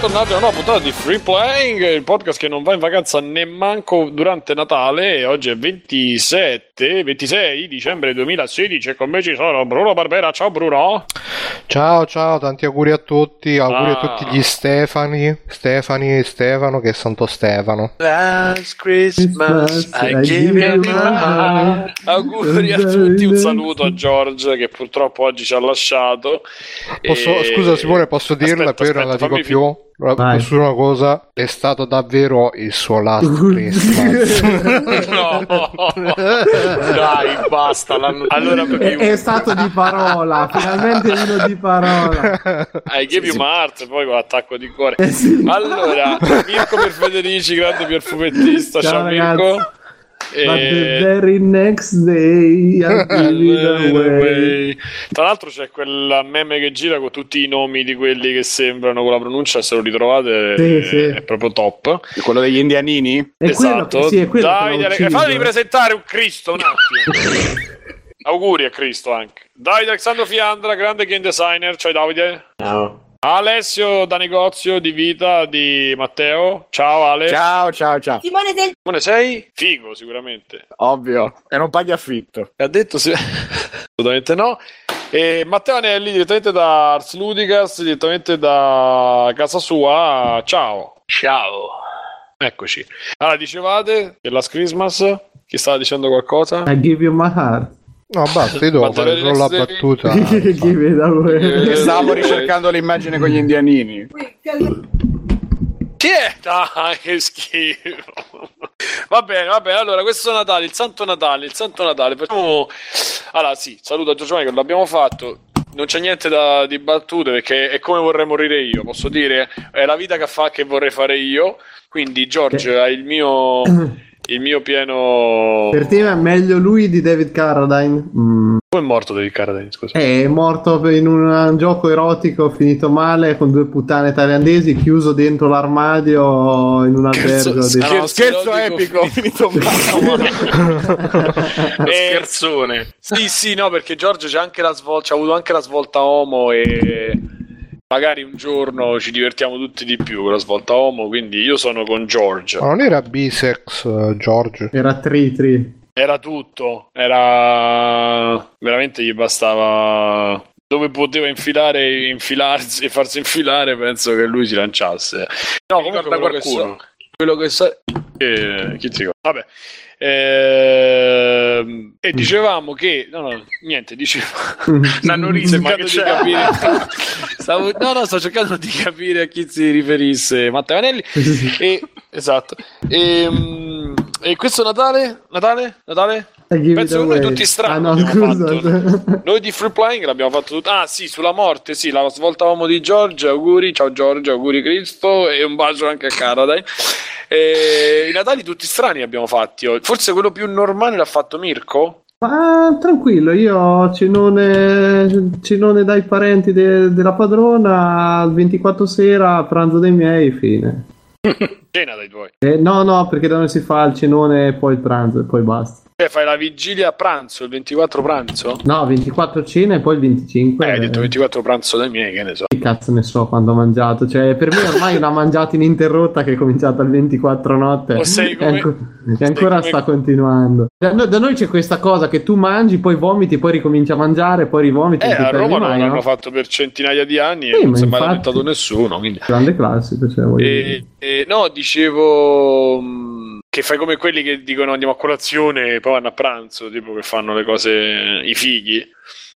bentornati a una nuova puntata di Free Playing, il podcast che non va in vacanza nemmanco durante Natale. Oggi è 27, 26 dicembre 2016 e con me ci sono Bruno Barbera. Ciao Bruno. Ciao, ciao, tanti auguri a tutti, auguri Ah. a tutti gli Stefani, Stefani e Stefano, che è Santo Stefano. Last Christmas I gave you my heart. Auguri a tutti, un saluto a George che purtroppo oggi ci ha lasciato. Posso, E- Scusa Simone, posso dirla, Aspetta, poi non la aspetta, dico più. Ma Vai. Posso dire una cosa? È stato davvero il suo last Christmas. No, dai, basta. l'hanno- Allora, È, perché è stato di parola, finalmente uno di parola. I gave you my heart, poi con l'attacco di cuore. Eh sì. Allora, Mirko per Federici, grande pier fumettista. Ciao, Ciao, Mirko. ragazzi. But the E- very next day away. Tra l'altro c'è quel meme che gira con tutti i nomi di quelli che sembrano con la pronuncia, se lo ritrovate Sì, è, sì. è proprio top. Quello degli indianini? È quello esatto. che, sì, è quello Davide, che fatemi presentare un Cristo un attimo. Auguri a Cristo anche. Davide Alessandro Fiandra, grande game designer. Ciao Davide. Ciao. Alessio da negozio di vita di Matteo. Ciao Ale. Ciao, ciao, ciao. Simone del Come sei? Figo sicuramente. Ovvio. E non paghi affitto. Ha detto sì. Assolutamente no. E Matteo Anelli direttamente da Ars Ludicas, direttamente da casa sua. Ciao. Ciao. Eccoci. Allora, dicevate che Last Christmas? Chi stava dicendo qualcosa? I give you my heart. No, basta, io devo fare solo la battuta. Stavo ricercando l'immagine con gli indianini. Chi è? Dai, che schifo. Va bene, va bene. Allora, questo Natale, il Santo Natale, il Santo Natale. Facciamo... Allora, sì, saluto a Giorgio Michael, l'abbiamo fatto. Non c'è niente da di battute perché è come vorrei morire io, posso dire? È la vita che fa che vorrei fare io. Quindi, George, hai il mio, il mio pieno. Per te è meglio lui di David Carradine? Mm. Come è morto David Carradine? Scusa. È morto in un gioco erotico finito male con due puttane thailandesi chiuso dentro l'armadio in un albergo. Scherzo- di- scherzo- Scherzo epico. Finito male. Eh, Scherzone. Sì, sì, no, perché Giorgio c'ha anche la svolta, c'ha avuto anche la svolta homo e magari un giorno ci divertiamo tutti di più con la svolta homo, quindi io sono con George. Ma non era bisex, eh, George? Era tri tri. Era tutto, era veramente gli bastava dove poteva infilare, infilarsi e farsi infilare, penso che lui si lanciasse. No, comunque che qualcuno? so- quello che sa eh, chi ti ricorda? Vabbè. Ehm, e dicevamo che no, no, niente, dicevo Nanno Risse, ma cercando che c'è? capire Stavo- no no sto cercando di capire a chi si riferisse Matteo Anelli. E, esatto. E, mm, e questo Natale? Natale? Natale? Penso che noi tutti strani Ah no, noi di Free Playing l'abbiamo fatto tutto ah sì sulla morte sì la svolta uomo di George auguri ciao George auguri Cristo e un bacio anche a Caradine e i Natali tutti strani abbiamo fatti forse quello più normale l'ha fatto Mirko? Ma tranquillo, io cenone dai parenti de- della padrona, al 24 sera, pranzo dei miei, fine. cena dai tuoi Eh, no, no, perché da noi si fa il cenone e poi il pranzo e poi basta. Cioè, fai la vigilia a pranzo, il 24 pranzo? No, 24 cena e poi il 25. Eh, hai detto 24 pranzo dai miei, che ne so. Che cazzo ne so quando ho mangiato? Cioè, per me ormai è una mangiata ininterrotta che è cominciata il 24 notte. O sei e, come- anco- e sei ancora come- sta continuando. Da, no- da noi c'è questa cosa che tu mangi, poi vomiti, poi ricominci a mangiare, poi rivomiti. Eh, a Roma mai, non no? l'hanno fatto per centinaia di anni Sì, e non si è mai lamentato nessuno. Quindi... Grande classico, cioè, voglio dire. E, e no, dicevo mh, che fai come quelli che dicono andiamo a colazione e poi vanno a pranzo, tipo che fanno le cose, i fighi.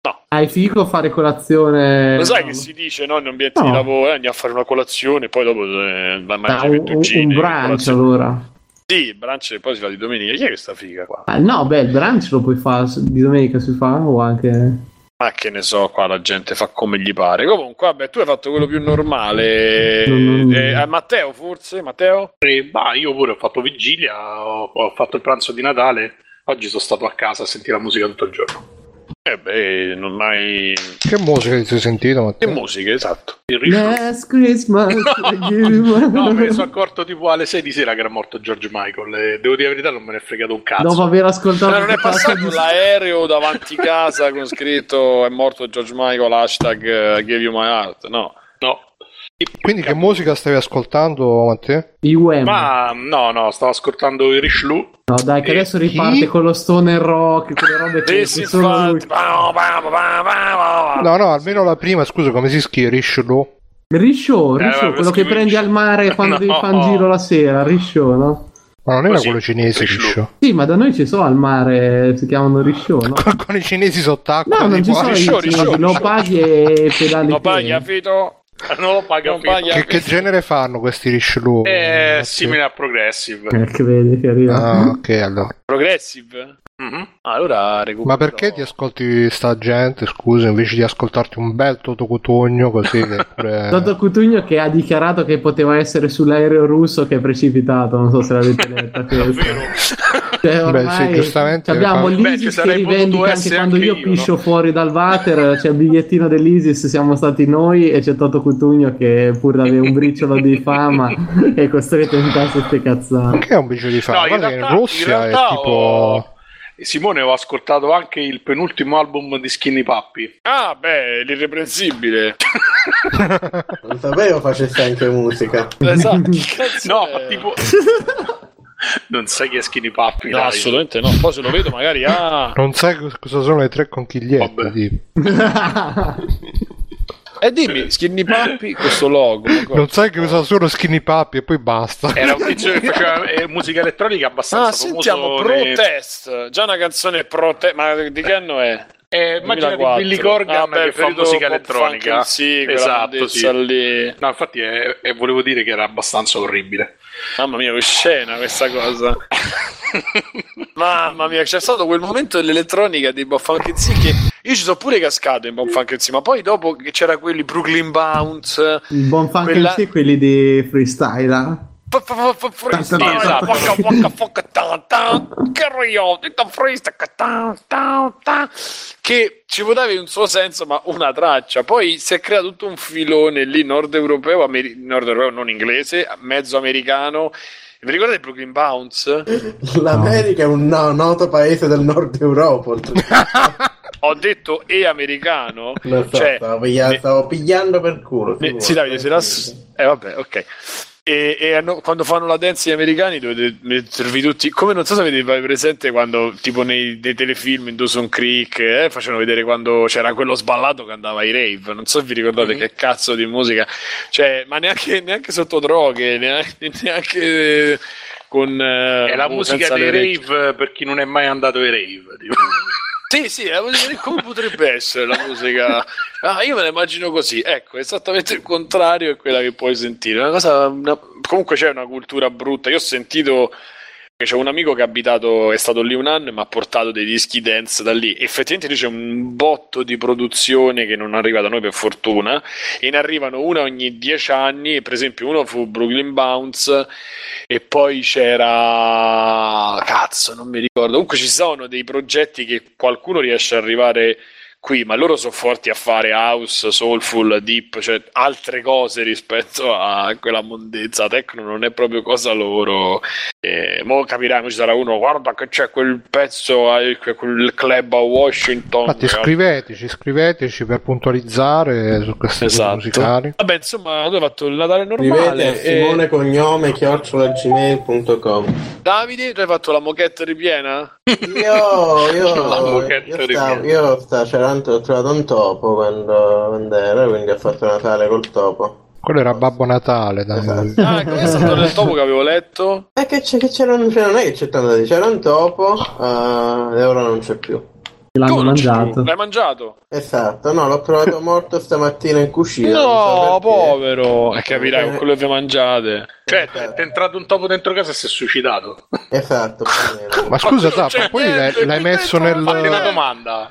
No, Hai figo fare colazione? lo sai no. che si dice no, in ambienti di No. lavoro, eh, andiamo a fare una colazione, poi dopo eh, vai a Ah, mangiare un, i un, un brunch allora. Sì, il brunch e poi si fa di domenica. Chi è questa figa qua? Ah, no, beh, il brunch lo puoi fare di domenica si fa o anche. Ma che ne so, qua la gente fa come gli pare. Comunque, vabbè, tu hai fatto quello più normale. Mm. Eh, Matteo, forse? Matteo? E, bah, io pure ho fatto vigilia, ho, ho fatto il pranzo di Natale. Oggi sono stato a casa a sentire la musica tutto il giorno. Eh beh, non mai... Che musica ti sei sentito, Che Matteo? musica, esatto. Il Last Christmas. My- No, me ne sono accorto tipo alle 6 di sera che era morto George Michael. E devo dire la verità, non me ne è fregato un cazzo. Dopo aver ascoltato Ma non è passato di- l'aereo davanti casa con scritto è morto George Michael, hashtag eh, give you my heart, no. No. Quindi che musica stavi ascoltando, Matteo? I Wham. Ma no, no, stavo ascoltando i Richelieu. No, dai, che E adesso chi? riparte con lo stoner rock, quelle robe che che solo lui. No, no, almeno la prima, scusa, come si scrive? Richelieu? Risciò, Eh, Risciò, vabbè, quello che prendi Risciò. al mare quando No. devi fare un giro la sera, Risciò, no? Ma non era Così, quello cinese. Richelieu? Sì, ma da noi ci sono al mare, si chiamano Risciò, no? Con i cinesi sott'acqua. No, non ci sono Risciò, Risciò, Risciò. paghi e pedali Lo paghi. Non lo paga Non paghi Che, che genere fanno questi Richelieu? È Matteo? simile a Progressive. Eh, che vedi che arriva. Ah, ok, allora. Progressive? Mhm. Ah, allora recupero. Ma perché ti ascolti sta gente, scusa, invece di ascoltarti un bel Toto Cutugno così che pure... Toto Cutugno che ha dichiarato che poteva essere sull'aereo russo che è precipitato, non so se l'avete letta questa. Cioè, Beh, sì, giustamente. abbiamo Beh, ci l'ISIS che sarei potuto rivendica anche quando anche io io, piscio no? fuori dal water c'è il bigliettino dell'ISIS siamo stati noi e c'è Toto Cutugno che pur avere un briciolo di fama è costretto a incassare queste cazzate Che è un bicio di fame? No, in Guarda che in realtà, in Russia realtà è tipo... ho- Simone, ho ascoltato anche il penultimo album di Skinny Puppy. Ah, beh, l'irreprensibile. Non sapevo facesse anche musica. esatto. No, ma tipo... non sai chi è Skinny Puppy? No, dai. assolutamente no. Poi se lo vedo magari... Ah, Non sai cos- cosa sono le tre conchigliette, Vabbè. E dimmi, Skinny Puppy, questo logo. Non sai che usa solo Skinny Papi e poi basta. Era un tizio che faceva eh, musica elettronica abbastanza Ah, sentiamo famoso nei- Protest. Già una canzone Protest. Ma di che anno è? Eh, immagina di 2004. Billy Corgan Ah, beh, che fa musica elettronica. funk, Sì, esatto, sì. lì. No, infatti eh, eh, volevo dire che era abbastanza orribile. Mamma mia, che scena questa cosa. Mamma mia, c'è stato quel momento dell'elettronica di Bob Funk Z che io ci sono pure cascato in Bob Funk Z, ma poi dopo che c'era quelli Brooklyn Bounce, il buon funk Quella- quelli di freestyle eh? freestyle, Esatto. ta, ta, carry on, freestyle, che ci poteva un suo senso, ma una traccia. Poi si è creato tutto un filone lì nord europeo, ameri- nord europeo non inglese, mezzo americano. Vi ricordate Brooklyn Bounce? L'America è un no- noto paese del nord Europa. Ho detto e americano. So, Cioè, stavo, piglia- ne- stavo pigliando per culo. ne- sì, Davide, se la... Eh, vabbè, ok. E, e hanno- quando fanno la dance gli americani dovete mettervi tutti come non so se avete presente quando tipo nei, nei telefilm in Dawson Creek eh, facevano vedere quando c'era quello sballato che andava ai rave non so se vi ricordate Mhm. che cazzo di musica cioè ma neanche, neanche sotto droghe neanche, neanche con eh, È la boh, musica dei rave per chi non è mai andato ai rave. tipo. Sì, sì, musica- come potrebbe essere la musica? Ah, io me la immagino così, ecco, esattamente il contrario è quella che puoi sentire. Una cosa, una- Comunque c'è una cultura brutta. Io ho sentito c'è un amico che ha abitato, è stato lì un anno e mi ha portato dei dischi dance da lì. Effettivamente lì c'è un botto di produzione che non arriva da noi per fortuna, e ne arrivano una ogni dieci anni. Per esempio, uno fu Brooklyn Bounce e poi c'era cazzo, non mi ricordo. Comunque ci sono dei progetti che qualcuno riesce ad arrivare qui, ma loro sono forti a fare house, soulful, deep, cioè altre cose rispetto a quella mondezza. Tecno non è proprio cosa loro. E mo capirai, mo ci sarà uno, guarda che c'è quel pezzo, eh, quel club a Washington. Infatti scriveteci, scriveteci per puntualizzare su queste cose Esatto. musicali. Vabbè, insomma, tu hai fatto il Natale normale. Scrivete e- Simone Cognome chiocciolagmail.com Davide, tu hai fatto la moquette ripiena? Io, La io, moquette io, stavo, ripiena. io sta, c'era un- ho trovato un topo quando, quando era, quindi ho fatto Natale col topo. Quello era Babbo Natale, dai. Esatto. Ah, come è stato nel topo che avevo letto? E che, c'è, che c'era, un- cioè, non è che c'è tanto c'era un topo eh, e ora non c'è più. l'hanno Tu mangiato. L'hai mangiato? Esatto, no, l'ho trovato morto stamattina in cucina. so No, perché. povero. E capirai con quello che vi mangiate. Cioè, ti è entrato un topo dentro casa e si è suicidato. Esatto. Ma scusa, c'è poi l'hai, l'hai messo nel... Fatti una Eh. domanda.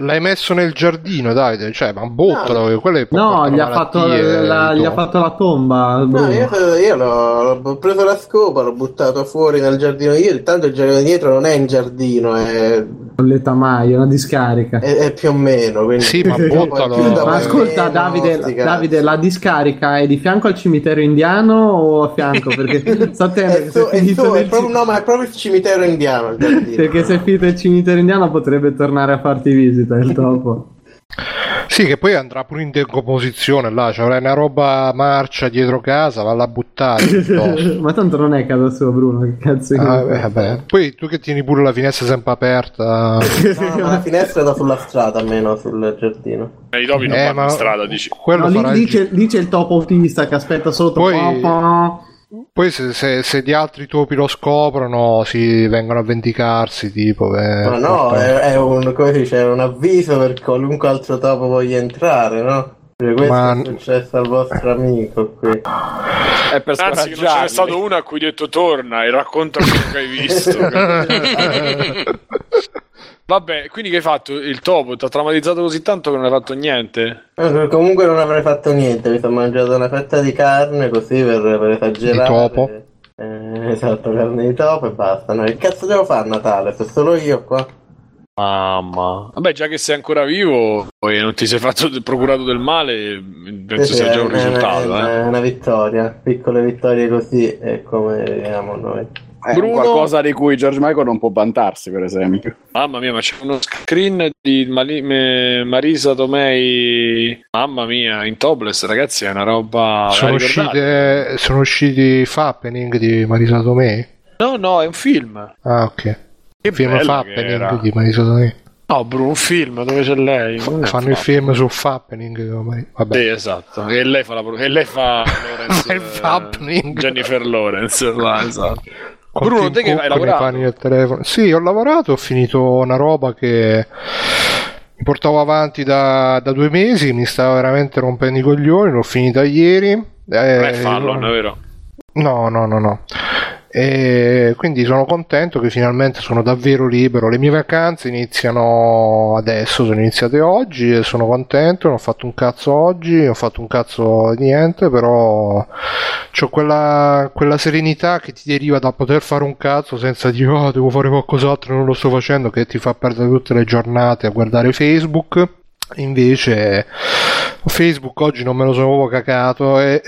L'hai messo nel giardino, dai, cioè, ma buttalo, che quelle poi no gli ha, fatto, la, i gli ha fatto la tomba No, io, io l'ho, l'ho preso la scopa, l'ho buttato fuori nel giardino. Io, tanto il giardino dietro non è in giardino, è, con le tamaie una discarica è- è più o meno. Quindi Sì, ma da ma ascolta meno, Davide, cazzi. Davide la discarica è di fianco al cimitero indiano o a fianco perché sto attento È, su- se è, è proprio, ci- no, ma è proprio il cimitero indiano. il perché se finito il cimitero indiano potrebbe tornare a farti visita il topo Sì, che poi andrà pure in decomposizione là, c'avrai una roba marcia dietro casa, va a buttare. Ma tanto non è casa sua, Bruno. Che cazzo di Ah, beh, vabbè. Poi tu che tieni pure la finestra sempre aperta. No, ma la finestra da sulla strada almeno sul giardino. Eh, I topi non Eh, vanno ma in strada, dici. quello No, lì, il lì c'è, lì c'è il topo autista che aspetta sotto. Poi- Poi... Poi se, se- se gli altri topi lo scoprono, si vengono a vendicarsi, tipo... eh, Ma no, è, è un, come si dice, un avviso per qualunque altro topo voglia entrare, no? Cioè, questo Ma- è successo al vostro amico qui. È per Anzi, che non ce n'è stato uno a cui ho detto torna e racconta quello che hai visto. Vabbè, quindi che hai fatto? Il topo ti ha traumatizzato così tanto che non hai fatto niente? Eh, Comunque non avrei fatto niente, mi sono mangiato una fetta di carne così per, per esagerare. Di topo? Eh, esatto, carne di topo e basta. No, che cazzo devo fare a Natale? Se solo io qua. Mamma. Vabbè, già che sei ancora vivo e non ti sei fatto procurato del male, penso Sì, sia già un risultato. È, eh. è una vittoria, piccole vittorie così è come vediamo noi. È Bruno- qualcosa di cui George Michael non può vantarsi, per esempio. Mamma mia, ma c'è uno screen di Marisa Tomei. Mamma mia, in topless, ragazzi, è una roba. sono, uscite, sono usciti Fappening di Marisa Tomei? No, no, è un film. Ah, ok. Che film Fappening di Marisa Tomei. No, Bruno, un film dove c'è lei. È Fanno il film su Fappening. come- Vabbè. Sì, esatto. E lei fa la pro- e lei fa Lawrence, eh, Jennifer Lawrence, là, esatto. Bruno, te che hai lavorato? Sì, ho lavorato, ho finito una roba che mi portavo avanti da, da due mesi, mi stava veramente rompendo i coglioni, l'ho finita ieri. Non è Eh, Fallon, vero? No, no, no, no. E quindi sono contento che finalmente sono davvero libero. Le mie vacanze iniziano adesso, sono iniziate oggi e sono contento. Non ho fatto un cazzo oggi, ho fatto un cazzo niente, però ho quella, quella serenità che ti deriva da poter fare un cazzo senza dire oh, devo fare qualcos'altro non lo sto facendo, che ti fa perdere tutte le giornate a guardare Facebook. Invece Facebook oggi non me lo sono cacato e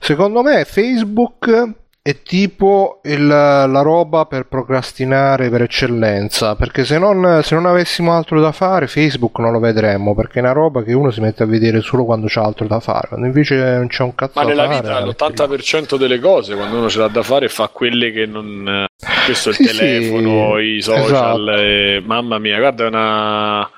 secondo me Facebook è tipo il- la roba per procrastinare per eccellenza perché se non, se non avessimo altro da fare Facebook non lo vedremmo perché è una roba che uno si mette a vedere solo quando c'ha altro da fare quando invece non c'è un cazzo Ma da nella fare vita eh, l'80% delle cose, quando uno ce l'ha da fare, fa quelle che non. Questo è il Sì, sì, telefono, i social. esatto. e- Mamma mia, guarda, è una.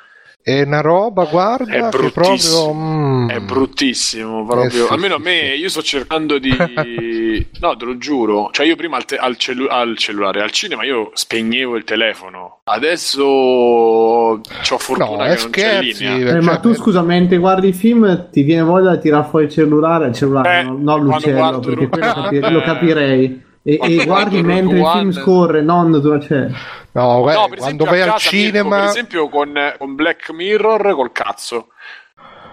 È una roba guarda È che bruttissimo. proprio mm, È bruttissimo, proprio. Sì, Almeno a me, io sto cercando di. no, te lo giuro. Cioè, io prima al, te- al cellu- al cellulare, al cinema, io spegnevo il telefono. Adesso ho fortuna no, è che non c'è scherzi linea. Eh, ma cioè, tu scusa, mentre guardi il film ti viene voglia di tirare fuori il cellulare, il cellulare, Eh, no, non quando l'uccello, perché quello Rogue capi- One, lo eh, capirei. E, e guardi mentre il film One- scorre, non dove c'è. no, guarda, No, per quando vai al cinema per esempio, con, con Black Mirror col cazzo.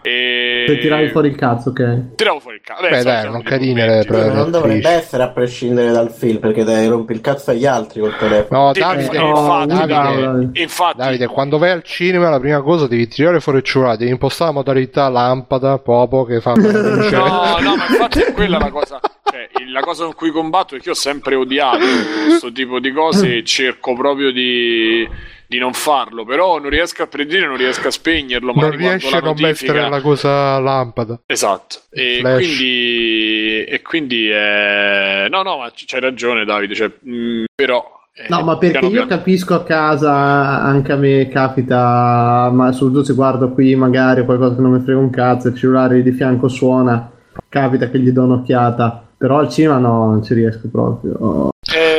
E... Per tirare fuori il cazzo, ok. Tiravo fuori il cazzo. Beh, dai, non carine le Però prove. non dovrebbe essere a prescindere dal film perché dai rompi il cazzo agli altri col telefono. no Davide, infatti, Oh, infatti, Davide, infatti, Davide, quando vai al cinema la prima cosa devi tirare fuori il cellulare, devi impostare la modalità lampada proprio che fa No, no, ma infatti è quella la cosa. Cioè, la cosa con cui combatto è che io ho sempre odiato questo tipo di cose e cerco proprio di, di non farlo. Però non riesco a predire, non riesco a spegnerlo. non guardo riesci la a non notifica. mettere la cosa lampada. Esatto. E Flash. quindi, e quindi eh, no, no, ma c- c'hai ragione, Davide. Cioè, mh, però. eh, No, ma perché piano io piano- capisco a casa, anche a me capita, ma soprattutto se guardo qui magari qualcosa che non mi frega un cazzo, il cellulare di fianco suona, capita che gli do un'occhiata, però al cinema no, non ci riesco proprio.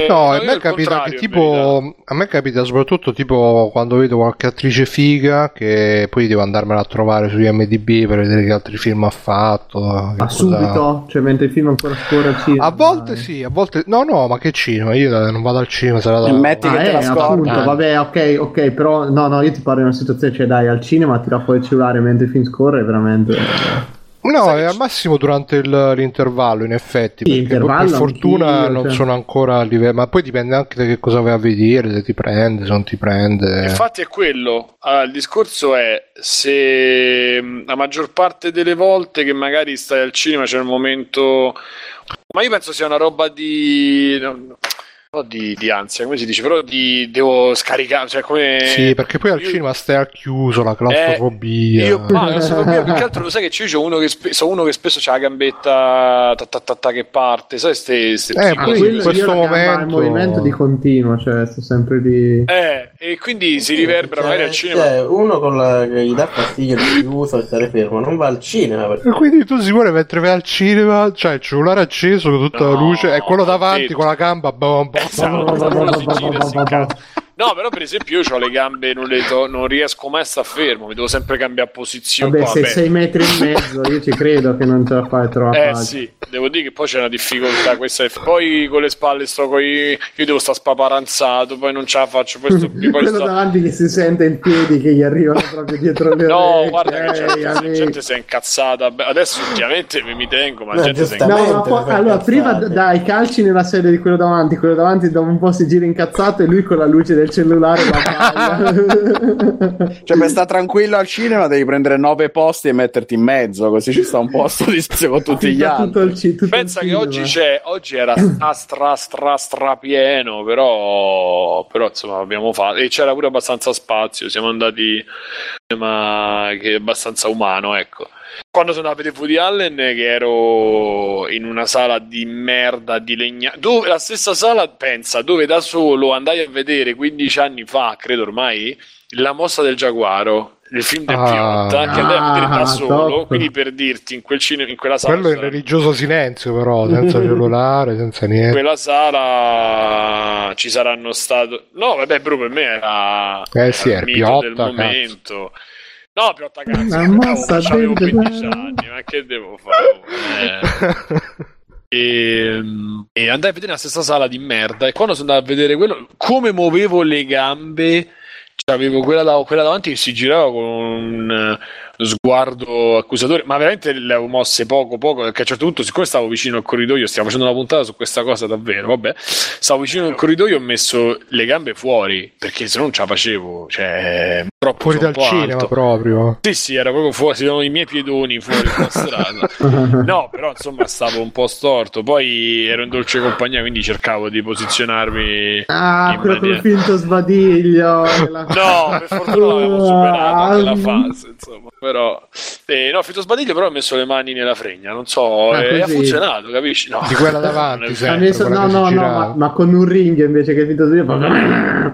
Eh, No, a me capita che tipo a me capita soprattutto tipo quando vedo qualche attrice figa che poi devo andarmela a trovare su IMDb per vedere che altri film ha fatto. Ma cosa- subito, cioè mentre il film ancora scorre al cinema. A volte dai. sì, a volte no, no, ma che cinema? Io non vado al cinema, sarà da metti- Ah, che te eh, la appunto, vabbè, ok, ok, però no, no, io ti parlo di una situazione, cioè dai, al cinema tira fuori il cellulare mentre il film scorre, veramente... No, è al massimo durante il- l'intervallo, in effetti. Sì, perché intervallo per fortuna anch'io, non cioè. sono ancora a livello. Ma poi dipende anche da che cosa vai a vedere, se ti prende, se non ti prende. Infatti è quello. Allora, il discorso è se mh, la maggior parte delle volte che magari stai al cinema c'è il momento. Ma io penso sia una roba di. Po' di, di ansia, come si dice, però di, devo scaricare, cioè come... Sì, perché poi al io- cinema stai al chiuso, la claustrofobia. Io, ma la claustrofobia, più che altro lo sai che c'è, uno che, spe- so uno che spesso c'ha la gambetta ta, ta, ta, ta che parte, sai ste, ste Eh, poi così. in questo la momento- in movimento di continuo, cioè sto sempre lì. Eh, e quindi si riverbera magari al cinema. Cioè, uno con la, che gli dà fastidio di chiuso e stare fermo, non va al cinema perché E quindi tu Simone mentre vai al cinema, c'hai il cellulare acceso con tutta la No, luce e quello davanti sì. con la gamba bom, bom, Esatto, quello No, però per esempio io ho le gambe, non, le to- non riesco mai a stare fermo, mi devo sempre cambiare posizione. Vabbè, Poi, se vabbè, sei metri e mezzo, io ci credo che non ce la fai troppo. Eh sì, devo dire che poi c'è una difficoltà. Questa è... Poi con le spalle sto coi... Io devo stare spaparanzato, poi non ce la faccio. Poi sto... poi Quello sto- davanti che si sente in piedi che gli arrivano proprio dietro le No, orecchie. guarda che eh, gente, la gente si è incazzata. Beh, Adesso ultimamente mi mi tengo, ma la No, gente si è incazzata. No, poi, allora, prima dai calci nella sedia di quello davanti, quello davanti dopo un po' si gira incazzato e lui con la luce del cellulare la balla. Cioè, per stare tranquillo al cinema devi prendere nove posti e metterti in mezzo, così ci sta un posto di spazio con tutti gli altri. il Pensa che cinema. oggi c'è, oggi era stra stra stra stra pieno, però, però insomma abbiamo fatto e c'era pure abbastanza spazio, siamo andati ma che è abbastanza umano, ecco. Quando sono andato a vedere Woody Allen che ero in una sala di merda di legna, dove la stessa sala, pensa, dove da solo andai a vedere 15 anni fa, credo ormai, La mossa del giaguaro, il film del Ah. Piotta, che andai a vedere da Ah, solo, top. quindi per dirti in quel cinema, in quella sala Quello in religioso silenzio, però, senza cellulare, senza in niente. quella sala ci saranno stato no vabbè proprio per me era, Eh sì, era il mito del Piotta, momento no Piotta cazzo La avevo- mossa c'avevo del 15 denaro. anni ma che devo fare Eh, e, e andai a vedere la stessa sala di merda e quando sono andato a vedere quello come muovevo le gambe avevo quella, da- quella davanti che si girava con un sguardo accusatore, ma veramente le avevo mosse poco poco, perché a un certo punto, siccome stavo vicino al corridoio, stiamo facendo una puntata su questa cosa davvero, vabbè, stavo vicino al corridoio e ho messo le gambe fuori, perché se no non ce la facevo, cioè, troppo Fuori dal cinema alto. proprio. Sì, sì, era proprio fuori, si vedevano i miei piedoni fuori dalla strada. No, però insomma stavo un po' storto. Poi ero in dolce compagnia, quindi cercavo di posizionarmi. Ah, quello maniera- finto sbadiglio. la- No, per fortuna l'avevo superato quella Ah, fase, insomma. Però, eh, no, Fito Sbadiglio, però ho messo le mani nella fregna, non so, Ah, e ha funzionato, capisci? No. Di quella davanti, sì. Ha messo- quella no, no, no, ma, ma con un ring invece che il finto sbadiglio.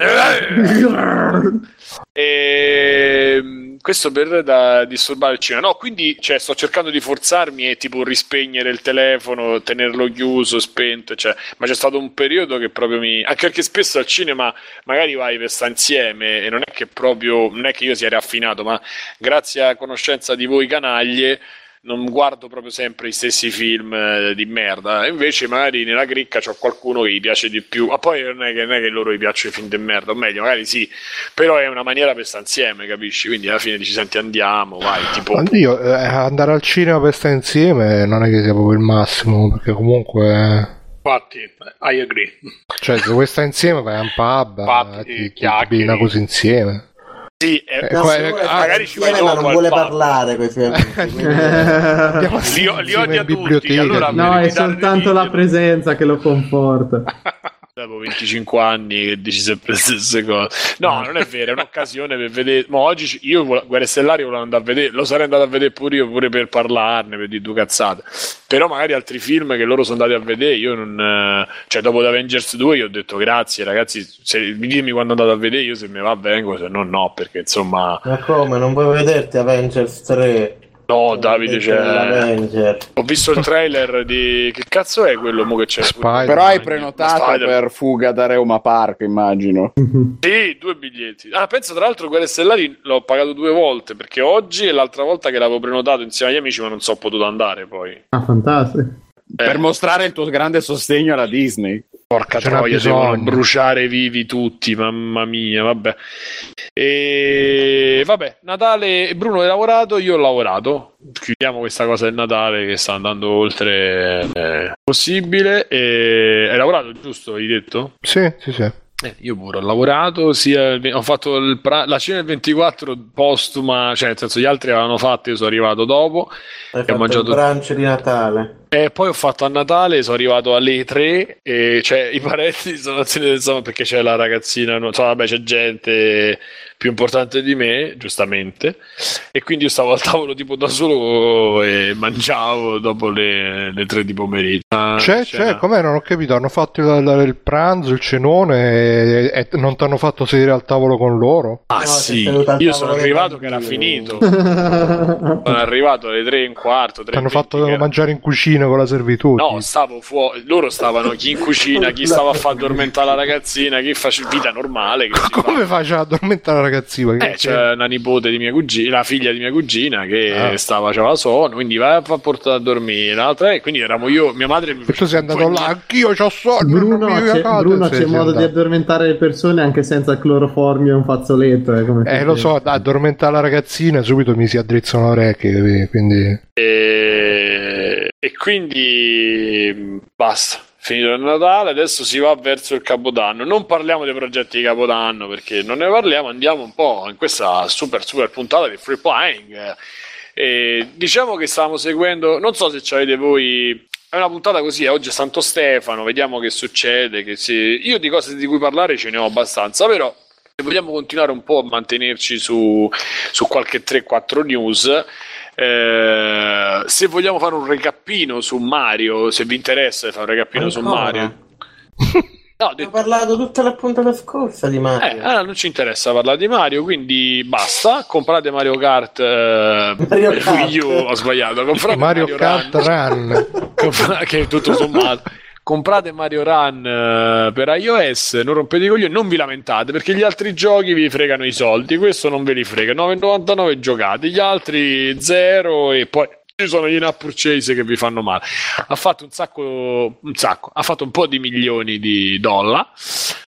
E mm, questo per da disturbare il cinema. No, quindi cioè, sto cercando di forzarmi e tipo rispegnere il telefono, tenerlo chiuso, spento, cioè, ma c'è stato un periodo che proprio mi anche perché spesso al cinema magari vai per stare insieme e non è che proprio non è che io sia raffinato, ma grazie a conoscenza di voi canaglie non guardo proprio sempre i stessi film eh, di merda. Invece, magari nella cricca c'ho qualcuno che gli piace di più. Ma poi non è che, non è che loro gli piacciono i film di merda, o meglio, magari sì, però è una maniera per stare insieme, capisci? Quindi alla fine dici senti andiamo, vai, tipo Oddio, eh, andare al cinema per stare insieme non è che sia proprio il massimo, perché comunque... Infatti, I agree. Cioè, se vuoi stare insieme vai a un pub, Infatti, eh, ti, ti una cosa insieme. Sì, è- Eh, se vuole ah, magari ci vai dopo non vuole pub. parlare con i suoi amici. li, li odia tutti, allora. No, è soltanto la presenza che lo conforta. Dopo 25 anni che dici sempre le stesse cose. No, non è vero, è un'occasione per vedere. Ma oggi io Guerre Stellari volevo andare a vedere, lo sarei andato a vedere pure io, pure per parlarne, per dire due cazzate. Però magari altri film che loro sono andati a vedere, io non. eh, Cioè, dopo The Avengers 2 io ho detto grazie ragazzi, se, ditemi quando andate a vedere, io se mi va vengo, se no no, perché insomma. Ma come, non vuoi vederti Avengers 3? No, Davide, cioè, ho visto il trailer di. Che cazzo è quello mo che c'è? Spider- Però hai prenotato Spider- per fuga da Reuma Park, immagino. Sì, due biglietti. Ah, penso tra l'altro Guerre Stellari l'ho pagato due volte perché oggi e l'altra volta che l'avevo prenotato insieme agli amici, ma non so potuto andare poi. Ah, fantastico. Eh, Per mostrare il tuo grande sostegno alla Disney. Porca Ce troia, bisogno. devono bruciare vivi tutti, mamma mia, vabbè. E vabbè, Natale, Bruno hai lavorato, io ho lavorato. Chiudiamo questa cosa del Natale che sta andando oltre eh, possibile. E... Hai lavorato, giusto? Hai detto? Sì, sì, sì. Eh, io pure ho lavorato, sia ho fatto il pra- la cena del 24 postuma, cioè nel senso gli altri avevano fatto, io sono arrivato dopo Hai ho fatto mangiato- il brunch di Natale. E poi ho fatto a Natale, sono arrivato alle 3 e cioè i parenti sono andati insomma perché c'è la ragazzina, non so, vabbè c'è gente più importante di me, giustamente, e quindi io stavo al tavolo tipo da solo e mangiavo dopo le, le 3 di pomeriggio. Ah, C'è, cena. c'è, com'è? Non ho capito. Hanno fatto il, il- pranzo, il cenone e, e non ti hanno fatto sedere al tavolo con loro? Ah No, sì, io sono arrivato che era finito. Sono arrivato alle 3 e un quarto, 3 Ti hanno fatto mangiare in cucina con la servitù. No, stavo fuori, loro stavano chi in cucina, chi stava a far addormentare la ragazzina, chi faceva vita normale. Come faccia a addormentare la ragazzina? Eh, c'è una nipote di mia cugina, la figlia di mia cugina che Ah. stava, c'aveva sonno, quindi vai a portare a dormire. L'altra, e quindi eravamo io, mia madre mi E tu sei andato là, anch'io c'ho sonno. Bruno, non mi c'è, cagate. Bruno c'è modo di andato. addormentare le persone anche senza cloroformio e un fazzoletto. Eh, come Eh, lo so, da addormentare la ragazzina subito mi si addrizzano le orecchie, quindi... E, e quindi basta. Finito il Natale, adesso si va verso il Capodanno. Non parliamo dei progetti di Capodanno perché non ne parliamo, andiamo un po' in questa super super puntata di Free Playing. E diciamo che stavamo seguendo, non so se ci avete voi. È una puntata così, oggi è Santo Stefano, vediamo che succede. Che si... Io di cose di cui parlare ce ne ho abbastanza, però se vogliamo continuare un po' a mantenerci su, su qualche 3-4 news, eh, se vogliamo fare un recappino su Mario, se vi interessa fare un recappino su Ancora? Mario. No, ho detto, parlato tutta la puntata scorsa di eh, Mario. allora non ci interessa parlare di Mario, quindi basta. Comprate Mario Kart. eh, Mario Kart. U, ho sbagliato. Comprate Mario Mario, Kart Run. Run. Che è tutto sommato. Comprate Mario Run eh, per iOS, non rompete i coglioni, non vi lamentate perché gli altri giochi vi fregano i soldi, questo non ve li frega. 9,99 giocate, gli altri 0 e poi ci sono gli in-app purchase che vi fanno male. Ha fatto un sacco, un sacco, ha fatto un po' di milioni di dollari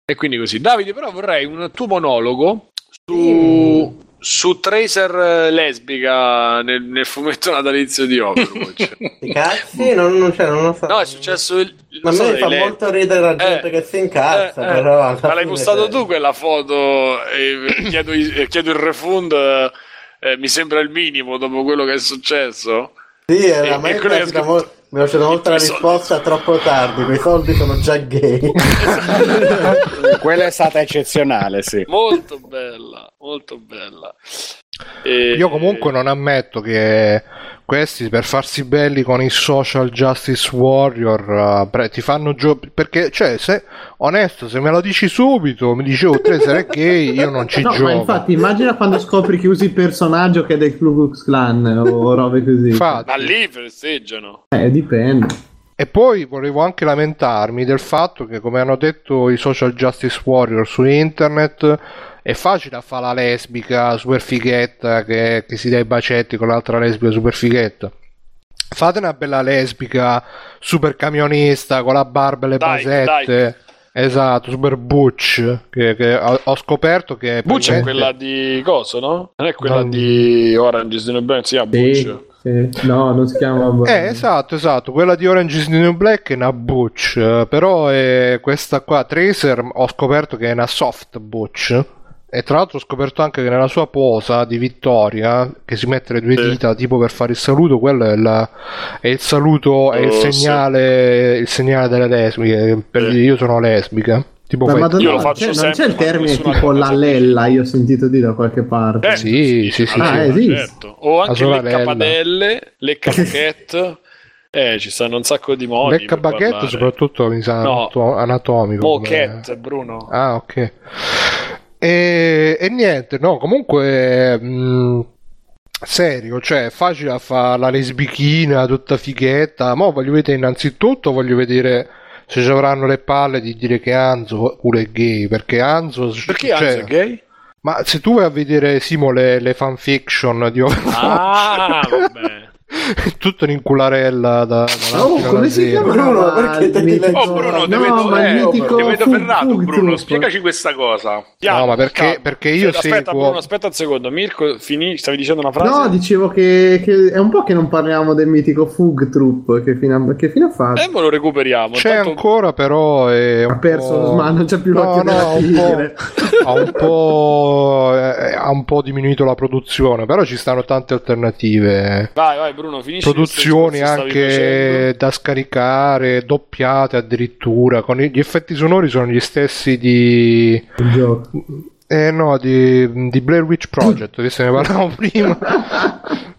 e quindi così. Davide, però vorrei un tuo monologo su, su Tracer eh, lesbica nel, nel fumetto natalizio di Overwatch. Cazzi? Non, non, cioè, non lo so. No, è successo il. Ma a so me se fa lei- molto ridere la gente Eh, che si incazza, eh, eh. però... Ma l'hai postato se- tu quella foto e chiedo, e chiedo il refund. eh, mi sembra il minimo dopo quello che è successo. Sì, E- era e me quello scritto- mo- mi è piaciuta molto la risposta troppo tardi, quei soldi sono già gay. Quella è stata eccezionale, sì. Molto bella, molto bella. E- Io comunque non ammetto che questi per farsi belli con i social justice warrior pre- ti fanno gio- perché cioè se onesto se me lo dici subito mi dicevo tre è gay io non ci No, gioco ma infatti immagina quando scopri che usi il personaggio che è del Ku Klux Klan o robe così. Infatti. Ma lì festeggiano. Eh, dipende. E poi volevo anche lamentarmi del fatto che, come hanno detto i social justice warrior su internet, è facile a fare la lesbica super fighetta che, che si dà i bacetti con l'altra lesbica super fighetta. Fate una bella lesbica super camionista con la barba e le Dai, basette. Esatto, super butch. Che, che ho, ho scoperto che. Butch è quella di Coso, no? Non è quella Non- di Orange is the New Black, si chiama Sì, Butch. sì. No, non si chiama. Eh, esatto, esatto, quella di Orange is the New Black è una butch, eh, però è questa qua, Tracer, ho scoperto che è una soft butch. E tra l'altro ho scoperto anche che nella sua posa di vittoria, che si mette le due Sì. dita tipo per fare il saluto, quello è, la- è il saluto, è il Oh, sì. segnale, il segnale delle lesbiche, per Sì. dire io sono lesbica. Tipo Ma madonna, Io lo faccio cioè, non c'è il termine tipo cosa la si lella, io ho sentito dire da qualche parte. Eh, Sì, sì, sì, sì. Ah, esiste. certo. O anche le capadelle, le capochette. Eh, ci stanno un sacco di modi. Becca baguette soprattutto mi sa No. anato- anatomico. Moquette, Bruno. Ah, ok. E, e niente, no, comunque. mh, serio, cioè, è facile a fare la lesbichina tutta fighetta. Ma voglio vedere innanzitutto, voglio vedere se ci avranno le palle di dire che Anzo pure è gay. Perché Anzo. Perché cioè, Anzo è gay? Ma se tu vai a vedere Simo le, le fanfiction di Overwatch, Ah, vabbè. tutto un'incularella da, da Oh, come si chiama? Bruno, perché te li leggi? Oh Bruno, te no, vedo, ma il eh, mitico ti vedo ferrato Bruno, spiegaci questa cosa. No, ma perché- perché io aspetta, seguo- Bruno, aspetta un secondo. Mirko, finì, stavi dicendo una frase? No, dicevo che, che è un po' che non parliamo del mitico Fug Troop. Che fine ha, che fine ha fatto? Eh, ma lo recuperiamo. C'è Tanto- ancora, però. È un ha perso, po'... ma non c'è più No, l'occhio no, un ha un po' eh, ha un po' diminuito la produzione, però ci stanno tante alternative. Vai, vai, Bruno, Bruno, finisci produzioni anche da scaricare, doppiate addirittura, con gli effetti sonori sono gli stessi di... Eh no, di, di Blair Witch Project, che ne parlavamo prima.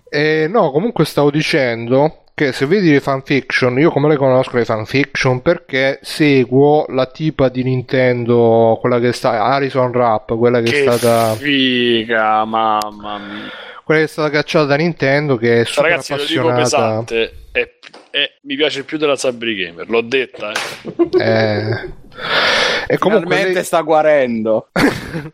Eh, no, comunque stavo dicendo che se vedi le fanfiction, io come le conosco le fanfiction perché seguo la tipa di Nintendo, quella che sta, Harrison Rapp, quella che, Che è stata... figa, mamma mia. Quella che è stata cacciata da Nintendo che è super Ragazzi, lo dico appassionata pesante. È, è- mi piace più della Sabri Gamer, l'ho detta. Eh. eh, e comunque Finalmente lei, sta guarendo.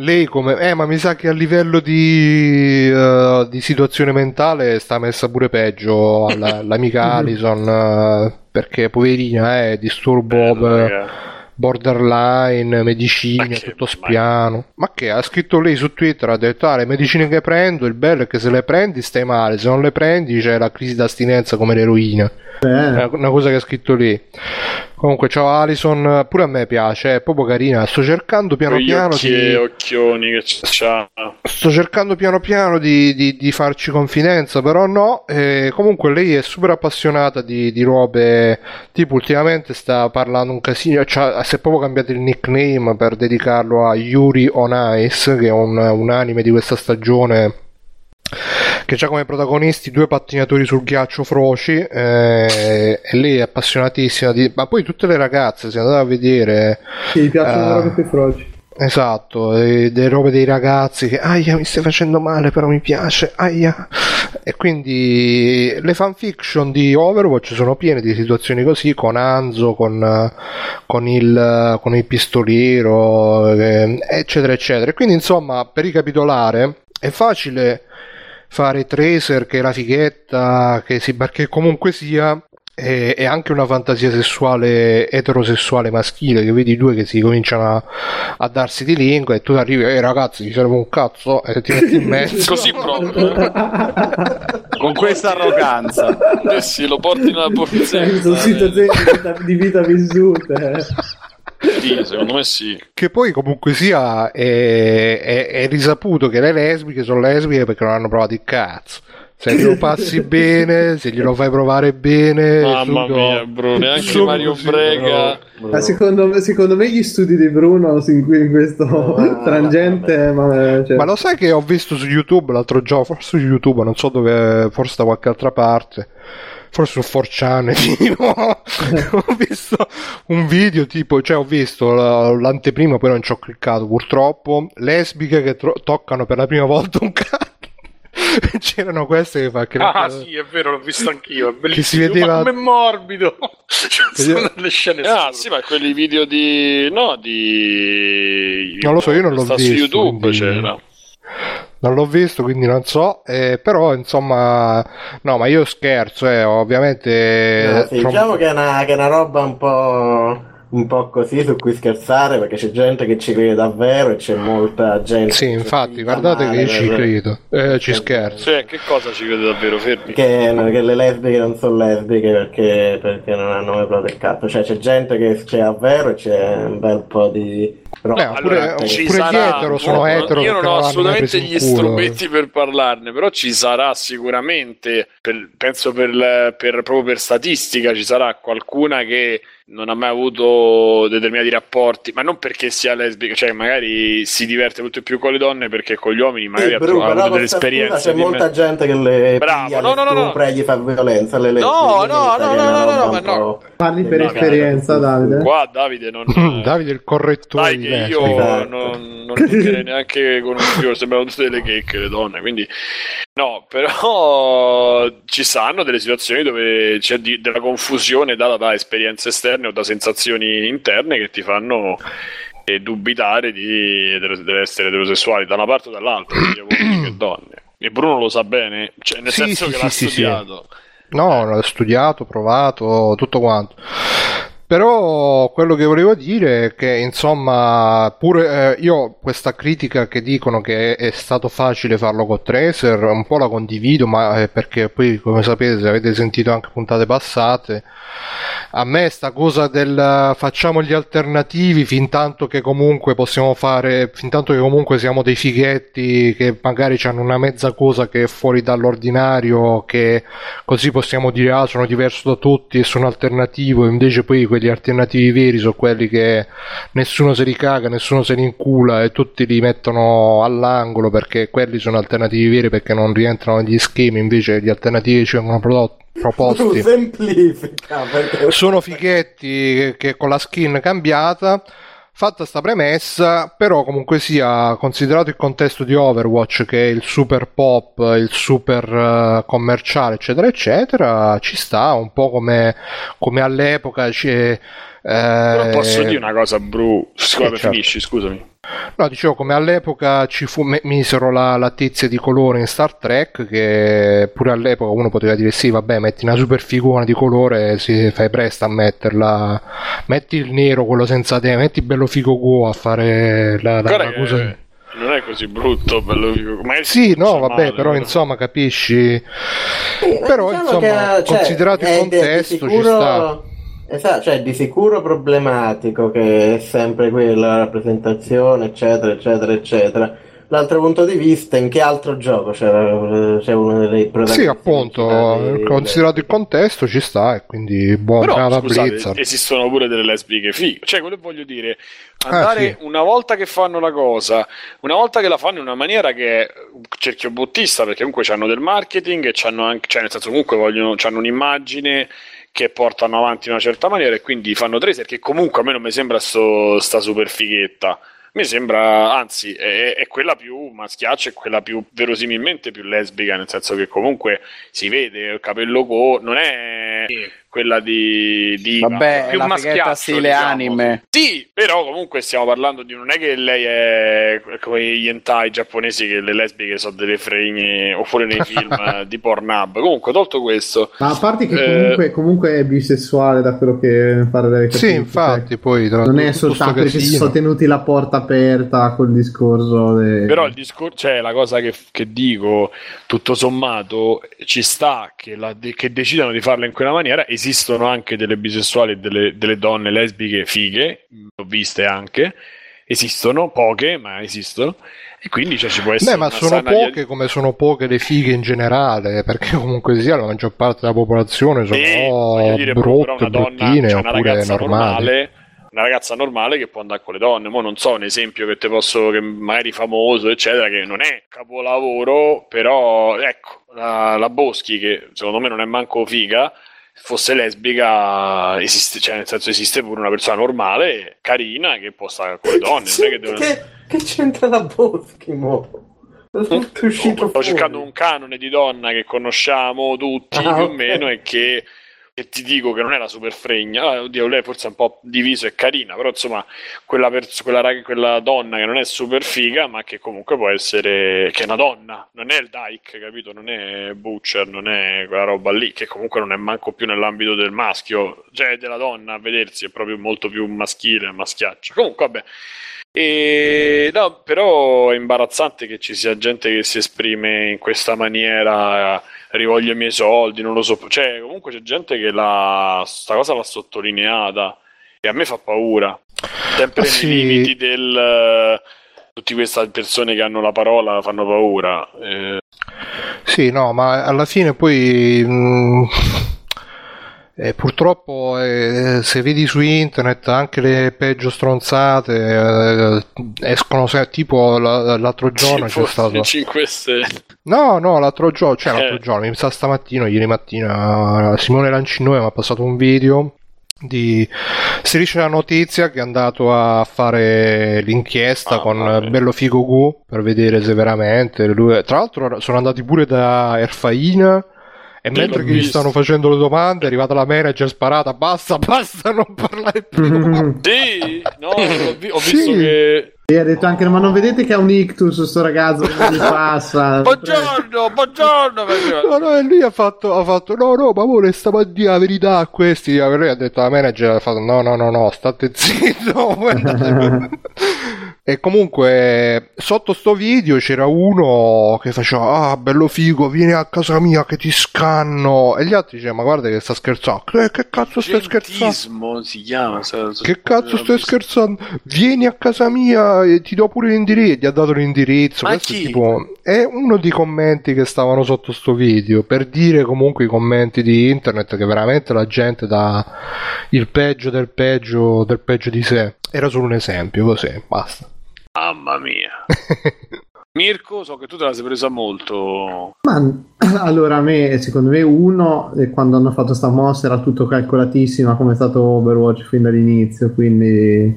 lei come eh ma mi sa che a livello di, eh, di situazione mentale sta messa pure peggio alla- l'amica Alison eh, perché poverina è disturbo Bello, eh, raga. Borderline medicine tutto spiano ma che ha scritto lei su Twitter ha detto ah le medicine che prendo il bello è che se le prendi stai male se non le prendi c'è la crisi d'astinenza come l'eroina. È una cosa che ha scritto lì. Comunque, ciao Alison, pure a me piace, è proprio carina. Sto cercando piano Quegli piano occhi di. occhioni che c'ha. Sto cercando piano piano di, di- di farci confidenza, però no. E comunque lei è super appassionata di, di robe. Tipo, ultimamente sta parlando un casino. Cioè, si è proprio cambiato il nickname per dedicarlo a Yuri on Ice, che è un, un anime di questa stagione che ha come protagonisti due pattinatori sul ghiaccio froci eh, e lei è appassionatissima di... ma poi tutte le ragazze se andate a vedere Sì, mi piacciono Ah. le froci. esatto e delle robe dei ragazzi che aia mi stai facendo male però mi piace aia e quindi le fanfiction di Overwatch sono piene di situazioni così con Anzo con, eh, con il, con il pistoliero eh, eccetera eccetera E quindi insomma per ricapitolare è facile fare Tracer che è la fighetta che si perché comunque sia è, è anche una fantasia sessuale eterosessuale maschile che vedi i due che si cominciano a, a darsi di lingua e tu arrivi e ragazzi ci serve un cazzo e ti metti in mezzo Così proprio. Con questa arroganza. Eh sì, lo porti nella. Sono situazioni di vita, di vita vissute. Sì, secondo me sì. che poi comunque sia è, è- è risaputo che le lesbiche sono lesbiche perché non hanno provato il cazzo se glielo passi bene se glielo fai provare bene Mamma subito- mia, Bruno, neanche Mario così, Brega. Ma secondo, me- secondo me gli studi di Bruno in, in questo Ah, tangente, ma, cioè, Ma lo sai che ho visto su YouTube l'altro giorno, forse su YouTube, non so dove, forse da qualche altra parte, forse su 4chan, tipo, ho visto un video tipo, cioè ho visto la- l'anteprima, poi non ci ho cliccato purtroppo, lesbiche che tro- toccano per la prima volta un cazzo. C'erano queste che fa che Ah, sì, è vero, l'ho visto anch'io. È bellissimo. si vedeva- Ma come morbido. Cioè, sono delle scene Ah, sì, ma quelli video di. No, di. Non lo so, io non l'ho Sta visto, su YouTube quindi- c'era. Non l'ho visto, quindi non so, eh, però insomma, no, ma io scherzo, eh, ovviamente... No, sì, from- diciamo che è, una, che è una roba un po', un po' così su cui scherzare perché c'è gente che ci crede davvero e c'è molta gente Sì, infatti, guardate che io ci credo, eh, ci scherzo. Cioè, che cosa ci crede davvero? Fermi. Che, che le lesbiche non sono lesbiche perché, perché non hanno mai provato il cazzo. Cioè, c'è gente che c'è davvero e c'è un bel po' di. roba. Eh, oppure- Allora, oppure ci gli sarà, etero sono no, etero io non ho assolutamente gli strumenti per parlarne, però ci sarà sicuramente, per- penso per, per- proprio per statistica, ci sarà qualcuna che non ha mai avuto determinati rapporti, ma non perché sia lesbica, cioè magari si diverte molto più con le donne perché con gli uomini magari Sì, ha, avuto delle esperienze C'è molta me- gente che le Bravo, no, le no, no, no. e gli fa violenza alle lesbiche. No, quindi no, no, no, no, no, un ma no. parli per esperienza, Davide. Qua Davide non... Davide il correttore Dai che io non, non giocherei neanche con un fiore, sembrano tutte delle checche le donne, quindi no, però ci saranno delle situazioni dove c'è di- della confusione data da esperienze esterne o da sensazioni interne che ti fanno eh, dubitare di dell'essere eterosessuali da una parte o dall'altra, sia uomini che donne. E Bruno lo sa bene, cioè nel Sì, senso sì, che l'ha sì. studiato. No, l'ho studiato, provato, tutto quanto. Però quello che volevo dire è che, insomma, pure eh, io questa critica che dicono che è stato facile farlo con Tracer, un po' la condivido, ma è perché poi, come sapete, se avete sentito anche puntate passate, a me sta cosa del facciamo gli alternativi fin tanto che comunque possiamo fare, fin tanto che comunque siamo dei fighetti che magari hanno una mezza cosa che è fuori dall'ordinario, che così possiamo dire ah sono diverso da tutti e sono alternativo, invece poi quegli alternativi veri sono quelli che nessuno se li caga, nessuno se li incula e tutti li mettono all'angolo perché quelli sono alternativi veri perché non rientrano negli schemi, invece gli alternativi ci vengono prodotti proposti. Semplifica perché sono fighetti che con la skin cambiata fatta sta premessa però comunque sia considerato il contesto di Overwatch che è il super pop il super eh, commerciale eccetera eccetera ci sta un po' come, come all'epoca c'è eh, posso dire una cosa, Bru. Scusa, certo. finisci, scusami. No, dicevo come all'epoca ci fu, misero la, la tizia di colore in Star Trek che pure all'epoca uno poteva dire sì, vabbè, metti una super figura di colore e si fai presto a metterla. Metti il nero, quello senza te, metti bello figo Go a fare la, la, la che cosa. non è così brutto, bello si Sì, no, vabbè, male, però insomma, capisci. Sì, ma Però, diciamo insomma, che, cioè, considerato il di- contesto, di ci sicuro, sta. Esatto, cioè di sicuro problematico che è sempre quella la rappresentazione, eccetera, eccetera, eccetera. L'altro punto di vista, in che altro gioco c'era, c'è uno dei protagonisti Sì, appunto, principali? considerato il contesto ci sta e quindi buona Blizzard. esistono pure delle lesbiche fighe. Cioè, quello che voglio dire, Ah, andare sì. una volta che fanno la cosa, una volta che la fanno in una maniera che è cerchio bottista, perché comunque hanno del marketing e c'hanno anche, cioè nel senso comunque vogliono, hanno un'immagine che portano avanti in una certa maniera e quindi fanno tracer che comunque a me non mi sembra sto, sta super fighetta. Mi sembra, anzi, è, è quella più maschiaccia, è quella più verosimilmente più lesbica, nel senso che comunque si vede il capello co, non è quella di, di Vabbè, più fighetta stile diciamo. anime. Sì, però comunque stiamo parlando di non è che lei è come gli hentai giapponesi che le lesbiche sono delle fregne oppure nei film eh, di Pornhub. Comunque, tolto questo, Ma a parte che Eh, comunque, comunque è bisessuale da quello che pare delle Sì, infatti, poi tra non è soltanto perché si sono tenuti la porta aperta col discorso de- Però il discorso, cioè la cosa che, che dico, tutto sommato, ci sta che, la- che decidano di farla in quella maniera. Esistono anche delle bisessuali e delle, delle donne lesbiche fighe, l'ho viste anche. Esistono poche, ma esistono. E quindi cioè, ci può essere. Beh, ma sono poche come sono poche le fighe in generale, perché comunque sia la maggior parte della popolazione sono Sì, o voglio dire, brutte, una donna, bruttine cioè una oppure normale, una ragazza normale che può andare con le donne. Mo non so un esempio che te posso, che magari famoso, eccetera, che non è capolavoro, però ecco, la, la Boschi, che secondo me non è manco figa, fosse lesbica, esiste, cioè nel senso esiste pure una persona normale, carina, che può stare con le donne. Non è che devono... che, che c'entra la Boschi, mo? È tutto uscito Sto cercando un canone di donna che conosciamo tutti Ah, più o meno e che, che ti dico che non la super fregna. Ah, oddio, lei forse è un po' diviso e carina, però insomma, quella, pers- quella, rag- quella donna che non è super figa, ma che comunque può essere. che è una donna, non è il Dyke, capito? Non è Butcher, non è quella roba lì, che comunque non è manco più nell'ambito del maschio, cioè della donna a vedersi, è proprio molto più maschile, maschiaccia. Comunque, vabbè. E no, però è imbarazzante che ci sia gente che si esprime in questa maniera, rivoglio i miei soldi, non lo so. Cioè, comunque c'è gente che la, sta cosa l'ha sottolineata e a me fa paura. Sempre Ah, nei sì. limiti del... Tutte queste persone che hanno la parola fanno paura. Eh, Sì, no, ma alla fine poi mh, eh, purtroppo eh, se vedi su internet anche le peggio stronzate eh, escono se- tipo la- l'altro giorno c'è stato 5 Stelle. No, no, l'altro giorno, cioè l'altro Eh. giorno, mi sa stamattina, ieri mattina, Simone Lancinone mi ha passato un video di si dice la notizia che è andato a fare l'inchiesta Ah, con vabbè. Bello Figo Gu per vedere se veramente lui... tra l'altro sono andati pure da Erfaina e Sì, mentre gli visto. stanno facendo le domande è arrivata la manager sparata basta basta non parlare più Sì, no, ho, vi- ho Sì. visto che... E ha detto anche, ma non vedete che ha un ictus sto ragazzo che gli passa? Buongiorno, buongiorno. No, no, e lui ha fatto, ha fatto no, no, ma amore, stavo a dire la verità a questi. E lei ha detto alla manager, ha fatto, no, no, no, no, state zitto. E comunque sotto sto video c'era uno che faceva Ah bello figo vieni a casa mia che ti scanno. E gli altri dicevano ma guarda che sta scherzando. Che, che cazzo stai scherzando? Si chiama. sa- Che cazzo stai scherzando? Vieni a casa mia e ti do pure l'indirizzo. Gli ha dato l'indirizzo. Ma Questo è chi? tipo È uno dei commenti che stavano sotto sto video Per dire comunque i commenti di internet Che veramente la gente dà il peggio del peggio del peggio di sé. Era solo un esempio così basta Mamma mia. Mirko, so che tu te la sei presa molto. Ma allora a me, secondo me, uno, eh, quando hanno fatto sta mossa era tutto calcolatissima come è stato Overwatch fin dall'inizio, quindi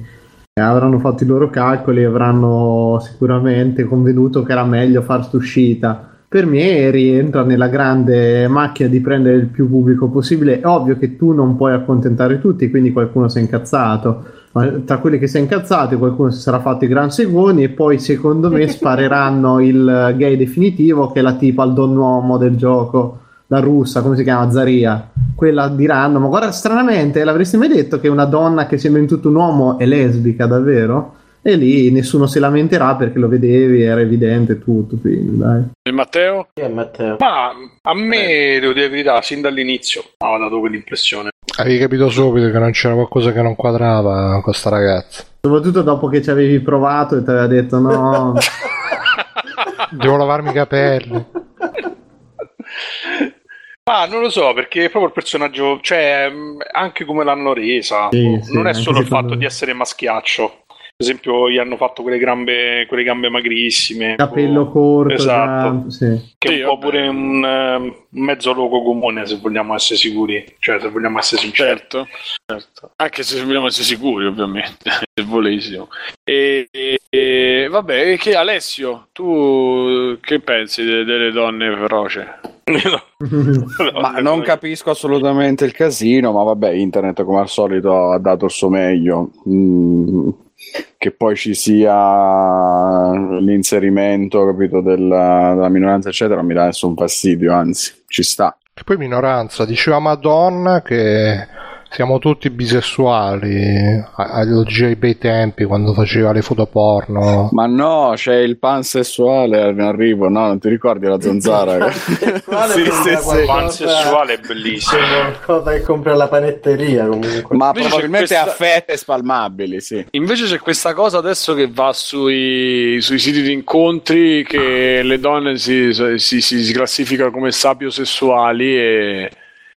eh, avranno fatto i loro calcoli e avranno sicuramente convenuto che era meglio far uscita. Per me rientra nella grande macchina di prendere il più pubblico possibile. È ovvio che tu non puoi accontentare tutti, quindi qualcuno si è incazzato. Ma tra quelli che si è incazzato, qualcuno si sarà fatto i gran segoni e poi secondo me spareranno il gay definitivo che è la tipa al don uomo del gioco, la russa, come si chiama? Zaria. Quella diranno, ma guarda, stranamente, l'avresti mai detto che una donna che sembra in tutto un uomo è lesbica, davvero? E lì nessuno si lamenterà perché lo vedevi, era evidente tutto, quindi dai. E Matteo? Chi è Matteo? Ma a me, devo dire la verità, sin dall'inizio aveva dato quell'impressione. Avevi capito subito che non c'era qualcosa che non quadrava con sta ragazza Soprattutto dopo che ci avevi provato e ti aveva detto no, Devo lavarmi i capelli Ma non lo so, perché è proprio il personaggio, cioè, mh, anche come l'hanno resa, Sì, sì, non è solo il fatto me. di essere maschiaccio. Per esempio, gli hanno fatto quelle gambe, quelle gambe magrissime. capello corto, Esatto. già- sì. Che è Sì, un po' pure un, eh, un mezzo luogo comune, se vogliamo essere sicuri. Cioè, se vogliamo essere sinceri. Certo, certo. Anche se vogliamo essere sicuri, ovviamente, se volessimo. E, e- e- vabbè, che, Alessio, tu che pensi de- delle donne feroce? Ma non capisco assolutamente il casino, ma vabbè, internet come al solito ha dato il suo meglio. Mm, che poi ci sia l'inserimento, capito, della, della minoranza, eccetera, non mi dà nessun fastidio, anzi, ci sta. Che poi minoranza, diceva Madonna che siamo tutti bisessuali a- all'oggi ai bei tempi quando faceva le foto porno. Ma no, c'è il pansessuale in arrivo, no? Non ti ricordi la zanzara? Pansessuale Sì, sì, sì. Pansessuale è bellissimo. qualcosa che compra alla panetteria comunque. Ma Invece probabilmente c'è a questa- fette spalmabili, sì. Invece c'è questa cosa adesso che va sui, sui siti di incontri che le donne si, si, si, si classificano come sapiosessuali e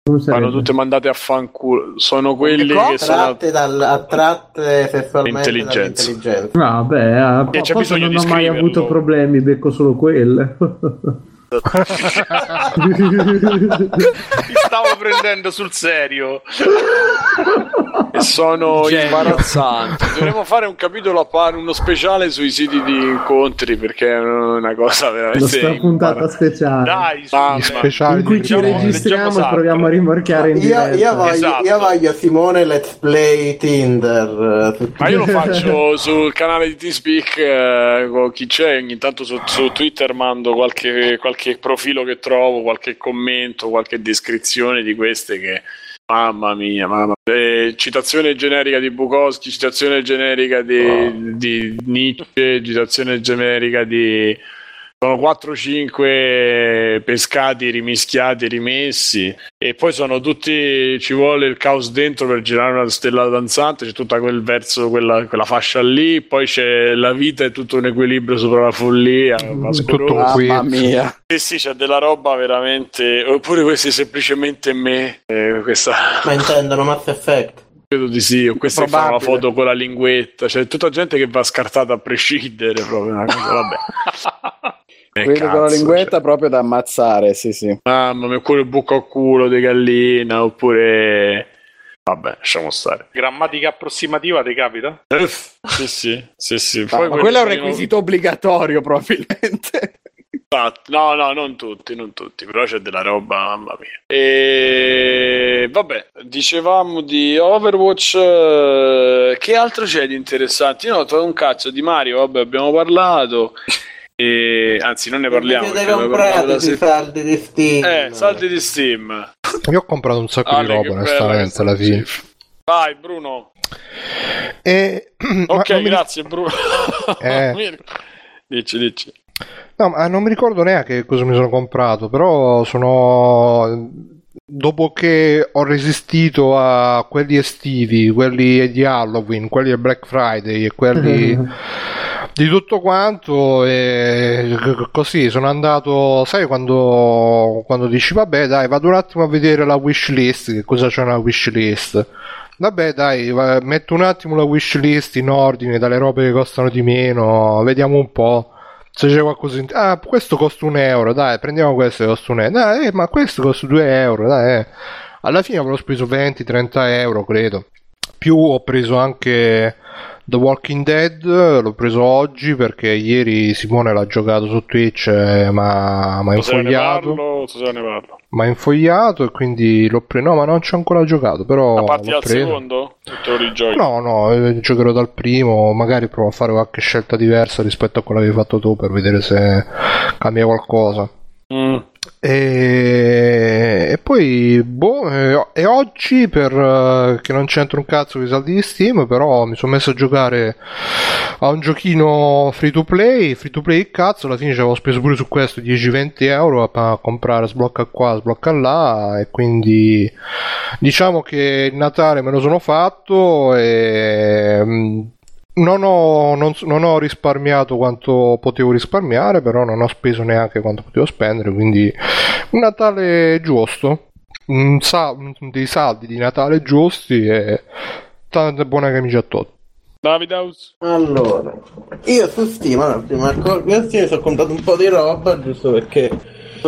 vanno tutte mandate a fanculo. Sono quelli che sono... Attratte, dal, attratte sessualmente Intelligenza. dall'intelligenza. Vabbè, ah, E c'è non ho mai avuto problemi, becco solo quelle. Ti stavo prendendo sul serio. e sono Genio. imbarazzanti. Dovremmo fare un capitolo a parte, uno speciale sui siti di incontri perché è una cosa Lo veramente sta puntata imbarazzante. speciale. Dai, Ah, speciali in cui ci registriamo e proviamo a rimorchiare in Io, diretta. io voglio, Esatto. io voglio Simone Let's Play Tinder. Ma io lo faccio sul canale di TeamSpeak eh, con chi c'è, ogni tanto su, su Twitter mando qualche, qualche profilo che trovo, qualche commento, qualche descrizione di queste che... Mamma mia, mamma. Eh, citazione generica di Bukowski, citazione generica di, di Nietzsche, citazione generica di... Sono 4-5 pescati, rimischiati, rimessi e poi sono tutti, ci vuole il caos dentro per girare una stella danzante, c'è tutta quel verso, quella, quella fascia lì, poi c'è la vita e tutto un equilibrio sopra la follia, mascolosa. Tutto qui. Mamma mia. Sì, sì, c'è della roba veramente, oppure questi semplicemente me, eh, questa... Ma intendono Mass Effect. Credo di sì, o questa fa una foto con la linguetta, c'è tutta gente che va scartata a prescindere proprio, una cosa, vabbè. Eh, Quelli con la cazzo, linguetta cioè. proprio da ammazzare, sì, sì. Mamma mia, oppure il buco a culo di gallina, oppure... Vabbè, lasciamo stare. Grammatica approssimativa ti capita? Uff, sì, sì, sì, sì. Ma, Poi ma quello è un requisito obbligatorio, probabilmente. No, no, non tutti, non tutti, però c'è della roba, mamma mia. E vabbè, dicevamo di Overwatch, eh, che altro c'è di interessante? Io ho trovato un cazzo di Mario, vabbè, abbiamo parlato, e anzi non ne parliamo. Avete comprato se- saldi di Steam. Eh, saldi di Steam. Io ho comprato un sacco Ah, di roba, onestamente, alla fine. Vai, Bruno. E... ma Ok, non mi- grazie, Bruno. Eh. dici, dici. No, ma non mi ricordo neanche cosa mi sono comprato, però sono... Dopo che ho resistito a quelli estivi, quelli di Halloween, quelli del Black Friday e quelli di tutto quanto, e così sono andato, sai quando, quando dici vabbè dai vado un attimo a vedere la wish list, che cosa c'è nella wish list. Vabbè, dai, metto un attimo la wish list in ordine dalle robe che costano di meno, vediamo un po'. Se c'è qualcosa in... Ah, questo costa un euro, dai, prendiamo questo che costa un euro. Dai, eh, ma questo costa 2 euro, dai. eh. Alla fine avrò speso 20-30 euro, credo. Più ho preso anche The Walking Dead, l'ho preso oggi perché ieri Simone l'ha giocato su Twitch, eh, ma ha infogliato. Ma infogliato e quindi l'ho preso. No, ma non ci ho ancora giocato, però A parti l'ho al preso. secondo? No, no, eh, giocherò dal primo, magari provo a fare qualche scelta diversa rispetto a quella che hai fatto tu per vedere se cambia qualcosa. Mm. E, e poi, boh, e, e oggi per eh, che non c'entra un cazzo con i saldi di Steam, però mi sono messo a giocare a un giochino free to play, free to play cazzo, alla fine ci avevo speso pure su questo 10-20 euro a, a comprare sblocca qua, sblocca là e quindi diciamo che il Natale me lo sono fatto e mm, non ho, non, non ho risparmiato quanto potevo risparmiare, però non ho speso neanche quanto potevo spendere, quindi un Natale giusto, un sa- dei saldi di Natale giusti e tante buone camicie a tutti. Davide House? Allora, io su Steam, allora, prima mi sono comprato un po' di roba, giusto perché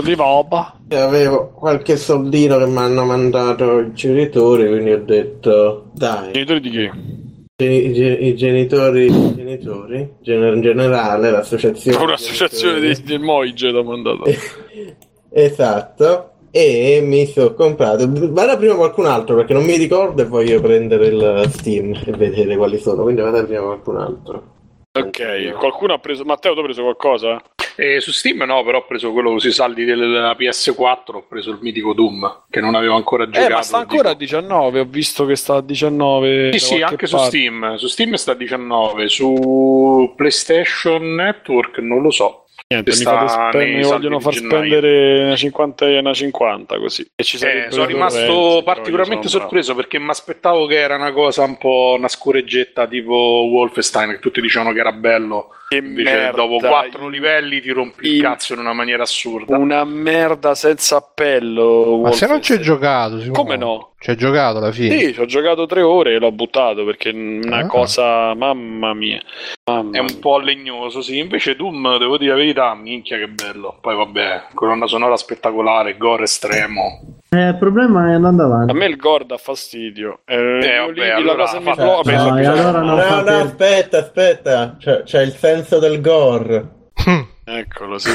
Di roba. avevo qualche soldino che mi hanno mandato i genitori, quindi ho detto, dai, Genitori di chi? I, ge- i genitori, i genitori, in generale, l'associazione... Un'associazione di, di Moige l'ha mandato. Esatto, e mi sono comprato. Vada prima qualcun altro perché non mi ricordo e voglio prendere il Steam e vedere quali sono. Quindi vada prima qualcun altro. Ok, qualcuno ha preso. Matteo, tu hai preso qualcosa? E su Steam no, però ho preso quello sui saldi della PS4, ho preso il mitico Doom, che non avevo ancora giocato. Eh, ma sta ancora a dico. 19. Ho visto che sta a 19. Sì, sì, anche su parte. Steam. Su Steam sta a 19, su PlayStation Network non lo so. Niente, mi, nei mi vogliono far gennaio. spendere una 50 e una 50 così. E ci Eh, sono rimasto torrenti, particolarmente sono sorpreso perché mi aspettavo che era una cosa un po' una scoreggetta tipo Wolfenstein, che tutti dicevano che era bello. Che Invece merda, dopo quattro livelli ti rompi il il- cazzo in una maniera assurda. Una merda senza appello. Ma se non ci hai Wolfenstein. giocato, Simone? Come no? Ci hai giocato alla fine? Sì, ci ho giocato tre ore e l'ho buttato perché è una Ah. cosa. Mamma mia. Mamma È un mia. po' legnoso, sì. Invece Doom, devo dire la verità, minchia che bello. Poi vabbè, colonna sonora spettacolare, gore estremo. Eh, il problema è andando A avanti. me il gore dà fastidio. Eh, io vabbè, lì, la allora cosa mi fa-. Vabbè, No, so- e so- allora non No, no, per- aspetta, aspetta. C'è, c'è il senso del gore. Eccolo, sì.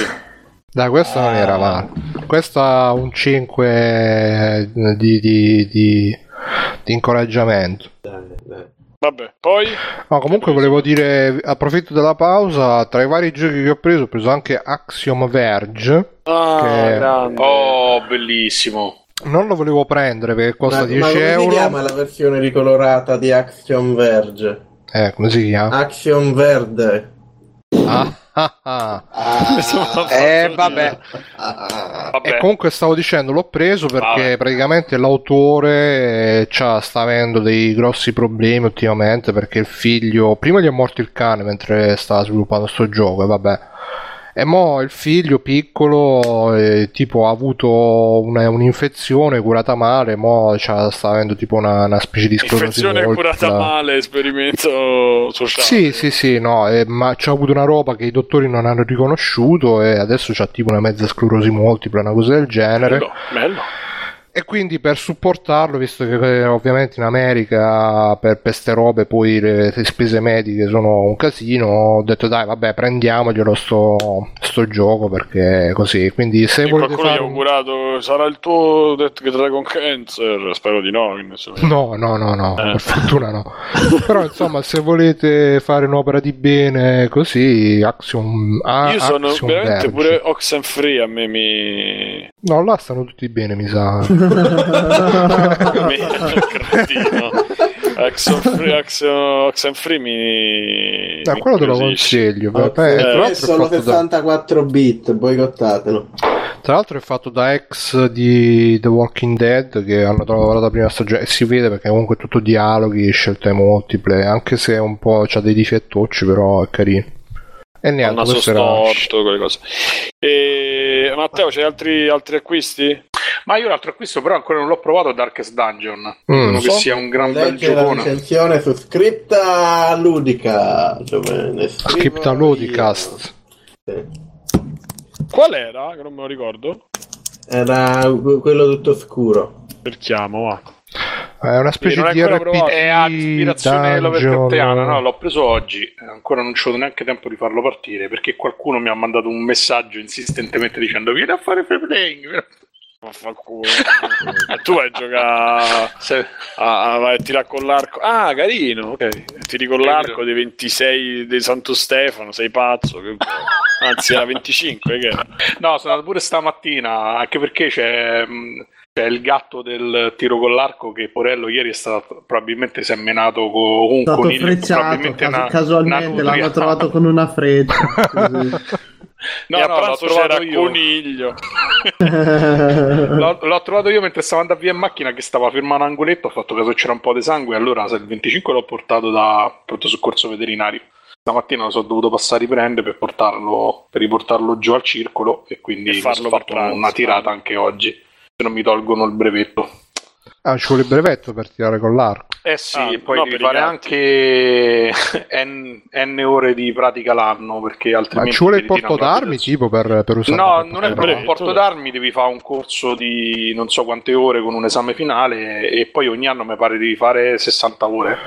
Dai, questo non era male. Questo ha un 5 di, di- di- di incoraggiamento. Dai, dai. Vabbè, poi. No, comunque volevo dire, approfitto della pausa, tra i vari giochi che ho preso, ho preso anche Axiom Verge. Ah, Che- grande. Oh, bellissimo. Non lo volevo prendere perché costa Ma, 10 ma come si euro. chiama la versione ricolorata di Action Verge? Eh, come si chiama? Action Verde. Ah, ah, ah. Fatto Eh, vabbè. Vabbè. E comunque stavo dicendo, l'ho preso perché Vabbè. praticamente l'autore eh, sta avendo dei grossi problemi ultimamente perché il figlio, prima gli è morto il cane mentre stava sviluppando sto gioco e vabbè. E mo il figlio piccolo eh, tipo ha avuto una- un'infezione curata male, mo c'ha- sta avendo tipo una, una specie di sclerosi Infezione curata male, esperimento sociale. Sì, sì, sì, no, eh, ma c'ha avuto una roba che i dottori non hanno riconosciuto e adesso c'ha tipo una mezza sclerosi multipla, una cosa del genere. Bello, bello. E quindi per supportarlo, visto che eh, ovviamente in America per queste robe poi le, le spese mediche sono un casino, ho detto dai vabbè prendiamoglielo sto, sto gioco perché così. Quindi se E volete qualcuno gli fare... ha un- augurato sarà il tuo Death Dragon Cancer? Spero di no. No, no, no, no, Eh. per fortuna no. Però insomma se volete fare un'opera di bene così, Axiom... a- Io sono Axiom veramente Verge. pure Oxenfree a me mi. No, là stanno tutti bene mi sa. cretino. Action Free, Free mi. Da quello te lo consiglio. Ok, Beh, tra, è è solo fatto da, 64 bit, boicottatelo. tra l'altro è fatto da ex di The Walking Dead che hanno lavorato la prima stagione e si vede perché comunque è tutto dialoghi, scelte multiple, anche se un po' c'ha dei difettocci, però è carino. E naso questo storto, quelle cose. E... Matteo, c'hai altri, altri acquisti? Ma io l'altro acquisto però ancora non l'ho provato Darkest Dungeon. Mm. Che So. sia un gran bel Legge la giocone. recensione su Scripta Ludica. Scripta io. Ludicast. Sì. Qual era? Che non me lo ricordo. Era quello tutto scuro. Cerchiamo, va. È una specie non di RPG. È a ispirazione dungeon. Lovecraftiana, no? L'ho preso oggi. Ancora non ho neanche tempo di farlo partire perché qualcuno mi ha mandato un messaggio insistentemente dicendo vieni a fare free playing. Vaffanculo. e tu vai a giocare Se- a, a, vai a tirare con l'arco. Ah, carino. Ok. Tiri con l'arco dei 26 di Santo Stefano. Sei pazzo. Che... Anzi, era 25. Che... No, sono andato pure stamattina, anche perché c'è, mh, c'è il gatto del tiro con l'arco che Porello ieri è stato probabilmente si è menato con un È stato coniglio, frecciato probabilmente casu- una- casualmente, una l'hanno trovato con una freccia. così. No, e a no, l'ho pranzo trovato c'era io. coniglio. L'ho, l'ho trovato io mentre stavo andando via in macchina che stava fermo a un angoletto, ho fatto caso che c'era un po' di sangue, allora se il 25 l'ho portato da pronto soccorso veterinario. Stamattina lo sono dovuto passare a riprendere per portarlo, per riportarlo giù al circolo e quindi E farlo per fatto pranzo, una tirata anche oggi, se non mi tolgono il brevetto. Ah, ci vuole il brevetto per tirare con l'arco. Eh sì, Ah, poi no, devi per fare anche n, n ore di pratica l'anno perché Ma altrimenti ci vuole il porto d'armi tipo per, per usare No, non è un brevetto, porto dai. d'armi, devi fare un corso di non so quante ore con un esame finale e poi ogni anno mi pare devi fare 60 ore.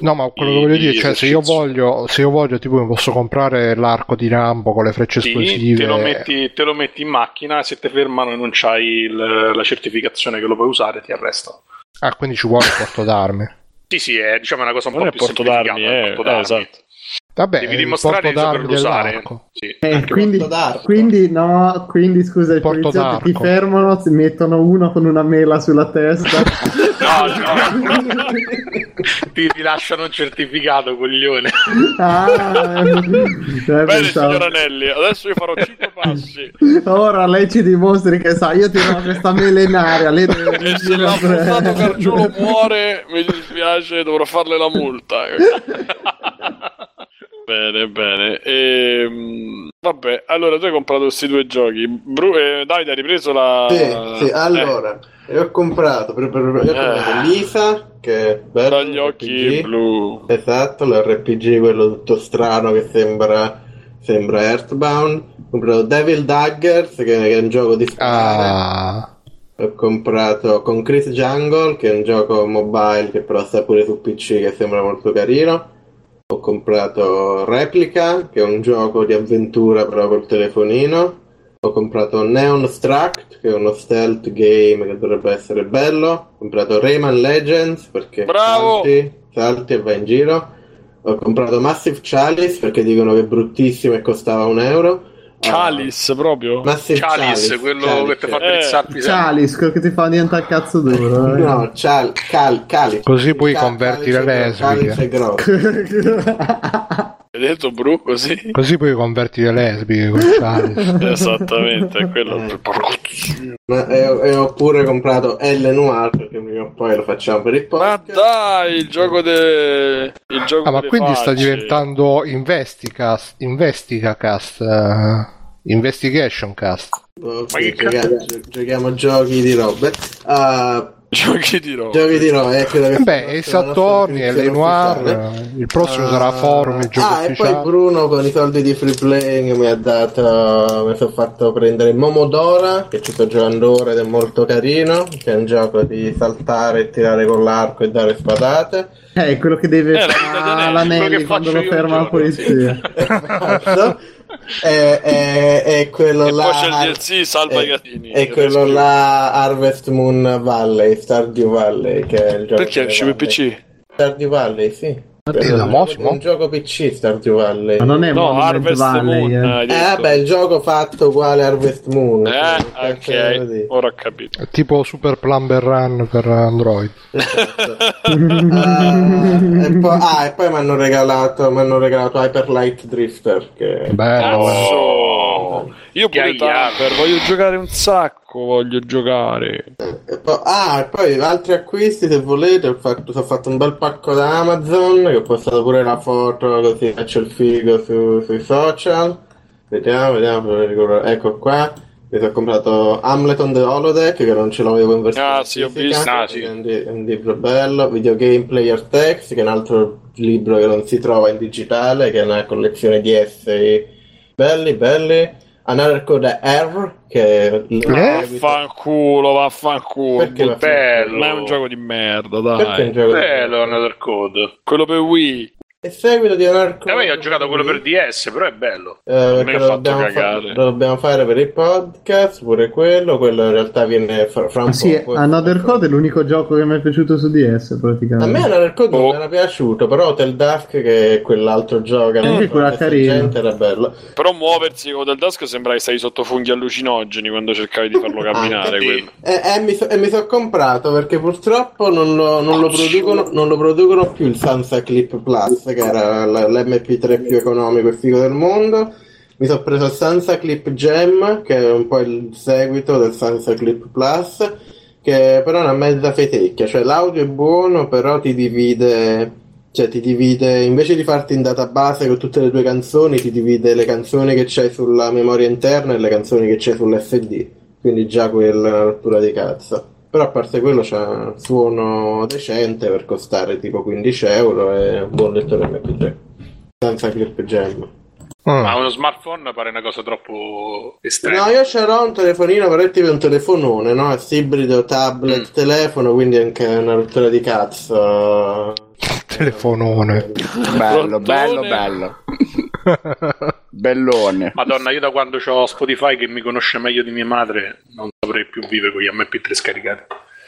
No, ma quello che voglio dire, di cioè, se io voglio, se io voglio, tipo, mi posso comprare l'arco di Rambo con le frecce Sì, esplosive. te, lo metti, te lo metti in macchina, se ti fermano e non c'hai il- la certificazione che lo puoi usare, ti arrestano. Ah, quindi ci vuole il porto d'armi. Sì, sì, è diciamo una cosa un Non po' è più porto d'armi, è eh, porto eh, d'armi. esatto. Vabbè, Devi il dimostrare saperlo d'armi usare. Sì. Eh, Anche quindi, quindi no, quindi scusa, i poliziotti ti fermano, si mettono uno con una mela sulla testa. No, no. ti rilasciano un certificato, coglione. ah, eh, Bene, pensavo- signor Anelli, adesso io farò 5 passi. Ora lei ci dimostri che sa, io tiro questa mela in aria, lei deve E se l'avvocato Cargiolo muore, mi dispiace, dovrò farle la multa. Bene, bene. Ehm, vabbè, allora tu hai comprato questi due giochi. Bru- eh, Davide, hai ripreso la... Sì, sì, allora, io ho comprato, per, per- comprato Eh. Lisa, che è Eh, bello, dagli occhi blu. Esatto, l'RPG quello tutto strano che sembra, sembra Earthbound. Ho comprato Devil Daggers, che che è un gioco di. Ah, Ho comprato Concrete Jungle, che è un gioco mobile che però sta pure su PC che sembra molto carino. Ho comprato Replica, che è un gioco di avventura però col telefonino. Ho comprato Neon Struct, che è uno stealth game che dovrebbe essere bello. Ho comprato Rayman Legends perché salti, salti e vai in giro. Ho comprato Massive Chalice perché dicono che è bruttissimo e costava un euro. Chalice proprio? Ah, Massive Chalice, Chalice, quello Chalice. che ti fa Eh, drizzarti sempre. Chalice, quello che ti fa diventare il cazzo duro. eh. No, cal, cal, calice. Così puoi Cal- convertire calice- lesbiche. Hai detto Bru così? così puoi convertire lesbiche con Chalice. Esattamente, quello. Eh. Ma- e, e ho pure comprato L Noir perché prima o poi lo facciamo per il Ma podcast. dai, il gioco de... il gioco Ah, ma quindi sta facce. diventando Investicast, Investigacast, eh, Investigation Cast. Ok, Ma che giochiamo, gio- giochiamo giochi di robe. Ah, Giochi di roba. giochi di robe, è quello che Beh, nostra Saturni e le definizione Noir, ufficiale. eh, il prossimo Ah, sarà Forum, il gioco ah, e ufficiale. poi Bruno con i soldi di free playing mi ha dato, mi sono fatto prendere Momodora, che ci sto giocando ora ed è molto carino, che è un gioco di saltare e tirare con l'arco e dare spadate. Eh, quello che deve Eh, la fare l'Anelli quando lo ferma la polizia. Esatto. E, e- e quello E là poi c'è il DLC salva e- i gatini. e quello là Harvest Moon Valley Stardew Valley che è il gioco Perché esce per. PC? Stardew Valley sì Da mo, È un gioco PC Stardew Valley. Ma non è No, Monument Harvest Valley. Moon. eh. Eh, vabbè, il gioco fatto uguale a Harvest Moon. Eh, cazzo devo ok, ora ho capito. è tipo Super Plumber Run per Android. Ah, e poi, ah, e poi mi hanno regalato, m'hanno regalato Hyper Light Drifter. Che... Bello. eh. Io pure. Tamper, voglio giocare un sacco, voglio giocare. E poi- ah, e poi altri acquisti se volete. Ho fatto, ho fatto un bel pacco da Amazon. Che ho postato pure la foto così faccio il figo su- sui social. Vediamo, vediamo. Ecco qua. Mi sono comprato Hamlet on the Holodeck che non ce l'avevo in versione Ah, sì, ho visto. Ah, sì. È un, di- è un libro bello. Videogame Player Text che è un altro libro che non si trova in digitale, che è una collezione di essay belli, belli. Another Code R che è il Vaffanculo, vaffanculo. Perché bello? Ma è un gioco di merda, Perché è un dai. gioco di- Bello Another Code. Quello per Wii. E seguito di Another Code E poi ho giocato quello per DS, però è bello. Eh, perché mi ha fatto dobbiamo, cagare. fa- lo dobbiamo fare per il podcast, pure quello, quello in realtà viene fra, fra un Ah, sì, po'. Another Code è l'unico gioco che mi è piaciuto su DS A praticamente. me Another Code Oh. non mi era piaciuto, però Hotel Dusk, che è quell'altro gioco Anche quella carina. era bello. Però muoversi con del Dusk sembra che stai sotto funghi allucinogeni quando cercavi di farlo camminare. Ah, quello. E, e mi so- e mi sono comprato perché purtroppo non lo, non lo producono, non lo producono più il Sansa Clip Plus, che era l- l'MP3 più economico e figo del mondo. Mi sono preso Sansa Clip Gem, che è un po' il seguito del Sansa Clip Plus, che però è una mezza fetecchia, cioè l'audio è buono, però ti divide, cioè ti divide, invece di farti in database con tutte le tue canzoni, ti divide le canzoni che c'hai sulla memoria interna e le canzoni che c'hai sull'SD, quindi già quella rottura di cazzo. Però a parte quello c'ha un suono decente per costare tipo 15 euro e un buon lettore MP3. Senza clip gem. Mm. Ma uno smartphone pare una cosa troppo estrema. No, io c'ero un telefonino, però è tipo un telefonone, no? È ibrido, tablet, Mm. telefono, quindi anche una rottura di cazzo. Telefonone. Bello, bello, bello. Bellone. Madonna, io da quando ho Spotify che mi conosce meglio di mia madre, non saprei più vivere con gli MP3 scaricati.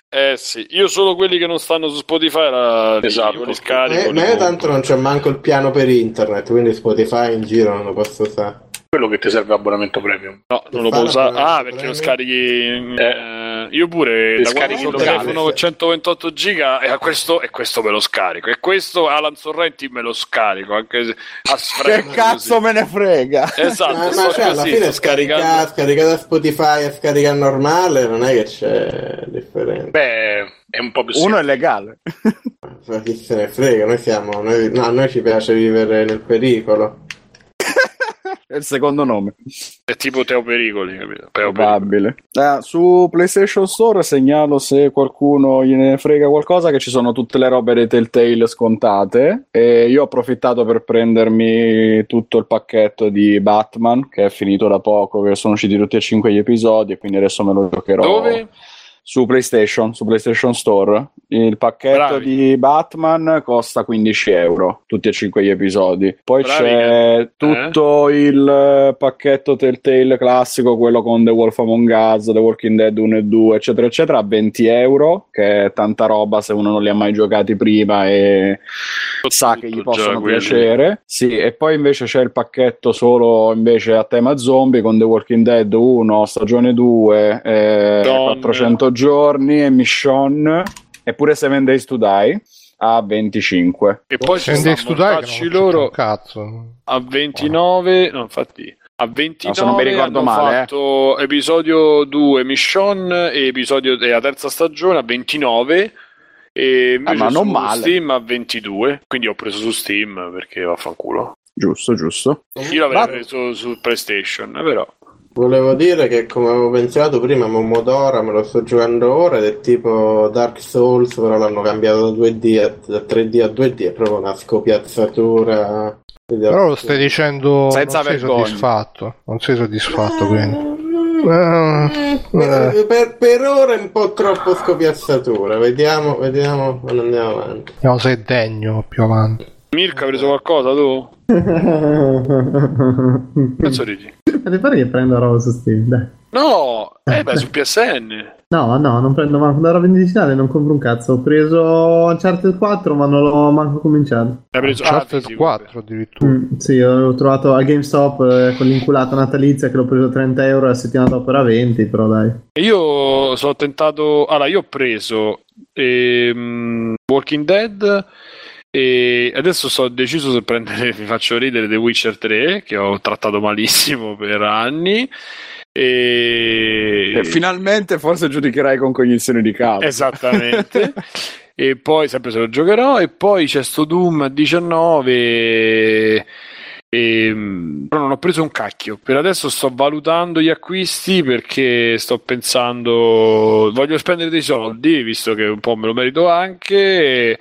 Eh sì, io solo quelli che non stanno su Spotify la... Esatto. li scarico. Eh, ma io tanto non c'ho manco il piano per internet, quindi Spotify in giro non lo posso usare. Quello che ti serve abbonamento premium. No, non lo può usare. Ah, perché lo premium? scarichi. eh, io pure ho il locale, telefono con 128 giga e a questo, e questo me lo scarico. E questo Alan Sorrenti me lo scarico. Anche se a Che cazzo così. me ne frega? Esatto, ma, ma cioè, alla così, fine scaricare scaricare da Spotify e scaricare normale non è che c'è differenza. Beh, è un po' più Uno è semplice. legale. Ma chi se ne frega, noi siamo. Noi, no, a noi ci piace vivere nel pericolo. È il secondo nome. È tipo Teo Pericoli, capito? Teo Pericoli. Probabile. Eh, su PlayStation Store segnalo se qualcuno gliene frega qualcosa che ci sono tutte le robe dei Telltale scontate e io ho approfittato per prendermi tutto il pacchetto di Batman che è finito da poco, che sono usciti tutti e cinque gli episodi e quindi adesso me lo giocherò Dove? Su PlayStation, su PlayStation Store. Il pacchetto Bravi. di Batman costa 15 euro, tutti e cinque gli episodi. Poi Bravi, c'è eh. tutto il eh, pacchetto Telltale classico, quello con The Wolf Among Us, The Walking Dead 1 e 2, eccetera, eccetera, a 20 euro, che è tanta roba se uno non li ha mai giocati prima e sa che gli Tutto possono piacere. Sì, e poi invece c'è il pacchetto solo invece a tema zombie con The Walking Dead 1, stagione 2, eh, Donne. 400 giorni e Mission, eppure Seven Days to Die a 25. E poi che non mortacci c'entra loro un cazzo. a 29 no infatti a 29 No, non mi ricordo hanno male, eh. fatto episodio 2 Mission e episodio e la terza stagione a 29 e invece Ah, ma non su male. Steam a 22 quindi ho preso su Steam perché vaffanculo Giusto, giusto. io l'avrei Ma- preso su PlayStation però Volevo dire che come avevo pensato prima, Momodora me lo sto giocando ora ed è tipo Dark Souls, però l'hanno cambiato da 2D a, da 3D a 2D, è proprio una scopiazzatura. Però lo stai dicendo Senza non sei vergogna. soddisfatto. Non sei soddisfatto quindi. Eh, Per, per- per ora è un po' troppo scopiazzatura, vediamo, vediamo quando andiamo avanti. no, sei degno più avanti. Mirko hai preso qualcosa tu? Cazzo ridi? Mi pare che prendo roba su Steam, dai. No, eh beh, su PSN. No, no, non prendo manco la roba in digitale, non compro un cazzo. Ho preso Uncharted 4, ma non l'ho manco cominciato. Hai preso Uncharted ah, fisico, 4 addirittura. Mm, sì, l'ho trovato a GameStop eh, con l'inculata natalizia che l'ho preso a 30 euro e la settimana dopo era 20, però dai. Io sono tentato. Allora, io ho preso ehm, Walking Dead. E adesso sto deciso se prendere, mi faccio ridere, The Witcher 3, che ho trattato malissimo per anni. E... E finalmente forse giudicherai con cognizione di causa. Esattamente. e poi, sempre se lo giocherò, e poi c'è sto Doom 19. E, mm, però non ho preso un cacchio. Per adesso sto valutando gli acquisti perché sto pensando, voglio spendere dei soldi, visto che un po' me lo merito anche,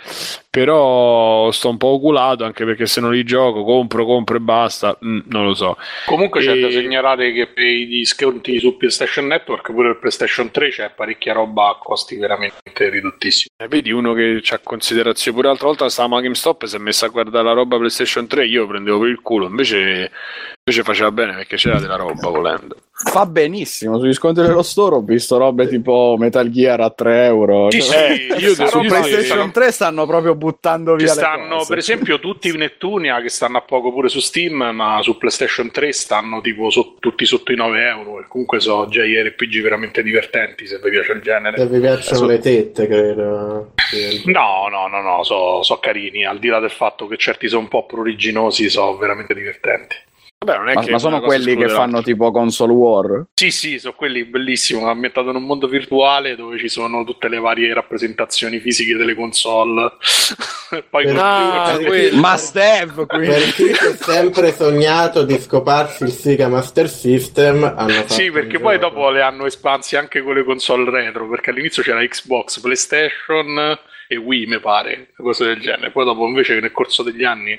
però sto un po' oculato anche perché se non li gioco, compro, compro e basta, mm, non lo so. Comunque c'è E- da segnalare che per gli sconti su PlayStation Network, pure per PlayStation 3 c'è parecchia roba a costi veramente ridottissimi. Eh, vedi uno che ha considerazione, pure l'altra volta stavamo a GameStop si è messo a guardare la roba PlayStation 3, io prendevo per il culo, invece, invece faceva bene perché c'era della roba volendo. Fa benissimo. Sugli sconti dello store ho visto robe tipo Metal Gear a 3 euro. Sì, Cioè, sì, io su PlayStation che- 3 stanno proprio buttando via le stanno cose. per esempio tutti i Nettunia che stanno a poco pure su Steam, ma su PlayStation 3 stanno tipo so- tutti sotto i 9 euro. E comunque sono JRPG veramente divertenti se vi piace il genere. Se vi piacciono So- le tette, credo. No, no, no, no, sono carini, al di là del fatto che certi sono un po' pruriginosi, sono veramente divertenti. Vabbè, non è Ma, che ma sono quelli che fanno tipo console war? Sì, sì, sono quelli bellissimi, ambientato in un mondo virtuale dove ci sono tutte le varie rappresentazioni fisiche delle console. Poi Per- Ah, per- quello. Must have, quindi. Per chi si è sempre sognato di scoparsi il Sega Master System, hanno fatto Sì, perché poi gioco. dopo le hanno espansi anche con le console retro, perché all'inizio c'era Xbox, PlayStation e Wii, mi pare, cose del genere. Poi dopo invece nel corso degli anni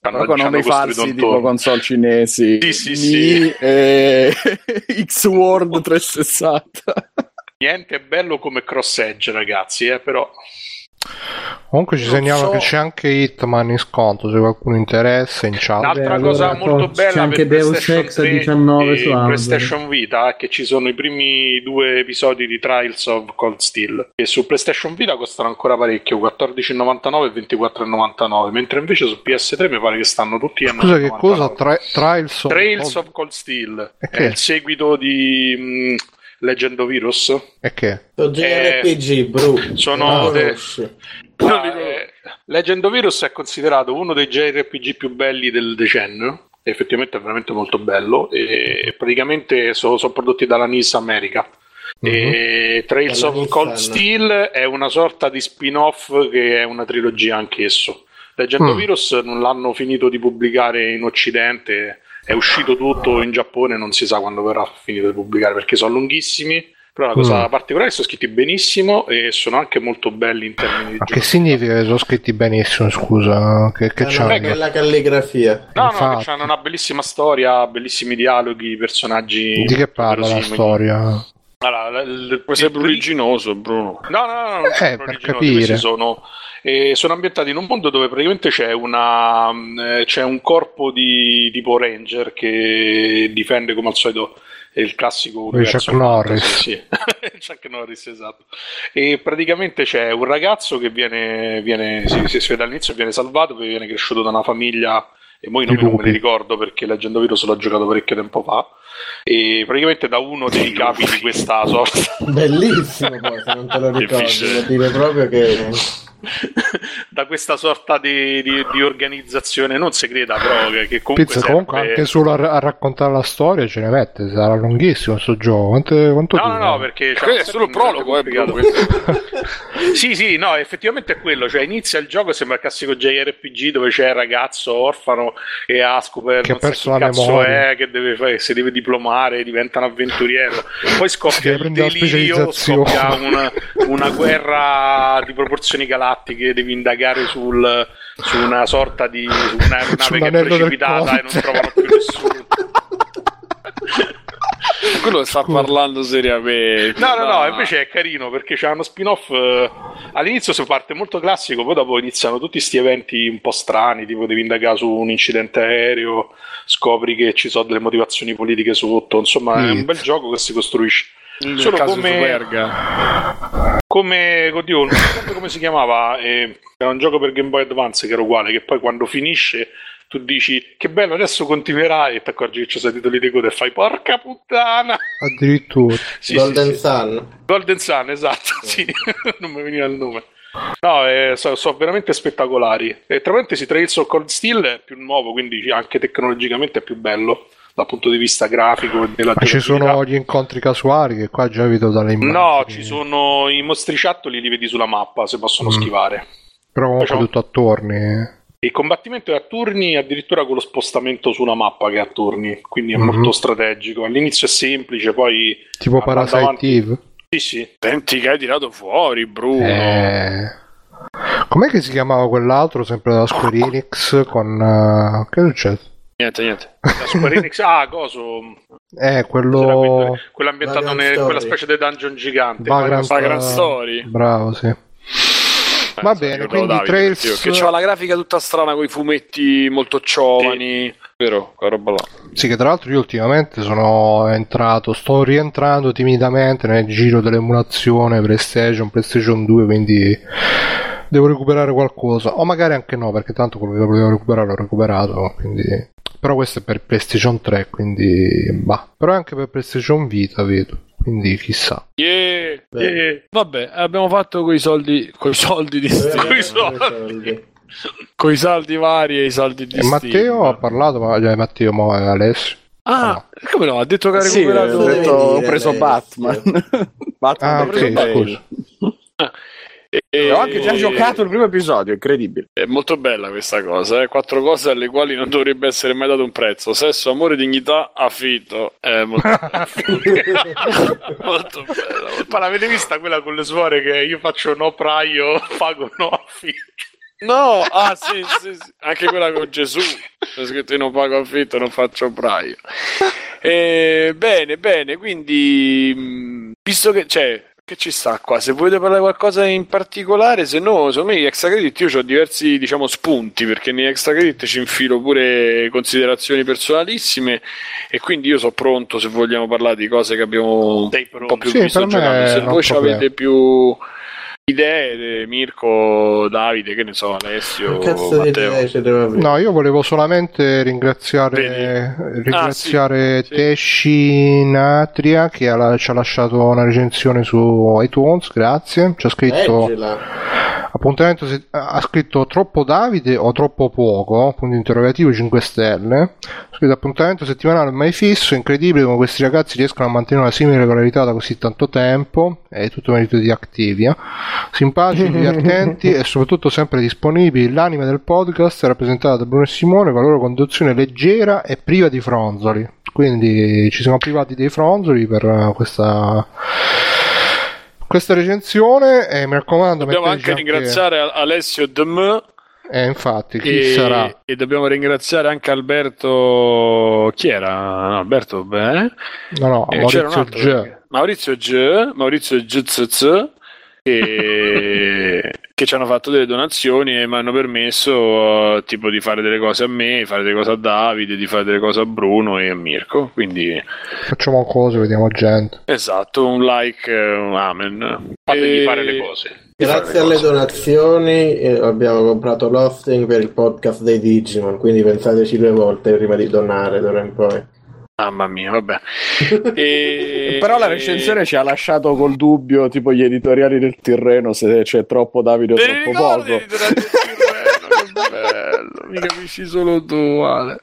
Però con nomi falsi tipo console cinesi. Sì, sì, Mi sì. e X-World 360 Niente è bello come cross edge, ragazzi, eh, però Comunque ci Non segnalo so. che c'è anche Hitman in sconto, se qualcuno interessa in chat. Un'altra Beh, cosa allora, molto c'è bella anche per Deus PlayStation Ex a 3 19 e su. PlayStation Vita è che ci sono i primi due episodi di Trials of Cold Steel che su PlayStation Vita costano ancora parecchio 14,99 e 24,99 mentre invece su PS3 mi pare che stanno tutti a Scusa, che 9,99. cosa? Tra- Trials of... Trails of Cold Steel è che? il seguito di mh, Legend of Heroes E che? Sono JRPG, Bru. sono de-. Ah, eh, Legend of Heroes è considerato uno dei JRPG più belli del decennio. Effettivamente è veramente molto bello. E praticamente sono prodotti dalla NIS America. E Trails Dalla of Cold Nissan. Steel è una sorta di spin-off che è una trilogia anch'esso. Legend of Mm. Heroes non l'hanno finito di pubblicare in Occidente, è uscito tutto in Giappone, non si sa quando verrà finito di pubblicare perché sono lunghissimi. Però la cosa Mm. particolare è che sono scritti benissimo e sono anche molto belli in termini di Ma che significa che sono scritti benissimo, scusa? Che, che Hanno c'hanno? che- bella calligrafia. No, no, Infatti. che hanno una bellissima storia, bellissimi dialoghi, personaggi. Di che parla la storia? Allora, l- l- Puoi essere il- pruriginoso, Bruno. No, no, no, Eh, sono per capire. sono, eh, sono ambientati in un mondo dove praticamente c'è, una, eh, c'è un corpo di tipo Ranger che difende come al solito il classico Chuck Norris. fantasy, sì. Chuck Norris, esatto. E praticamente c'è un ragazzo che viene, viene si, si, vede all'inizio viene salvato, poi viene cresciuto da una famiglia e poi non me li ricordo perché Legend of Heroes l'ho giocato parecchio tempo fa e praticamente da uno dei capi di questa sorta Bellissimo poi, se non te lo. Difficile. Vuol dire proprio che... da questa sorta di, di- di organizzazione non segreta però che, che comunque Pizza, serve- comunque anche solo a, a raccontare la storia ce ne mette, sarà lunghissimo questo gioco. Quanto, quanto no no no perché un è solo il prologo, eh, sì sì no effettivamente è quello cioè inizia il gioco sembra il classico JRPG dove c'è il ragazzo orfano e ha scoperto Che ha non sa perso la cazzo memoria. è che deve fare che si deve diplomare diventa un avventuriero poi scoppia il delirio scoppia una, una guerra di proporzioni galattiche devi indagare sul, su una sorta di su una nave che è precipitata e non trovano più nessuno quello sta parlando seriamente. No, no, no, dai. invece è carino perché c'è uno spin-off. eh, all'inizio si parte molto classico, poi dopo iniziano tutti questi eventi un po' strani, tipo devi indagare su un incidente aereo, scopri che ci sono delle motivazioni politiche sotto. Insomma, è un bel gioco che si costruisce. Nel Solo caso come- Superga. Come, oddio, come si chiamava, eh, era un gioco per Game Boy Advance che era uguale, che poi quando finisce tu dici che bello, adesso continuerai e ti accorgi che ci sono i titoli di coda e fai porca puttana. Addirittura. Sì, Golden sì, sì. Sun. Golden Sun, esatto, sì, non mi veniva il nome. No, eh, so- sono veramente spettacolari. E tra parentesi, Trails of Cold Steel è più nuovo, quindi anche tecnologicamente è più bello dal punto di vista grafico e della Ma ci sono gli incontri casuali che qua già vedo dalle immagini. No, ci sono i mostriciattoli, li vedi sulla mappa se possono Mm. schivare. Però comunque Facciamo- tutto a torni. Il combattimento è a turni, addirittura con lo spostamento su una mappa che è a turni, quindi è Mhm. molto strategico. All'inizio è semplice, poi Tipo Parasite avanti- Eve. Sì, sì. Senti che hai tirato fuori, Bruno. Eh... Com'è che si chiamava quell'altro, sempre della Square Enix, con... eh, Che è successo? Niente, niente. La Square Enix, ah, coso. Eh, quello... quello, ambientato in quella specie di dungeon gigante. Vagrant, Vagrant Story. Bravo, sì. Eh, Va bene, quindi Davide, Trails- Che c'era la grafica tutta strana con i fumetti molto giovani. Vero, quella roba là. Sì, che tra l'altro io ultimamente sono entrato, sto rientrando timidamente nel giro dell'emulazione PlayStation, PlayStation 2, quindi devo recuperare qualcosa. O magari anche no, perché tanto quello che volevo recuperare l'ho recuperato, quindi... Però questo è per PlayStation 3, quindi... Bah. Però è anche per PlayStation Vita, vedo. Quindi chissà. Yeah. Beh. Eh, Vabbè, abbiamo fatto coi soldi, coi soldi di Dove Steam, soldi. i soldi? coi saldi vari e i saldi di E Steam. Matteo ha parlato, ma cioè, Matteo, ma Alessio. Ah, come no? Ha detto che ha Sì, recuperato. ho, Cosa detto, ho preso? Batman. Batman Ah, ok, scusa. E- Ho anche già giocato il primo episodio, incredibile. È molto bella questa cosa, eh? quattro cose alle quali non dovrebbe essere mai dato un prezzo: sesso, amore, dignità, affitto. È molto, molto bella. molto- Ma l'avete vista quella con le suore che io faccio no praio, pago no affitto? No, ah sì, sì, sì. anche quella con Gesù. C'è scritto io non pago affitto, non faccio praio. Eh, bene, bene, quindi mh, visto che c'è. Che ci sta qua? Se volete parlare qualcosa in particolare, se no, secondo me gli extra credit io ho diversi, diciamo, spunti, perché negli extra credit ci infilo pure considerazioni personalissime e quindi io sono pronto se vogliamo parlare di cose che abbiamo Sei un po' più Sì, visto giocando. Se voi avete più idee, Mirko, Davide, che ne so, Alessio, cazzo Matteo. No, io volevo solamente ringraziare, Vedi? ringraziare Ah, sì. Tesci Natria che ha- ci ha lasciato una recensione su iTunes, grazie. Ci ha scritto Leggila. Appuntamento se- ha scritto troppo Davide o troppo poco, punto interrogativo 5 stelle. Ha scritto appuntamento settimanale mai fisso, incredibile come questi ragazzi riescono a mantenere una simile regolarità da così tanto tempo, è tutto merito di Activia. Simpatici, divertenti e soprattutto sempre disponibili. L'anima del podcast è rappresentata da Bruno e Simone con la loro conduzione leggera e priva di fronzoli. Quindi ci siamo privati dei fronzoli per eh, questa, questa recensione e mi raccomando Dobbiamo anche ringraziare Alessio Dm eh, infatti, chi e, sarà? e dobbiamo ringraziare anche Alberto. Chi era? No, Alberto, beh. No, no, Eh, c'era un Maurizio altro G. Maurizio G, Maurizio GZZ che, che ci hanno fatto delle donazioni e mi hanno permesso eh, tipo di fare delle cose a me, fare delle cose a Davide, di fare delle cose a Bruno e a Mirko. Quindi Facciamo cose, vediamo gente. esatto, un like, eh, un amen. Fategli E- fare le cose. Grazie alle donazioni eh, abbiamo comprato l'hosting per il podcast dei Digimon, quindi pensateci due volte prima di donare d'ora in poi. Mamma mia, vabbè. E- Però la recensione ci ha lasciato col dubbio, tipo gli editoriali del Tirreno, se c'è troppo Davide o Te troppo poco. bello, mi capisci solo tu, Ale.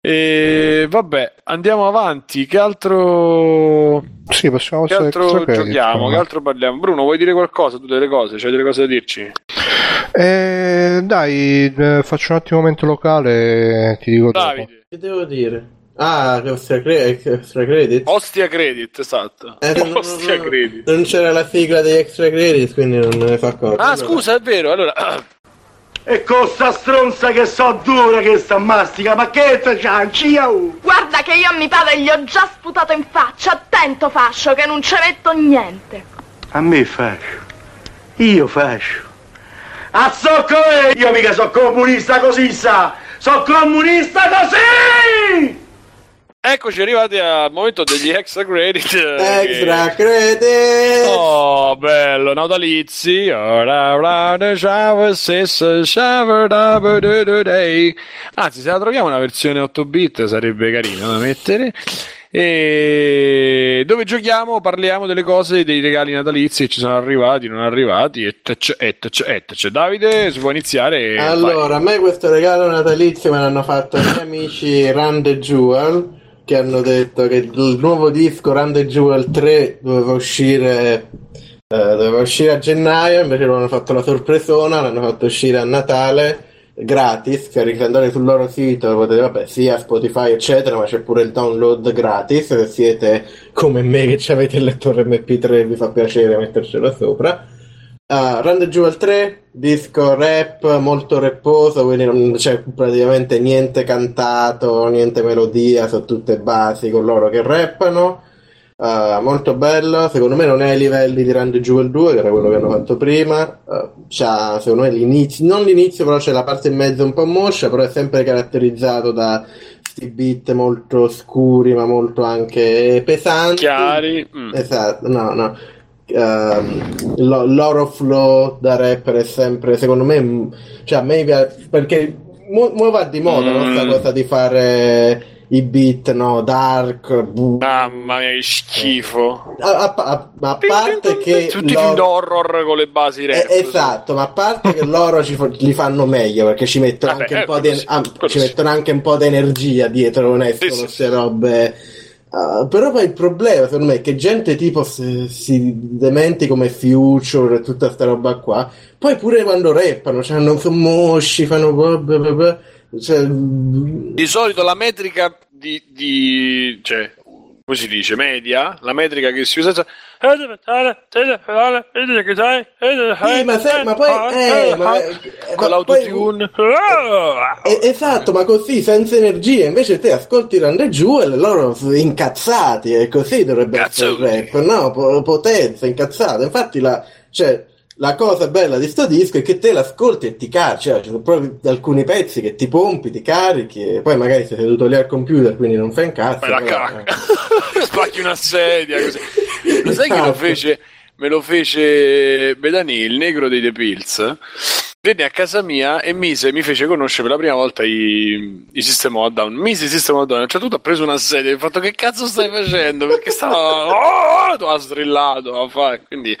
E vabbè, andiamo avanti. Che altro, Sì, possiamo che altro giochiamo? Che altro parliamo? Bruno, vuoi dire qualcosa? Tu delle cose? C'hai delle cose da dirci? Eh, dai, eh, faccio un attimo momento locale ti dico dopo. Davide, Che devo dire? Ah, che extra, cre- extra credit? Ostia Credit, esatto. Eh, Ostia non- credit. Non c'era la sigla degli extra credit, quindi non me ne fa accorto. Ah, Allora, scusa, è vero. Allora, E con sta stronza che so dura che sta mastica, ma che te cianci, io? Guarda che io a mio padre gli ho già sputato in faccia. Attento, fascio, che non ci metto niente. A me fascio. Io fascio. A socco io mica so comunista così sa! So comunista così! Eccoci arrivati al momento degli extra credit. eh, Extra che- credit! Oh, bello, day. Anzi, se la troviamo una versione 8 bit sarebbe carino da mettere. E dove giochiamo parliamo delle cose, dei regali natalizi che ci sono arrivati, non arrivati, etc, etc, etc. Davide, si può iniziare? Allora, a me questo regalo natalizio me l'hanno fatto i miei amici Run the Jewel che hanno detto che il nuovo disco Run the Jewel 3 doveva uscire eh, doveva uscire a gennaio, invece loro hanno fatto la sorpresona, l'hanno fatto uscire a Natale gratis, andate sul loro sito potete, vabbè, sia Spotify eccetera, ma c'è pure il download gratis, se siete come me che avete il lettore MP3 vi fa piacere mettercelo sopra. Uh, Run the Jewel 3, disco rap molto rapposo, quindi non c'è praticamente niente cantato, niente melodia, sono tutte basi con loro che rappano. Uh, molto bello, secondo me non è ai livelli di Run the Jewel 2, che era quello che hanno fatto prima. Uh, c'ha, secondo me, l'inizio, non l'inizio, però c'è la parte in mezzo un po' moscia, però è sempre caratterizzato da sti beat molto scuri, ma molto anche pesanti. Chiari. Mm. Esatto, no, no. Ehm, lo- loro flow da rapper è sempre, secondo me, cioè a me piace, perché mo, mo va di moda, Mm. cosa di fare i beat, no? Dark, bu- Mamma mia, che schifo. a, a- a- a parte che Tutti i film d'horror con le basi rap. eh, esatto, ma a parte che loro ci fa- li fanno meglio perché ci mettono, Vabbè, anche, un eh, po di, sì, ah, ci mettono anche un po' di energia dietro, non escono sì, queste sì. robe. Ah, però poi il problema secondo me è che gente tipo si, si dementi come Future e tutta sta roba qua, poi pure quando rappano, cioè non sono mosci, fanno blah, blah, blah, cioè, Di solito la metrica di, di cioè, come si dice, media, la metrica che si usa Sì, ma, se- ma poi eh, ma, eh, con ma poi- l'autotune. Eh, esatto, ma così senza energia. Invece te ascolti the Jewel e loro incazzati e così dovrebbe essere il Cazzoni. rap. No, po- potenza, incazzato. Infatti la, cioè, la cosa bella di sto disco è che te l'ascolti e ti carichi. Cioè, ci sono proprio alcuni pezzi che ti pompi, ti carichi e poi magari sei seduto lì al computer quindi non fai un cazzo. Fai la però- cacca. Spacchi una sedia così. Lo sai che lo Esatto. fece? Me lo fece Bedani, il negro dei The Pills. Venne a casa mia e mise, mi fece conoscere per la prima volta i, i System of Down. Mise i System of Down, a un certo punto ha preso una sedia e ha fatto che cazzo stai facendo? Perché stava... Oh, ha strillato. Quindi,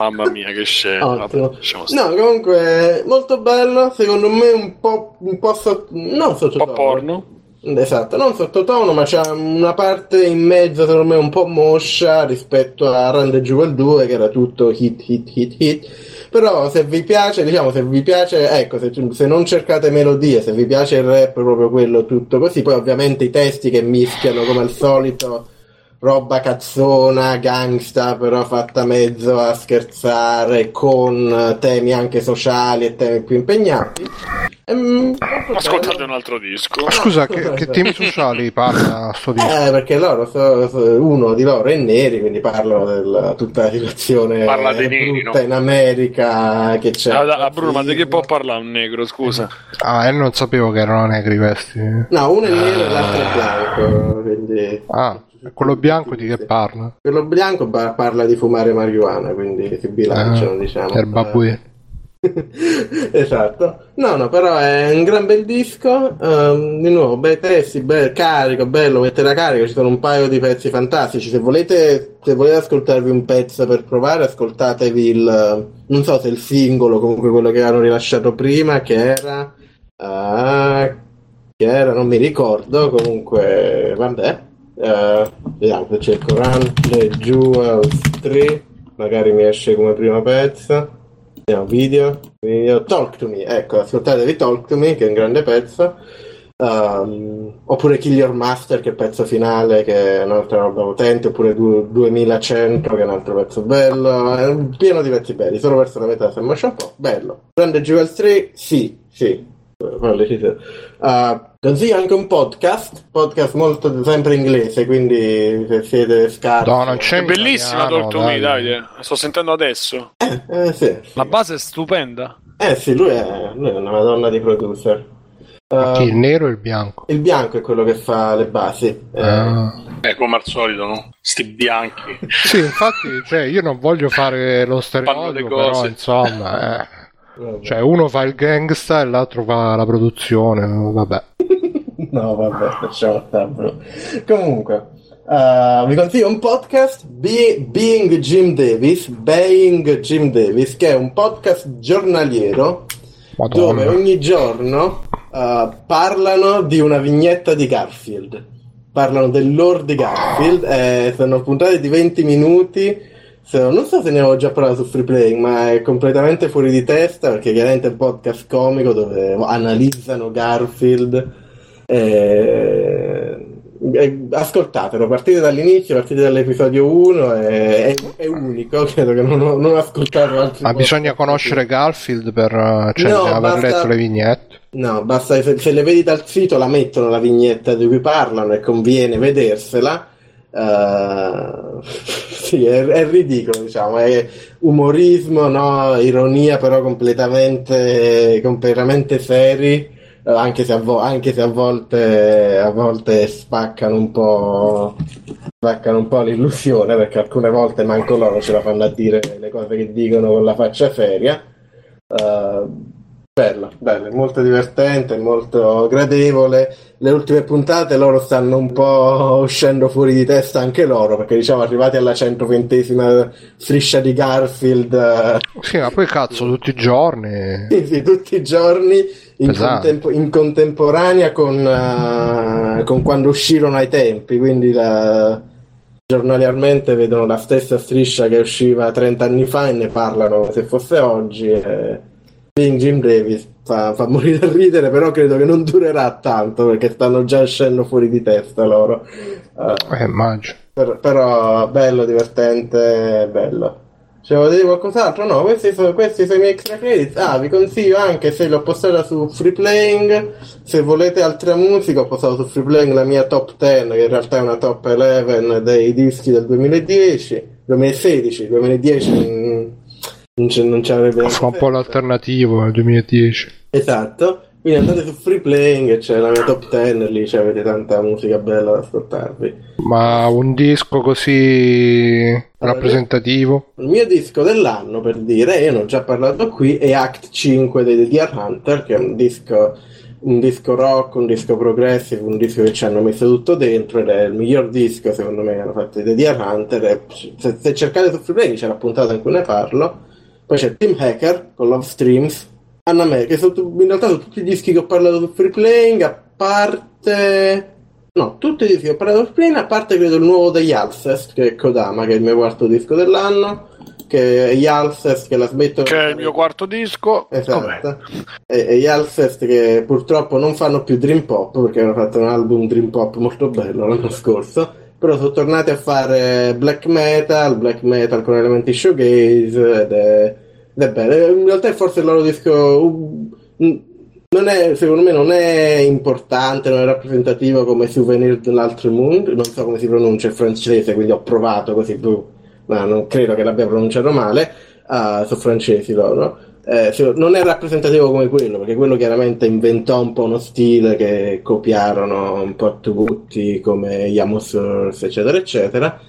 mamma mia, che scena. Vabbè. No, comunque molto bello, secondo me un po', un po' sotto, non Un sottotono. po' porno. Esatto, non sottotono, ma c'è una parte in mezzo secondo me un po' moscia rispetto a Run the Jewel 2 che era tutto hit, hit, hit, hit. Però se vi piace, diciamo, se vi piace, ecco, se, se non cercate melodie, se vi piace il rap, proprio quello tutto così, poi ovviamente i testi che mischiano come al solito roba cazzona, gangsta, però fatta mezzo a scherzare con temi anche sociali e temi più impegnati. Ehm, Ascoltate bello. un altro disco. Scusa, che, che temi sociali parla sto disco? Eh, perché loro, so- so- uno di loro è neri, quindi parlano di tutta la situazione Parla dei neri, brutta no? in America che c'è. Ah, da- ah, Bruno, ma di che può parlare un negro, scusa? Ah, e non sapevo che erano negri questi. No, uno è nero e l'altro è bianco, quindi... Ah, quello bianco di che parla? Quello bianco parla di fumare marijuana, quindi si bilanciano, Ah, diciamo. Erbabue. esatto. No, no, però è un gran bel disco. ehm, di nuovo, bei testi, bel carico, bello, mettere a carica. Ci sono un paio di pezzi fantastici. Se volete, se volete ascoltarvi un pezzo per provare, ascoltatevi il. Non so se il singolo, comunque quello che hanno rilasciato prima, che era. ah, che era, non mi ricordo. Comunque, vabbè. Eh, vediamo se cerco Run the Jewels 3. Magari mi esce come primo pezzo. Vediamo video, video. Talk to me, ecco, ascoltatevi Talk to me, che è un grande pezzo. Um, oppure Kill Your Master, che è il pezzo finale, che è un'altra roba potente, oppure du- 2100, che è un altro pezzo bello. È pieno di pezzi belli, solo verso la metà se un po'. Bello. Prende Jewel 3? Sì, sì. Uh, consiglio anche un podcast, podcast molto sempre inglese, quindi se siete scarsi. No, non c'è È bellissima Talk to Me. Davide. La sto sentendo adesso. Eh, eh, sì, sì. La base è stupenda. Eh sì, lui è, lui è una madonna di producer. Uh, Chi, il nero e il bianco? il bianco è quello che fa le basi. Eh, Ah. Eh, come al solito, no? Sti bianchi. Sì, infatti, cioè, io non voglio fare lo stereotipo, però insomma, eh. Vabbè. cioè uno fa il gangsta e l'altro fa la produzione, vabbè. No, vabbè, lasciamo stare. Comunque, uh, vi consiglio un podcast, Be- Being Jim Davis, Being Jim Davis, che è un podcast giornaliero dove Madonna. ogni giorno uh, parlano di una vignetta di Garfield. Parlano del lore di Garfield, eh, sono puntate di 20 minuti. So- non so se ne avevo già parlato su Free Playing, ma è completamente fuori di testa perché chiaramente è un podcast comico dove analizzano Garfield. Eh, eh, ascoltatelo, partite dall'inizio, partite dall'episodio 1, è, è- è unico, credo che non ho, non ho ascoltato altri Ma bisogna conoscere Garfield per eh, cioè, No, aver basta- letto le vignette. No, basta se, se le vedi dal sito la mettono la vignetta di cui parlano e conviene vedersela. Eh, sì, è, è ridicolo, diciamo, è umorismo, no? ironia, però completamente, completamente seri, eh, anche se, a vo- anche se a volte, a volte spaccano un po', spaccano un po' l'illusione, perché alcune volte manco loro ce la fanno a dire le cose che dicono con la faccia seria. Eh, Bella, bella, molto divertente, molto gradevole. Le ultime puntate loro stanno un po' uscendo fuori di testa anche loro, perché diciamo arrivati alla 120esima striscia di Garfield, eh, Sì, ma poi cazzo, tutti i giorni. sì, sì, tutti i giorni in, contempo- in contemporanea con, eh, con quando uscirono ai tempi, quindi la- giornaliamente vedono la stessa striscia che usciva 30 anni fa e ne parlano come se fosse oggi. E... Jim Davis fa, fa morire da ridere, però credo che non durerà tanto perché stanno già uscendo fuori di testa loro. Eh, Eh, immagino. per- però bello, divertente, bello. Cioè, volevo dire qualcos'altro? No, questi sono, questi sono i miei extra credits. Ah, vi consiglio anche se l'ho postata su Free Playing. Se volete altra musica, ho postato su Free Playing la mia top 10, che in realtà è una top 11 dei dischi del 2010, 2016, 2010 mm, non, ce- non ci avrebbe Fa un po' l'alternativo nel 2010. Esatto. Quindi andate su Free Playing c'è la mia top 10, lì cioè, avete tanta musica bella da ascoltarvi. Ma un disco così rappresentativo? Il mio disco dell'anno, per dire, io ne ho già parlato qui, è Act 5 dei Deer Hunter, che è un disco, un disco rock, un disco progressive, un disco che ci hanno messo tutto dentro ed è il miglior disco, secondo me, che hanno fatto i The Deer Hunter. Se, se cercate su Free Play c'è la puntata in cui ne parlo. Poi c'è Tim Hacker con Love Streams, Anna May, che sono, in realtà sono tutti i dischi che ho parlato su Free Playing, a parte... No, tutti i dischi che ho parlato su Free Playing, a parte credo il nuovo degli Alcest, che è Kodama, che è il mio quarto disco dell'anno, che è gli Alcest che la smettono... Che è il mio quarto disco. Esatto. E, e gli Alcest che purtroppo non fanno più Dream Pop, perché hanno fatto un album Dream Pop molto bello l'anno scorso, però sono tornati a fare black metal, black metal con elementi showgaze ed è, ed è bello. In realtà è forse il loro disco uh, non è, secondo me non è importante, non è rappresentativo come Souvenir dell'altro mondo, non so come si pronuncia il francese, quindi ho provato così, boh, ma non credo che l'abbia pronunciato male, ah, sono francesi loro. Eh, non è rappresentativo come quello, perché quello chiaramente inventò un po' uno stile che copiarono un po' tutti, come Yamos eccetera, eccetera.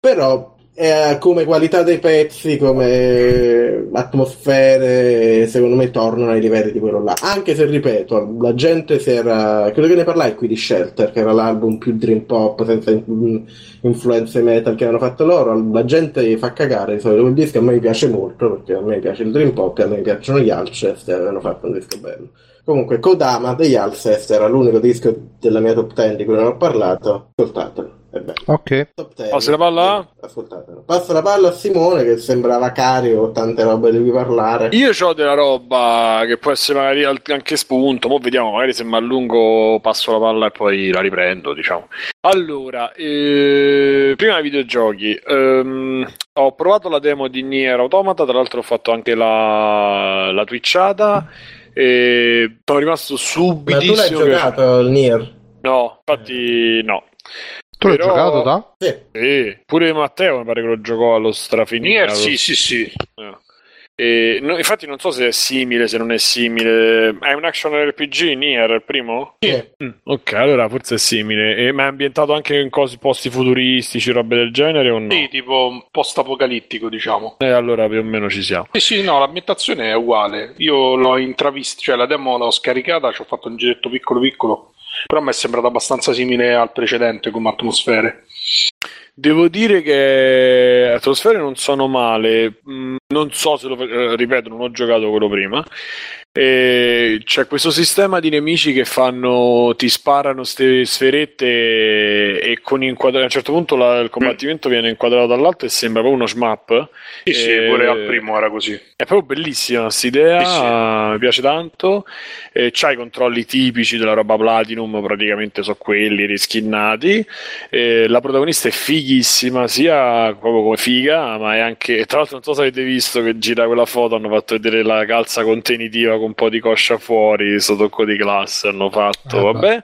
Però eh, come qualità dei pezzi, come atmosfere, secondo me tornano ai livelli di quello là. Anche se, ripeto, la gente si era... Credo che ne parlai qui di Shelter, che era l'album più dream pop, senza in- influenze metal che hanno fatto loro. La gente fa cagare di solito quel disco, a me piace molto, perché a me piace il dream pop, e a me piacciono gli Alcest, e avevano fatto un disco bello. Comunque, Kodama degli Alcest era l'unico disco della mia top 10 di cui non ho parlato. Ascoltatelo. beh, Ok. top 10. Passi la palla? Ascoltatelo. Passo la palla a Simone che sembrava carico con tante robe di cui parlare. Io ho della roba che può essere magari anche spunto, mo vediamo, magari se mi allungo passo la palla e poi la riprendo, diciamo. Allora, eh, prima dei videogiochi, ehm, ho provato la demo di Nier Automata, tra l'altro ho fatto anche la, la twitchata e sono rimasto Ma tu l'hai che- giocato il Nier? No, infatti no. Tu l'hai Però- giocato da? Sì. Sì, pure Matteo mi pare che lo giocò allo strafinito. Nier, sì, sì, sì. Eh. E, no, infatti non so se è simile, se non è simile. È un action RPG Nier il primo? Sì. Mm, ok, allora forse è simile. E- ma è ambientato anche in cose, posti futuristici, robe del genere o no? Sì, tipo un post-apocalittico, diciamo. E allora più o meno ci siamo. Sì, sì, no, l'ambientazione è uguale. Io l'ho intravista, cioè la demo l'ho scaricata, ci ho fatto un giretto piccolo piccolo, però mi è sembrato abbastanza simile al precedente come atmosfere. Devo dire che atmosfere non sono male. Mm, Non so se lo eh, ripeto, non ho giocato quello prima. E c'è questo sistema di nemici che fanno ti sparano ste sferette e con inquadra- a un certo punto la- il combattimento viene inquadrato dall'alto e sembra proprio uno shmup. Sì, sì, E- pure al primo era così. È proprio bellissima questa idea, Sì, sì. mi piace tanto. E c'ha i controlli tipici della roba Platinum, praticamente sono quelli riskinnati. E la protagonista è fighissima, sia proprio come figa, ma è anche. Tra l'altro, non so se avete visto che gira quella foto, hanno fatto vedere la calza contenitiva con un po' di coscia fuori, sto tocco di classe hanno fatto, Ah, vabbè.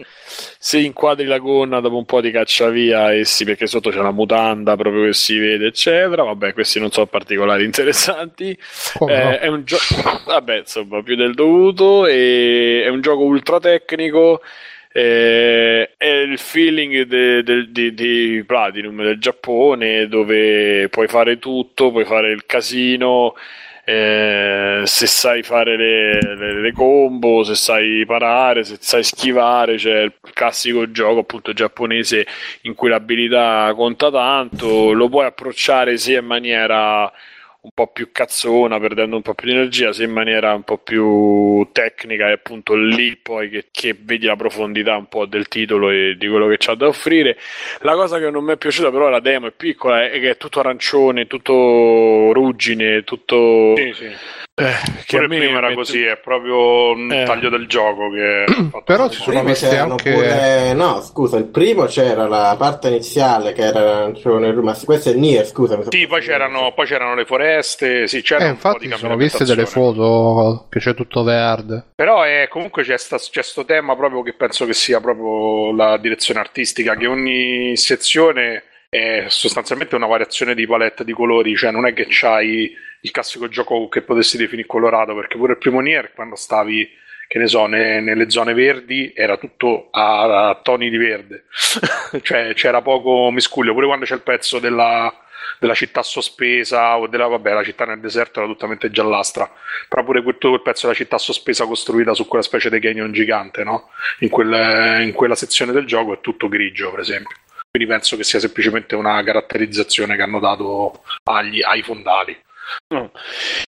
Se inquadri la gonna dopo un po' di caccia via, e sì, perché sotto c'è la mutanda proprio che si vede, eccetera. Vabbè, questi non sono particolari interessanti. Eh, no? È un gioco, vabbè, insomma, più del dovuto. E è un gioco ultra tecnico. eh, è il feeling de- de- di, di Platinum del Giappone dove puoi fare tutto, puoi fare il casino. Eh, se sai fare le, le- le combo, se sai parare, se sai schivare, c'è il classico gioco appunto giapponese in cui l'abilità conta tanto, lo puoi approcciare sia in maniera un po' più cazzona, perdendo un po' più di energia, sia in maniera un po' più tecnica, e appunto lì poi che, che vedi la profondità un po' del titolo e di quello che c'ha da offrire. La cosa che non mi è piaciuta, però, la demo è piccola, è che è tutto arancione, tutto ruggine, tutto. Sì, sì. Eh, che Pure prima era così, è proprio un Eh. taglio del gioco che Però ci sono c'erano anche... pure... No, scusa, il primo c'era la parte iniziale che era arancione, ma questo è Nier, scusa. Sì, poi c'erano, poi c'erano le foreste, sì, c'era Eh, infatti sono viste delle foto che c'è tutto verde. Però è, comunque c'è, sta, c'è sto tema proprio che penso che sia proprio la direzione artistica, che ogni sezione è sostanzialmente una variazione di palette di colori, cioè non è che c'hai il classico gioco che potessi definire colorato, perché pure il primo Nier quando stavi, che ne so, ne- nelle zone verdi era tutto a, a toni di verde, cioè c'era poco miscuglio, pure quando c'è il pezzo della, della città sospesa o della, vabbè, la città nel deserto era totalmente giallastra, però pure tutto quel pezzo della città sospesa costruita su quella specie di canyon gigante, no? In, quel- in quella sezione del gioco è tutto grigio, per esempio. Quindi penso che sia semplicemente una caratterizzazione che hanno dato agli- ai fondali. No.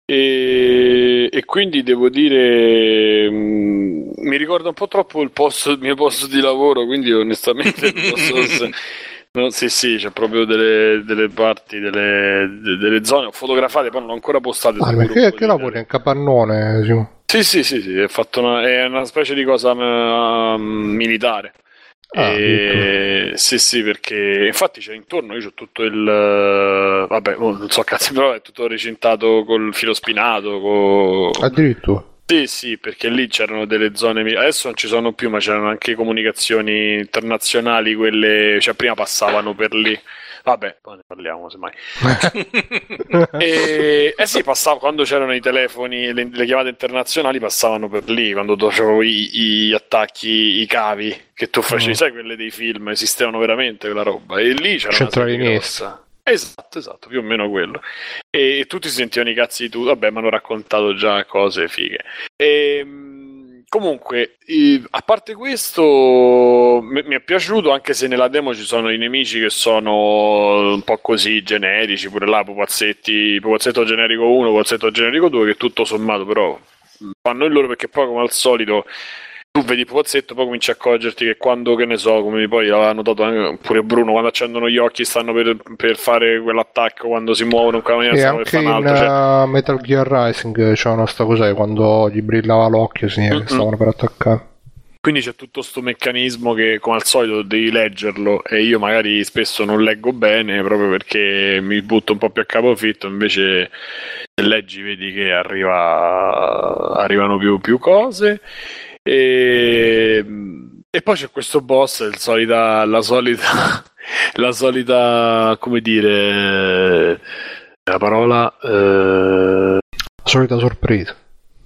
E, e quindi devo dire, mh, mi ricorda un po' troppo il, posto, il mio posto di lavoro, quindi onestamente non so se... no, sì, sì, c'è proprio delle, delle parti, delle, de- delle zone fotografate, poi non ho ancora postate Ah, gruppo che, lavori in capannone? Simo? Sì, sì, sì, sì, è, fatto una, è una specie di cosa uh, militare. Ah, E- sì, sì, perché infatti c'è intorno, io c'ho tutto il eh, vabbè, oh, non so cazzo, però è tutto recintato col filo spinato. co- Addirittura. Sì, sì, perché lì c'erano delle zone, adesso non ci sono più, ma c'erano anche comunicazioni internazionali, quelle, cioè prima passavano per lì. Vabbè, poi ne parliamo semmai. e, eh sì, passava, quando c'erano i telefoni, le, le chiamate internazionali passavano per lì, quando facevo i, gli attacchi, i cavi che tu facevi, Mm. sai, quelle dei film, esistevano veramente quella roba. E lì c'era una serie Iniesta. grossa. Esatto, esatto, più o meno quello. E, tutti si sentivano i cazzi di tu, vabbè, mi hanno raccontato già cose fighe. E, mh, comunque, a parte questo, mi è piaciuto anche se nella demo ci sono i nemici che sono un po' così generici, pure là, pupazzetti, pupazzetto generico 1, pupazzetto generico 2, che tutto sommato però fanno il loro perché poi come al solito tu vedi Pozzetto, poi cominci a accorgerti che quando, che ne so, come poi aveva notato anche pure Bruno, quando accendono gli occhi stanno per, per fare quell'attacco, quando si muovono in quella maniera E stanno per fare un altro. Cioè, uh, Metal Gear Rising c'erano sta cosa quando gli brillava l'occhio che Mm-mm. stavano per attaccare. Quindi c'è tutto questo meccanismo che, come al solito, devi leggerlo e io magari spesso non leggo bene proprio perché mi butto un po' più a capofitto, invece se leggi vedi che arriva, arrivano più, più cose. E, e poi c'è questo boss, solita, la solita, la solita, come dire, la parola... eh, Solita sorpresa.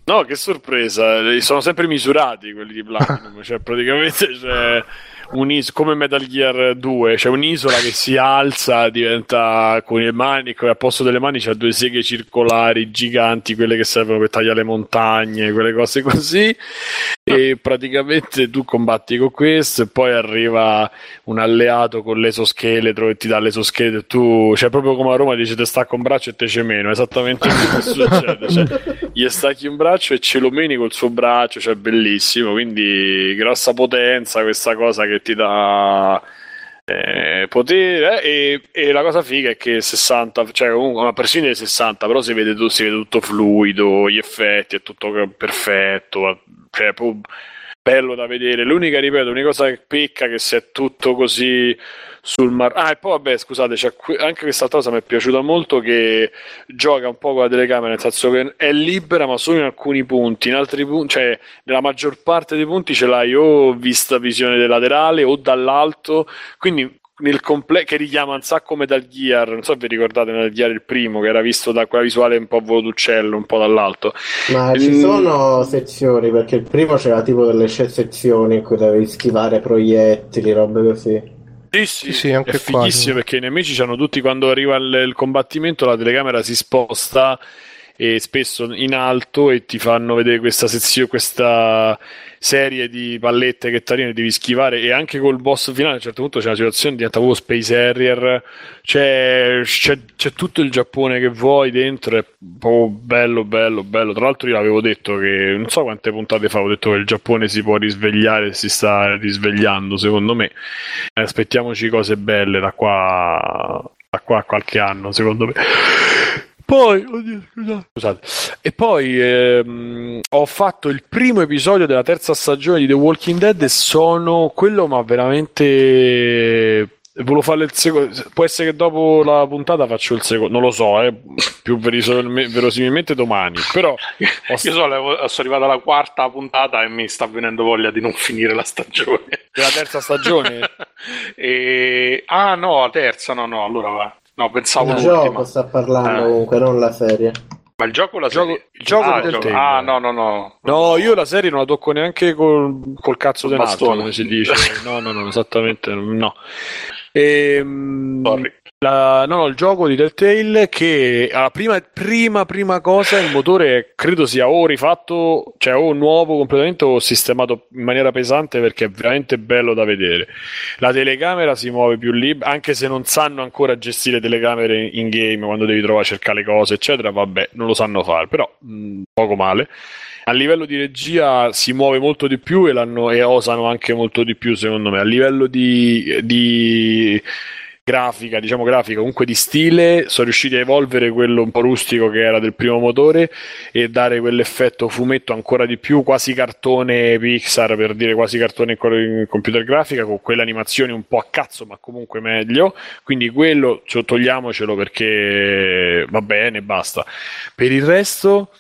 No, che sorpresa, sono sempre misurati quelli di Platinum, cioè praticamente c'è un'isola, come Metal Gear 2, c'è un'isola che si alza, diventa con le mani, al posto delle mani c'ha due seghe circolari giganti, quelle che servono per tagliare le montagne, quelle cose così, e praticamente tu combatti con questo e poi arriva un alleato con l'esoscheletro e ti dà l'esoscheletro e tu, cioè proprio come a Roma dice te stacco un braccio e te ce meno, esattamente quello che succede, cioè, gli stacchi un braccio e ce lo meni col suo braccio, cioè bellissimo, quindi grossa potenza questa cosa che ti dà eh, potere e, e la cosa figa è che 60 cioè comunque una persino dei 60 però si vede, si vede tutto fluido gli effetti è tutto perfetto cioè proprio bello da vedere. L'unica ripeto l'unica cosa che pecca è che se è tutto così sul mar ah e poi vabbè scusate c'è que- anche questa cosa mi è piaciuta molto che gioca un po' con la telecamera nel senso che è libera ma solo in alcuni punti in altri punti cioè nella maggior parte dei punti ce l'hai o vista visione del laterale o dall'alto quindi nel comple- che richiama un sacco Metal Gear non so se vi ricordate Metal Gear il primo che era visto da quella visuale un po' a volo d'uccello un po' dall'alto Ma ci Mm. sono sezioni, perché il primo c'era tipo delle sezioni in cui dovevi schivare proiettili, robe così. Sì, sì, Sì, anche è fighissimo sì. perché i nemici hanno tutti quando arriva il, il combattimento la telecamera si sposta e spesso in alto e ti fanno vedere questa sezione, questa serie di pallette che ti arrivano e devi schivare e anche col boss finale a un certo punto c'è una situazione diventa proprio Space Harrier c'è, c'è, c'è tutto il Giappone che vuoi dentro è proprio bello bello bello. Tra l'altro io avevo detto che non so quante puntate fa ho detto che il Giappone si può risvegliare si sta risvegliando secondo me. Aspettiamoci cose belle da qua da qua a qualche anno secondo me poi, oddio, scusate. scusate. E poi ehm, ho fatto il primo episodio della terza stagione di The Walking Dead e sono quello, ma veramente. Volevo fare il secondo. Può essere che dopo la puntata faccio il secondo, non lo so, eh, più verosimilmente domani. Però ho Io so, sono arrivato alla quarta puntata e mi sta venendo voglia di non finire la stagione. della terza stagione. E... Ah no, la terza, no, no, allora va. No, pensavo il l'ultima. gioco sta parlando Eh. comunque, non la serie. Ma il gioco o la Il gioco- serie? il gioco ah, il Telltale. Ah, no, no, no. No, io la serie non la tocco neanche col, col cazzo del bastone. come si dice. No, no, no, esattamente no. Ehm, Sorry. La- no, no, il gioco di Telltale che alla prima, prima, prima cosa il motore credo sia o rifatto, cioè o nuovo completamente o sistemato in maniera pesante perché è veramente bello da vedere. La telecamera si muove più libera, anche se non sanno ancora gestire telecamere in game quando devi trovare a cercare le cose, eccetera. Vabbè, non lo sanno fare, però mh, poco male. A livello di regia si muove molto di più e, e osano anche molto di più, secondo me. A livello di, di grafica, diciamo grafica, comunque di stile, sono riusciti a evolvere quello un po' rustico che era del primo motore e dare quell'effetto fumetto ancora di più, quasi cartone Pixar, per dire quasi cartone in- computer grafica, con quelle animazioni un po' a cazzo, ma comunque meglio. Quindi quello togliamocelo perché va bene, basta. Per il resto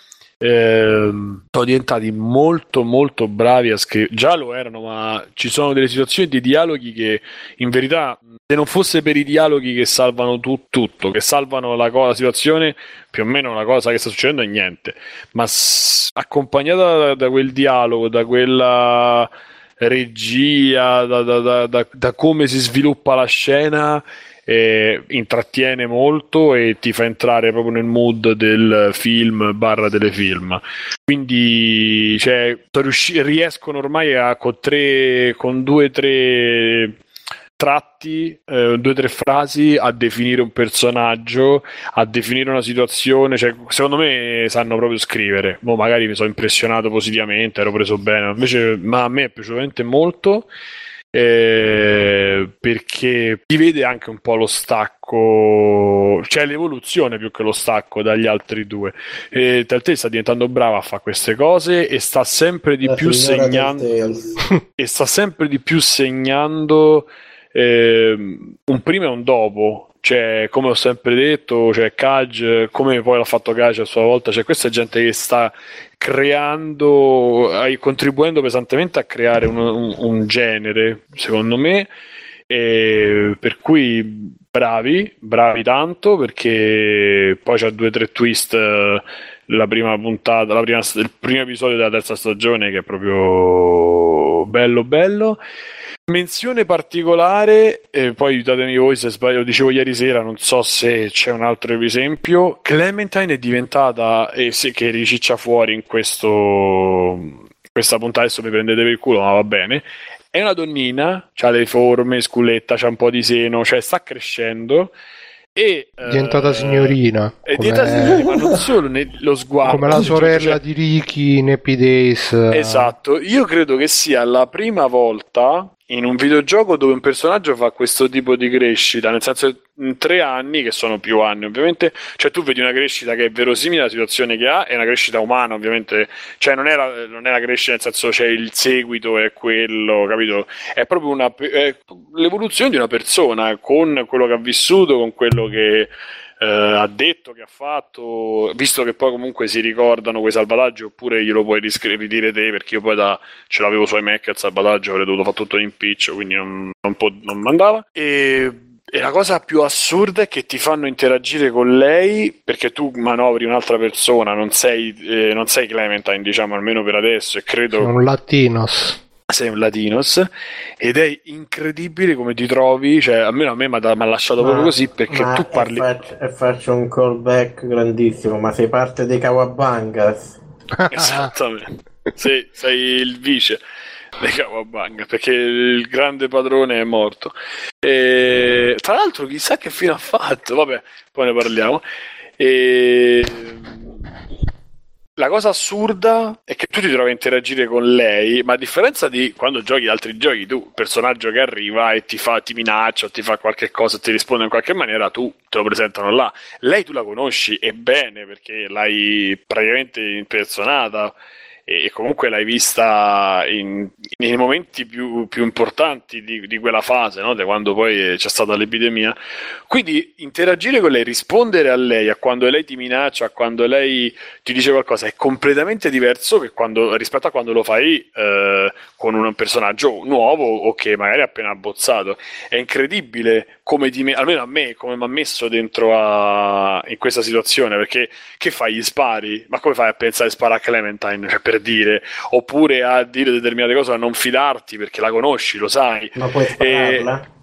ehm, sono diventati molto molto bravi a scrivere già lo erano ma ci sono delle situazioni di dialoghi che in verità se non fosse per i dialoghi che salvano tu- tutto che salvano la, co- la situazione più o meno la cosa che sta succedendo è niente. Ma s- accompagnata da, da quel dialogo da quella regia da, da- da- come si sviluppa la scena eh, intrattiene molto e ti fa entrare proprio nel mood del film barra telefilm quindi cioè, riescono ormai a con tre con due tre tratti eh, due o tre frasi a definire un personaggio, a definire una situazione. Cioè, secondo me sanno proprio scrivere. Mo magari mi sono impressionato positivamente, ero preso bene. Invece, ma a me è piaciuto veramente molto. Eh, perché si vede anche un po' lo stacco, cioè l'evoluzione più che lo stacco dagli altri due. E Telltale sta diventando brava a fare queste cose e sta sempre di La più segnando e sta sempre di più segnando ehm, un prima e un dopo. Cioè, come ho sempre detto, cioè Cage, come poi l'ha fatto Cage a sua volta, cioè questa è gente che sta creando, eh, contribuendo pesantemente a creare un, un- un genere, secondo me, per cui bravi, bravi tanto, perché poi c'ha due o tre twist eh, la prima puntata, la prima- il primo episodio della terza stagione che è proprio bello bello. Menzione particolare, e poi aiutatemi voi se sbaglio, lo dicevo ieri sera, non so se c'è un altro esempio. Clementine è diventata, e se che riciccia fuori in questo questa puntata, adesso mi prendete per il culo, ma va bene. È una donnina, ha le forme, sculetta, c'ha un po' di seno, cioè sta crescendo. E, È diventata eh, signorina. È diventata signorina, ma non solo nello sguardo. come la cioè, sorella cioè, di Ricky in Happy Days. Esatto, io credo che sia la prima volta in un videogioco dove un personaggio fa questo tipo di crescita, nel senso in tre anni, che sono più anni ovviamente, cioè tu vedi una crescita che è verosimile alla situazione che ha, è una crescita umana ovviamente, cioè non è la, non è la crescita nel senso c'è il seguito, è quello, capito? È proprio una, è l'evoluzione di una persona con quello che ha vissuto, con quello che eh, ha detto, che ha fatto, visto che poi comunque si ricordano quei salvataggi, oppure glielo puoi riscri- ridire te, perché io poi da, ce l'avevo su iMac il salvataggio, avrei dovuto fare tutto in impiccio, quindi non, non, po- non mandava. E, e la cosa più assurda è che ti fanno interagire con lei perché tu manovri un'altra persona, non sei, eh, non sei Clementine, diciamo almeno per adesso, e credo Sono un latinos. Sei un latinos ed è incredibile come ti trovi, cioè almeno a me mi ha lasciato proprio così perché tu parli E faccio, e faccio un callback grandissimo, ma sei parte dei Kawabangas? esattamente. Sì, sei il vice dei Kawabanga perché il grande padrone è morto. E, tra l'altro, chissà che fine ha fatto. Vabbè, poi ne parliamo. E, la cosa assurda è che tu ti trovi a interagire con lei, ma a differenza di quando giochi altri giochi, tu, personaggio che arriva e ti fa, ti minaccia ti fa qualche cosa, ti risponde in qualche maniera, tu te lo presentano là. Lei tu la conosci e bene perché l'hai praticamente impersonata e comunque l'hai vista in- nei momenti più, più importanti di, di quella fase, no? Da quando poi c'è stata l'epidemia. Quindi interagire con lei, rispondere a lei, a quando lei ti minaccia, a quando lei ti dice qualcosa, è completamente diverso quando- rispetto a quando lo fai eh, con un personaggio nuovo o che magari è appena abbozzato. È incredibile come ti me- almeno a me, come mi ha messo dentro a- in questa situazione, perché che fai? Gli spari? Ma come fai a pensare di sparare a Clementine, cioè, per dire? Oppure a dire determinate cose, a non fidarti perché la conosci, lo sai. Ma puoi spararla? E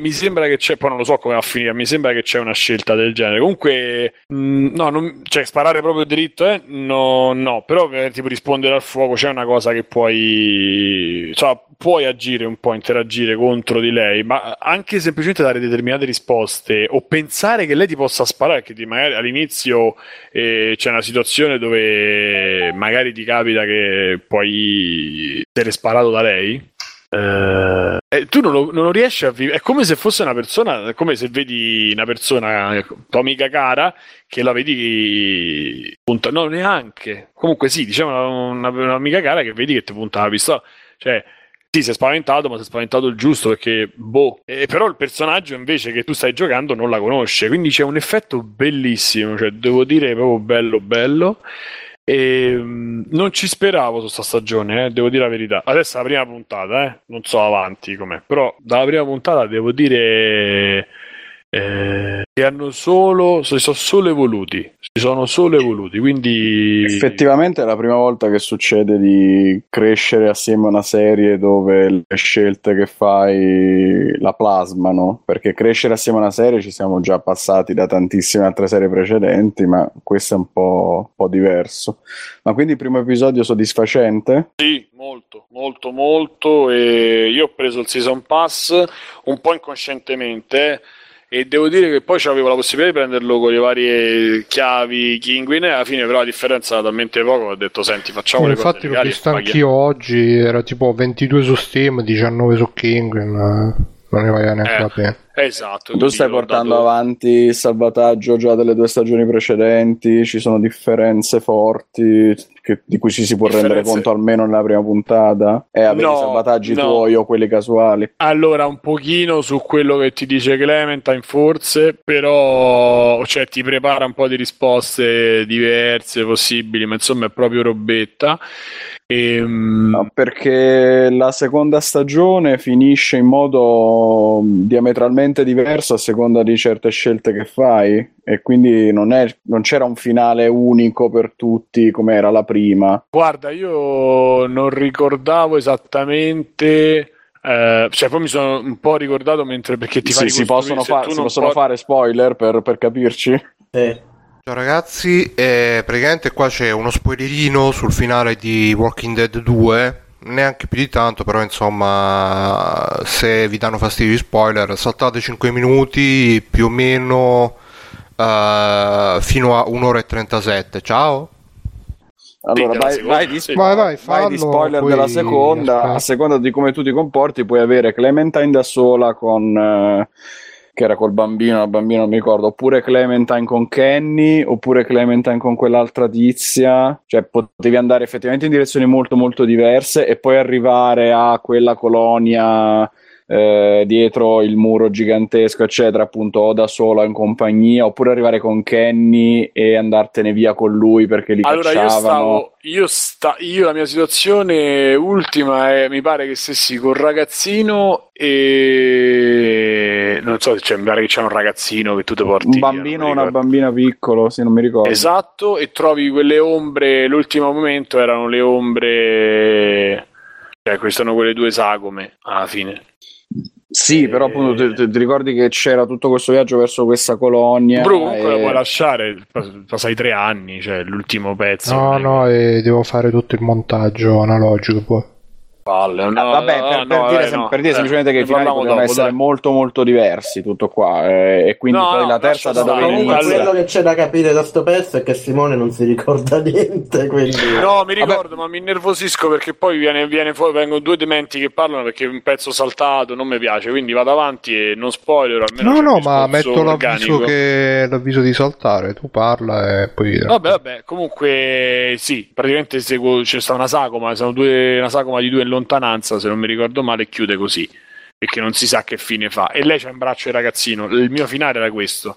mi sembra che c'è, poi non lo so come va a finire, mi sembra che c'è una scelta del genere. Comunque, mh, no, non- cioè sparare proprio dritto, eh? No, no, però per tipo rispondere al fuoco c'è una cosa che puoi, cioè, puoi agire un po', interagire contro di lei, ma anche semplicemente dare determinate risposte o pensare che lei ti possa sparare, che magari all'inizio eh, c'è una situazione dove magari ti capita che poi essere sparato da lei. Eh, tu non lo, non lo riesci a vivere. È come se fosse una persona, come se vedi una persona, tua amica cara, che la vedi punta. No, neanche. Comunque, sì, diciamo una, un'amica cara che vedi che ti punta la pistola. Cioè, sì, si è spaventato, ma si è spaventato il giusto perché, boh. Eh, però il personaggio invece che tu stai giocando non la conosce. Quindi c'è un effetto bellissimo. Cioè, devo dire, proprio bello, bello. E, mm, non ci speravo su sta stagione, eh, devo dire la verità. Adesso è la prima puntata, eh, non so avanti com'è, però dalla prima puntata devo dire eh, si hanno solo, si sono solo evoluti, si sono solo evoluti, quindi Effettivamente è la prima volta che succede di crescere assieme a una serie dove le scelte che fai la plasmano, perché crescere assieme a una serie ci siamo già passati da tantissime altre serie precedenti, ma questo è un po', un po' diverso. Ma quindi il primo episodio soddisfacente? Sì, molto, molto, molto. E io ho preso il Season Pass un po' inconscientemente. E devo dire che poi avevo la possibilità di prenderlo con le varie chiavi Kinguin. E alla fine, però, la differenza era talmente poco. Ho detto, senti, facciamo Eh, le cose infatti l'ho visto anch'io oggi, era tipo 22 su Steam, 19 su King, non ne valeva neanche Eh. la pena. Esatto. Tu stai portando dato- avanti il salvataggio già delle due stagioni precedenti, ci sono differenze forti che- di cui ci si può rendere conto almeno nella prima puntata? E avevi No, i salvataggi no. tuoi o quelli casuali? Allora, un pochino su quello che ti dice Clementine, forse, però cioè, ti prepara un po' di risposte diverse, possibili, ma insomma è proprio robetta. Ehm, No, perché la seconda stagione finisce in modo diametralmente diverso a seconda di certe scelte che fai e quindi non, è- non c'era un finale unico per tutti come era la prima. Guarda, io non ricordavo esattamente. eh, cioè, poi mi sono un po' ricordato mentre perché ti Sì, fai si possono, fa- si possono por- fare spoiler per, per capirci? Ciao ragazzi, eh, praticamente qua c'è uno spoilerino sul finale di Walking Dead 2, neanche più di tanto, però insomma se vi danno fastidio i spoiler saltate 5 minuti più o meno eh, fino a 1 ora e 37, ciao! Allora, vai, seconda, vai di, sì. Vai, vai, vai di fallo, spoiler poi della seconda, aspetta. a seconda di come tu ti comporti, puoi avere Clementine da sola con eh, che era col bambino, la bambina non mi ricordo, oppure Clementine con Kenny, oppure Clementine con quell'altra tizia, cioè potevi andare effettivamente in direzioni molto molto diverse e poi arrivare a quella colonia eh, dietro il muro gigantesco, eccetera, appunto, o da sola in compagnia, oppure arrivare con Kenny e andartene via con lui perché li Allora, io cacciavano. stavo. Io, sta, io la mia situazione ultima è. Mi pare che stessi col ragazzino e. Non so, cioè, mi pare che c'è un ragazzino che tu ti porti. un bambino o una bambina piccolo, se non mi ricordo. Esatto, e trovi quelle ombre. L'ultimo momento erano le ombre. Cioè, queste sono quelle due sagome alla fine. Sì, però appunto ti, ti- ricordi che c'era tutto questo viaggio verso questa colonia. Bru, comunque la e- puoi lasciare. pas- Passai tre anni, cioè l'ultimo pezzo. No, no, e devo fare tutto il montaggio analogico poi. Palle, no, Ah, vabbè, no, per, no, per dai, dire, sem- no. per dire Eh, semplicemente che i finali potevano dopo, essere dai. molto molto diversi, tutto qua. eh, e quindi No, poi no, la terza da dove inizia. Allora- quello che c'è da capire da sto pezzo è che Simone non si ricorda niente, quindi... No, mi ricordo, ma mi innervosisco perché poi viene, viene fuori, vengono due dementi che parlano perché è un pezzo saltato, non mi piace, quindi vado avanti e non spoiler, almeno No, no, ma metto l'avviso, che, l'avviso di saltare, tu parla e poi... Vabbè, vabbè, comunque sì, praticamente seguo, c'è sta una sagoma, sono due, una sagoma di due in lontananza, se non mi ricordo male, chiude così, perché non si sa che fine fa. E lei c'ha in braccio il ragazzino, il mio finale era questo.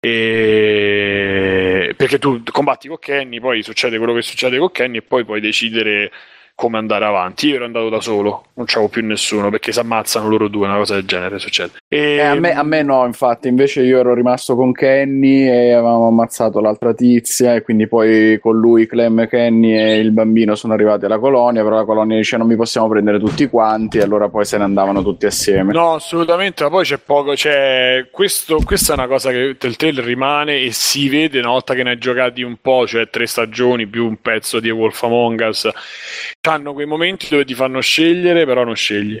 E... Perché tu combatti con Kenny, poi succede quello che succede con Kenny e poi puoi decidere come andare avanti. Io ero andato da solo, non c'avevo più nessuno perché si ammazzano loro due, una cosa del genere succede. E... Eh, a, me, a me no, infatti, invece io ero rimasto con Kenny e avevamo ammazzato l'altra tizia e quindi poi con lui, Clem, Kenny e il bambino sono arrivati alla colonia, però la colonia dice non mi possiamo prendere tutti quanti e allora poi se ne andavano tutti assieme. No, assolutamente, ma poi c'è poco, c'è questo, questa è una cosa che Telltale rimane e si vede una volta che ne hai giocati un po', cioè tre stagioni più un pezzo di Wolf Among Us, hanno quei momenti dove ti fanno scegliere, però non scegli.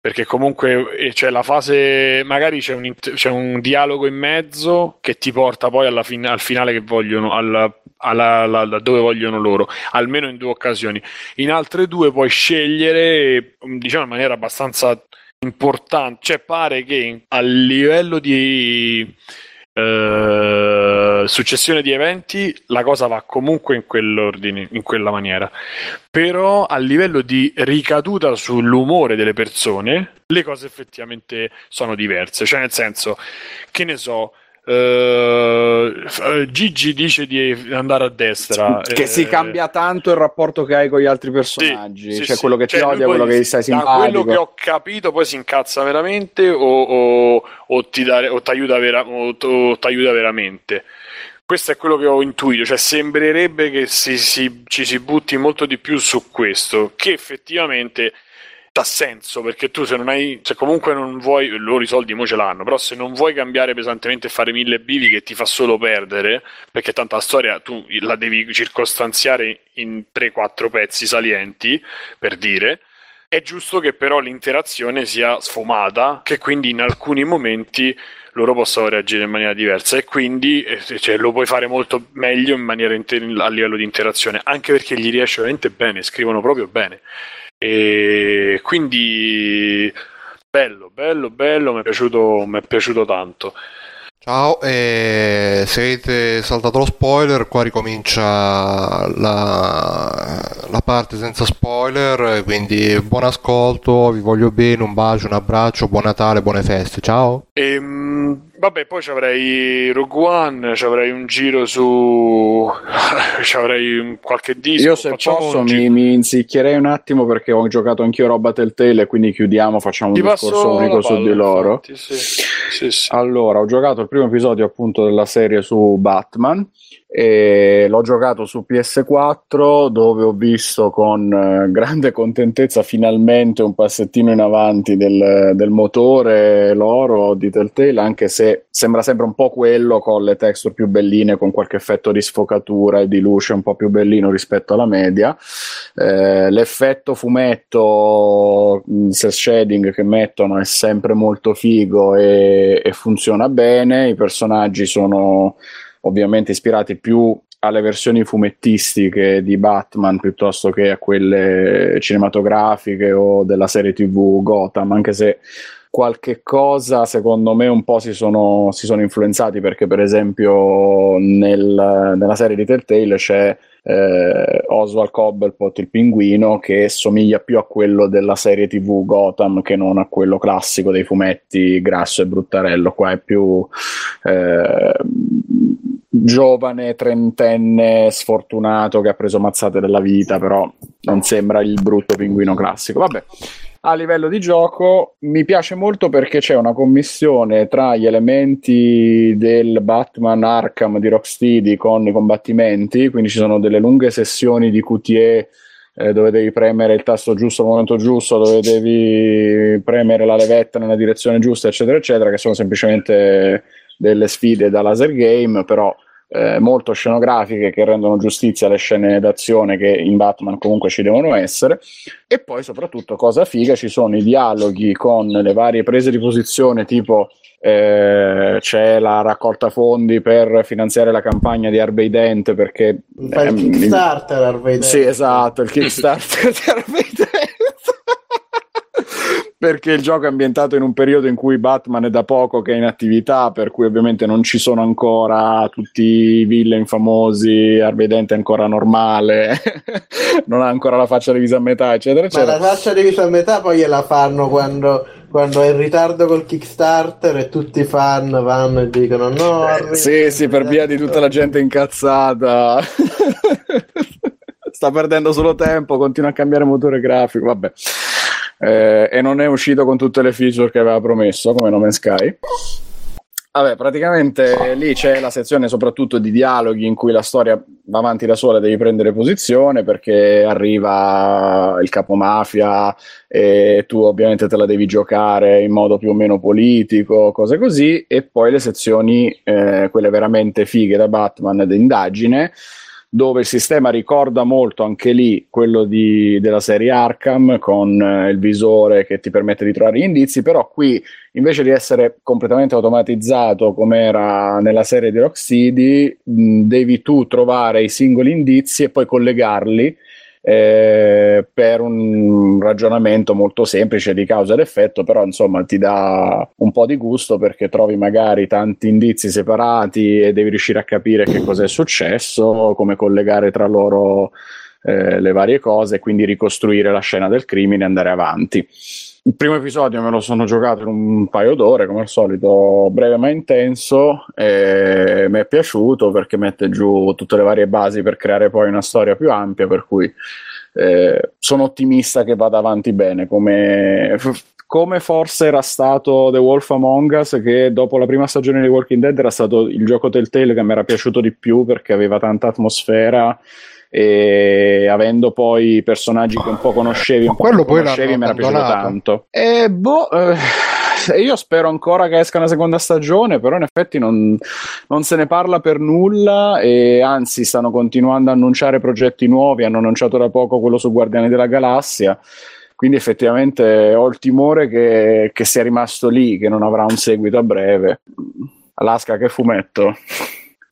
Perché comunque eh, c'è la fase, magari c'è un, c'è un dialogo in mezzo che ti porta poi alla fin- al finale che vogliono, alla, alla- alla- dove vogliono loro, almeno in due occasioni. In altre due puoi scegliere, diciamo in maniera abbastanza importante, cioè pare che a livello di eh, successione di eventi la cosa va comunque in quell'ordine, in quella maniera, però a livello di ricaduta sull'umore delle persone le cose effettivamente sono diverse, cioè nel senso che ne so, eh, Gigi dice di andare a destra. Che eh, si cambia tanto il rapporto che hai con gli altri personaggi, sì, cioè sì, quello che cioè, ti odia, quello che gli stai Da simpatico. quello che ho capito, poi si incazza veramente o, o, o ti dare- o t'aiuta vera- o t- o t'aiuta veramente. Questo è quello che ho intuito, cioè sembrerebbe che si- si- ci si butti molto di più su questo, che effettivamente ha senso, perché tu se non hai, se comunque non vuoi, loro i soldi mo ce l'hanno, però se non vuoi cambiare pesantemente e fare mille bivi che ti fa solo perdere, perché tanto la storia tu la devi circostanziare in 3-4 pezzi salienti, per dire, è giusto che però l'interazione sia sfumata, che quindi in alcuni momenti loro possano reagire in maniera diversa e quindi eh, cioè, lo puoi fare molto meglio inter- a livello di interazione, anche perché gli riesce veramente bene, scrivono proprio bene. E quindi bello, bello, bello, mi è piaciuto, mi è piaciuto tanto. Ciao, e se avete saltato lo spoiler, qua ricomincia la, la parte senza spoiler, quindi buon ascolto, vi voglio bene, un bacio, un abbraccio, buon Natale, buone feste, ciao. Ehm, vabbè, poi ci avrei Rogue One, ci avrei un giro su. ci avrei un- qualche disco. Io se posso un mi, mi insicchierei un attimo perché ho giocato anch'io roba Telltale e quindi chiudiamo, facciamo un Ti discorso passo unico su di loro. infatti, sì. Sì, sì. Allora, ho giocato il primo episodio appunto della serie su Batman e l'ho giocato su PS4 dove ho visto con eh, grande contentezza finalmente un passettino in avanti del, del motore loro di Telltale anche se sembra sempre un po' quello con le texture più belline con qualche effetto di sfocatura e di luce un po' più bellino rispetto alla media. Eh, l'effetto fumetto il cel shading che mettono è sempre molto figo e, e funziona bene. I personaggi sono ovviamente ispirati più alle versioni fumettistiche di Batman piuttosto che a quelle cinematografiche o della serie TV Gotham, anche se qualche cosa secondo me un po' si sono, si sono influenzati perché per esempio nel- nella serie di Telltale c'è eh, Oswald Cobblepot il pinguino che somiglia più a quello della serie TV Gotham che non a quello classico dei fumetti grasso e bruttarello. Qua è più eh, giovane, trentenne, sfortunato che ha preso mazzate della vita, però non sembra il brutto pinguino classico. Vabbè. A livello di gioco mi piace molto perché c'è una commissione tra gli elementi del Batman Arkham di Rocksteady con i combattimenti, quindi ci sono delle lunghe sessioni di QTE eh, dove devi premere il tasto giusto al momento giusto, dove devi premere la levetta nella direzione giusta, eccetera, eccetera, che sono semplicemente delle sfide da laser game, però eh, molto scenografiche che rendono giustizia alle scene d'azione che in Batman comunque ci devono essere. E poi, soprattutto, cosa figa, ci sono i dialoghi con le varie prese di posizione, tipo. eh, c'è la raccolta fondi per finanziare la campagna di Harvey Dent perché il ehm, Kickstarter Harvey Dent. sì, esatto, il Kickstarter di Harvey Dent. Perché il gioco è ambientato in un periodo in cui Batman è da poco che è in attività, per cui ovviamente non ci sono ancora tutti i villain famosi, Harvey Dent è ancora normale, non ha ancora la faccia divisa a metà, eccetera, Ma eccetera. la faccia divisa a metà poi gliela fanno quando, quando è in ritardo col Kickstarter e tutti i fan vanno e dicono no. Harvey Eh, Sì, sì, per via di tutta la gente incazzata. Sta perdendo solo tempo, continua a cambiare motore grafico, vabbè. Eh, e non è uscito con tutte le feature che aveva promesso, come No Man's Sky. Vabbè, praticamente lì c'è la sezione soprattutto di dialoghi in cui la storia va avanti da sola, devi prendere posizione perché arriva il capomafia e tu ovviamente te la devi giocare in modo più o meno politico, cose così, e poi le sezioni, eh, quelle veramente fighe da Batman d'indagine, dove il sistema ricorda molto anche lì quello di- della serie Arkham con eh, il visore che ti permette di trovare gli indizi, però qui invece di essere completamente automatizzato come era nella serie di Rocksteady, mh, devi tu trovare i singoli indizi e poi collegarli eh, per un ragionamento molto semplice di causa ed effetto, però insomma ti dà un po' di gusto perché trovi magari tanti indizi separati e devi riuscire a capire che cosa è successo, come collegare tra loro eh, le varie cose, quindi ricostruire la scena del crimine e andare avanti. Il primo episodio me lo sono giocato in un paio d'ore, come al solito, breve ma intenso, e mi è piaciuto perché mette giù tutte le varie basi per creare poi una storia più ampia, per cui eh, sono ottimista che vada avanti bene, come, come forse era stato The Wolf Among Us, che dopo la prima stagione di Walking Dead era stato il gioco Telltale che mi era piaciuto di più perché aveva tanta atmosfera e avendo poi personaggi che un po' conoscevi, un po' quello poi conoscevi, mi era piaciuto tanto. E boh, eh, io spero ancora che esca una seconda stagione, però in effetti non, non se ne parla per nulla e anzi stanno continuando a annunciare progetti nuovi, hanno annunciato da poco quello su Guardiani della Galassia. Quindi effettivamente ho il timore che, che sia rimasto lì, che non avrà un seguito a breve. Alaska, che fumetto?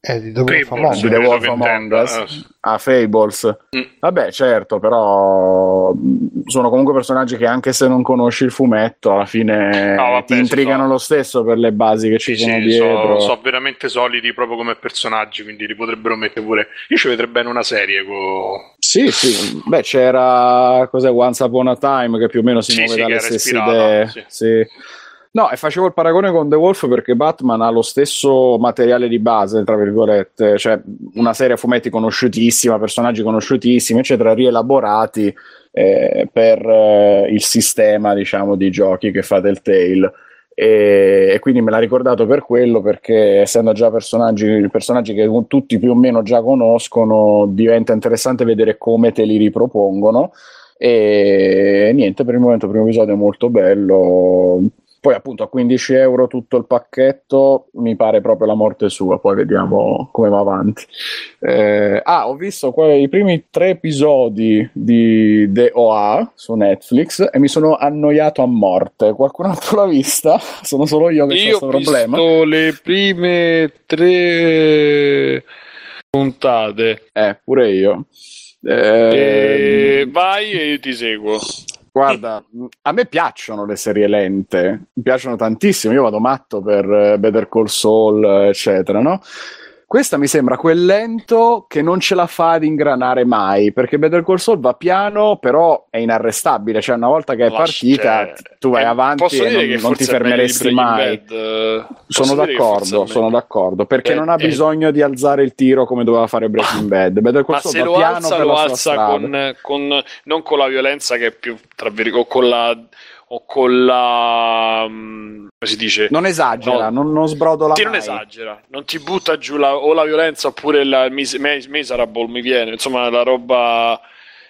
Eh, di dove Fable, famoso. sì. The Wolf Among Us. Ah, Fables. Mm. Vabbè, certo, però mh, sono comunque personaggi che anche se non conosci il fumetto, alla fine No, vabbè, ti intrigano fa. lo stesso per le basi che ci Sì, sono sì, dietro. so, so veramente solidi proprio come personaggi, quindi li potrebbero mettere pure. Io ci vedrei bene una serie con. Sì, sì. Beh, c'era cos'è Once Upon a Time che più o meno si Sì, muove sì, dalle che era stesse idee. sì. No, e facevo il paragone con The Wolf perché Batman ha lo stesso materiale di base, tra virgolette, cioè una serie a fumetti conosciutissima, personaggi conosciutissimi, eccetera, rielaborati eh, per eh, il sistema, diciamo, di giochi che fa Telltale. E, e quindi me l'ha ricordato per quello perché essendo già personaggi, personaggi che tutti più o meno già conoscono diventa interessante vedere come te li ripropongono e niente per il momento il primo episodio è molto bello poi appunto a 15 euro tutto il pacchetto mi pare proprio la morte sua poi vediamo come va avanti Eh, ah ho visto qua i primi tre episodi di The OA su Netflix e mi sono annoiato a morte qualcun altro l'ha vista? sono solo io che ho Io questo ho problema visto le prime tre puntate. eh pure io E Eh, vai e io ti seguo. Guarda, a me piacciono le serie lente, mi piacciono tantissimo, io vado matto per eh, Better Call Saul, eccetera, no? Questa mi sembra quel lento che non ce la fa ad ingranare mai, perché Better Call Saul va piano, però è inarrestabile, cioè una volta che è partita c'è- tu vai eh, avanti e non, non ti fermeresti mai. Bad, eh, Sono d'accordo, sono d'accordo, perché Beh, non ha eh. bisogno di alzare il tiro come doveva fare Breaking Bad. Better Call Saul va lo piano alza, lo alza con, con- non con la violenza che è più tra virgolette, con la o con la mm, come si dice? Non esagera, No. non, non sbrodola non mai. esagera, non ti butta giù la, o la violenza oppure la mis- mes- miserable mi viene, insomma la roba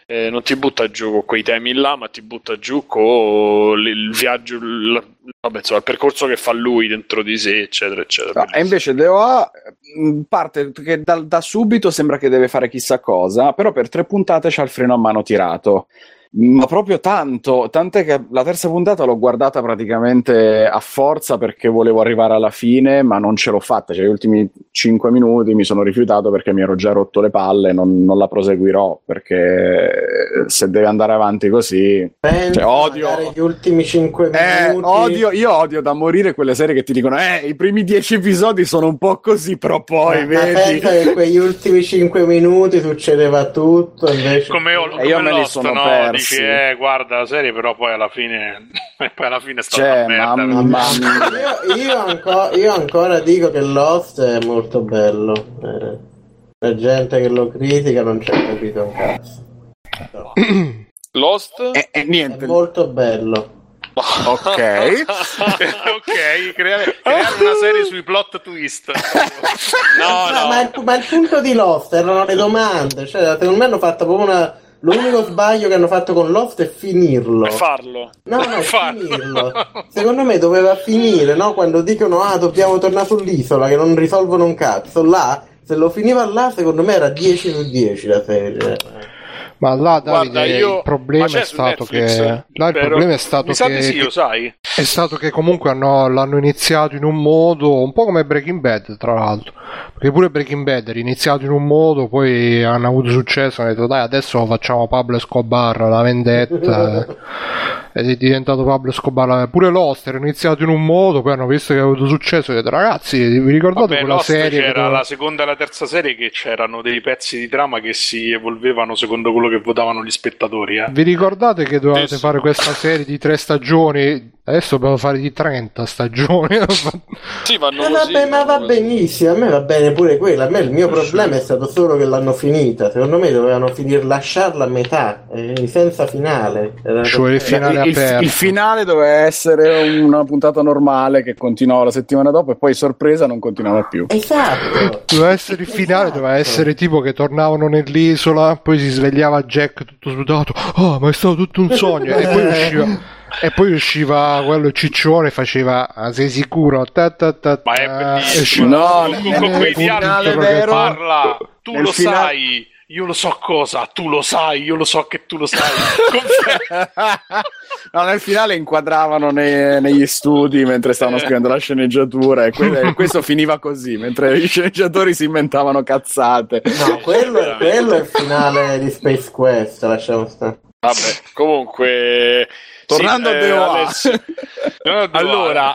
eh, non ti butta giù con quei temi là, ma ti butta giù con il, viaggio, il, vabbè, insomma, il percorso che fa lui dentro di sé, eccetera, eccetera. No, e invece DOA mh, parte che da, da subito sembra che deve fare chissà cosa, però per tre puntate c'ha il freno a mano tirato. Ma proprio tanto, tant'è che la terza puntata l'ho guardata praticamente a forza perché volevo arrivare alla fine, ma non ce l'ho fatta. Cioè, gli ultimi cinque minuti mi sono rifiutato perché mi ero già rotto le palle, non, non la proseguirò perché se deve andare avanti così. Pensa, Cioè, odio- gli ultimi 5 Eh, minuti. odio, io odio da morire quelle serie che ti dicono, eh, i primi dieci episodi sono un po' così, però poi Ma vedi. pensa che quegli ultimi 5 minuti succedeva tutto, invece... Come, io, E come io me li sono no? persi. Dici, eh, guarda la serie, però poi alla fine. poi alla fine sta Cioè, una merda. mamma Io, io, anco- io ancora dico che Lost è molto bello. Eh, La gente che lo critica non ci ha capito un cazzo. No, Lost? E, e è niente, molto bello. ok. ok, creare, creare una serie sui plot twist. No, Ma, no. ma il, ma il punto di Lost erano le domande. Cioè, secondo me hanno fatto proprio una. L'unico sbaglio che hanno fatto con Lost è finirlo. Farlo. No, no, Farlo. finirlo. Secondo me doveva finire, no? Quando dicono ah, dobbiamo tornare sull'isola che non risolvono un cazzo. Là, se lo finiva là, secondo me era 10 su 10 la serie. Ma là, Davide, Guarda, io- il problema è stato Netflix? che. Là il Però- problema è stato Mi sa che. sì, lo sai? È stato che comunque hanno- l'hanno iniziato in un modo, un po' come Breaking Bad, tra l'altro. Perché pure Breaking Bad era iniziato in un modo, poi hanno avuto successo, hanno detto dai, adesso facciamo Pablo Escobar, la vendetta. ed è diventato Pablo Escobar. Pure Lost era iniziato in un modo, poi hanno visto che ha avuto successo e detto ragazzi, vi ricordate Vabbè, quella Lost serie? che c'era dove- la seconda e la terza serie che c'erano dei pezzi di trama che si evolvevano secondo quello quello che votavano gli spettatori. Eh. Vi ricordate che dovevate Adesso- fare questa serie di tre stagioni? Adesso dobbiamo fare di 30 stagioni. Sì, vanno Eh, così. vabbè, ma va benissimo, a me va bene pure quella. A me il mio problema è stato solo che l'hanno finita. Secondo me dovevano finire, lasciarla a metà, eh, senza finale. Era- Cioè il finale il, il finale doveva essere una puntata normale che continuava la settimana dopo e poi sorpresa non continuava più. Esatto. Doveva essere il finale, doveva essere tipo che tornavano nell'isola, poi si svegliava Jack tutto sudato. Oh, ma è stato tutto un sogno. E poi usciva. E poi usciva quello ciccione faceva ah, sei sicuro? Ta, ta, ta, Ma è bellissimo. Usciva- No, con, quei dialoghi vero- parla, tu nel lo finale- sai, io lo so cosa, tu lo sai, io lo so che tu lo sai. no, nel finale inquadravano nei- negli studi mentre stavano scrivendo la sceneggiatura e que- e questo finiva così, mentre i sceneggiatori si inventavano cazzate. No, quello, è- quello è il finale di Space Quest, lasciamo stare. Vabbè, comunque. Tornando sì, a eh, DOA. Alessio- allora,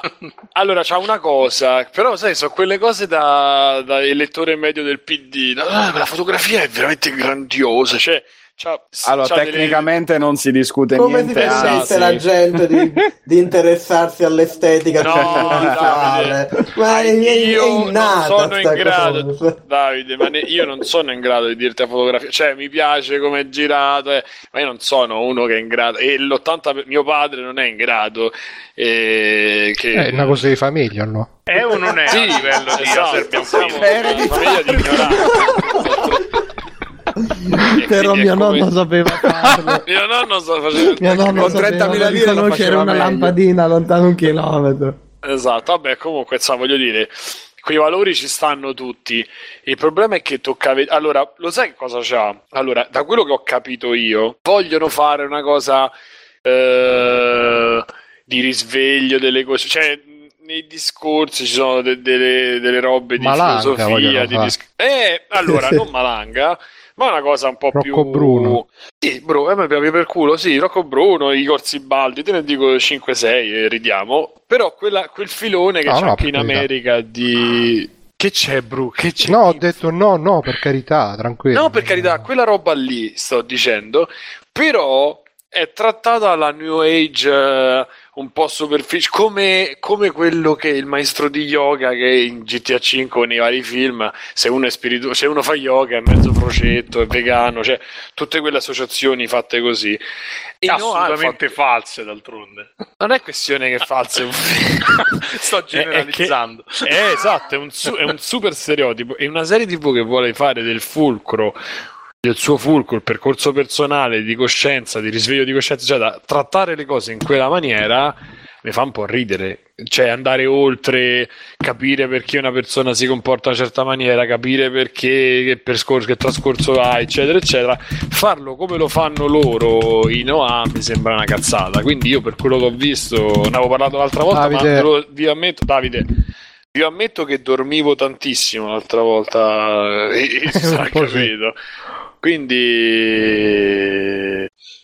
allora c'è una cosa, però sai, sono quelle cose da, da elettore medio del PD. no? Ma la fotografia è veramente grandiosa. Cioè, c'ha, Allora, c'ha delle- tecnicamente non si discute Come si niente. esatto. permette anzi- la gente di, di interessarsi all'estetica No, cinematografica? Davide, Ma è, è, è io non sono in grado, cosa. Davide, ma ne- io non sono in grado di dirti la fotografia, cioè mi piace come è girato, eh, ma io non sono uno che è in grado, e l'80 per- mio padre non è in grado, eh, che... È una cosa di famiglia, no? è o non è Sì, a livello di esatto, Serbian siamo una famiglia di ignoranti. Però mio come- nonno sapeva farlo. Mio nonno sta facendo... Mio nonno Con sapeva 30.000 lire lo faceva una meglio. lampadina lontano un chilometro. Esatto, vabbè, comunque, insomma, voglio dire, quei valori ci stanno tutti. Il problema è che tocca vedere. Allora, lo sai che cosa c'ha? Allora, da quello che ho capito io, vogliono fare una cosa eh, di risveglio delle cose. Cioè, nei discorsi ci sono de- delle, delle robe di Malanga filosofia. Di dis- eh, allora, non malanga. Ma una cosa un po' Rocco più. Bruno. Sì, Bruno, a me piace per culo. Sì, Rocco Bruno, i Corsi Baldi, te ne dico 5-6 e ridiamo. Però quella- quel filone che No, c'è no, anche in carità. America di. Che c'è, Bru? Che c'è? No, ho detto no, no, per carità, tranquillo. No, per carità, quella roba lì sto dicendo, però è trattata alla New Age eh, un po' superficiale, come, come quello che il maestro di yoga che in GTA 5 nei vari film, se uno, è spiritu- se uno fa yoga è mezzo frocetto, è vegano, cioè tutte quelle associazioni fatte così. E no, assolutamente ha false d'altronde. non è questione che false. Sto generalizzando. Eh, esatto, è un, su- è un super stereotipo. È una serie TV che vuole fare del fulcro, del suo fulcro, il percorso personale di coscienza, di risveglio di coscienza, cioè da trattare le cose in quella maniera mi fa un po' ridere. Cioè, andare oltre, capire perché una persona si comporta in una certa maniera, capire perché, che, percorso, che trascorso ha, eccetera, eccetera. Farlo come lo fanno loro in OA mi sembra una cazzata. Quindi io, per quello che ho visto, ne avevo parlato l'altra volta, ma Davide. te lo- vi ammetto, Davide. Vi ammetto che dormivo tantissimo l'altra volta e, e si sarà po' sì. Quindi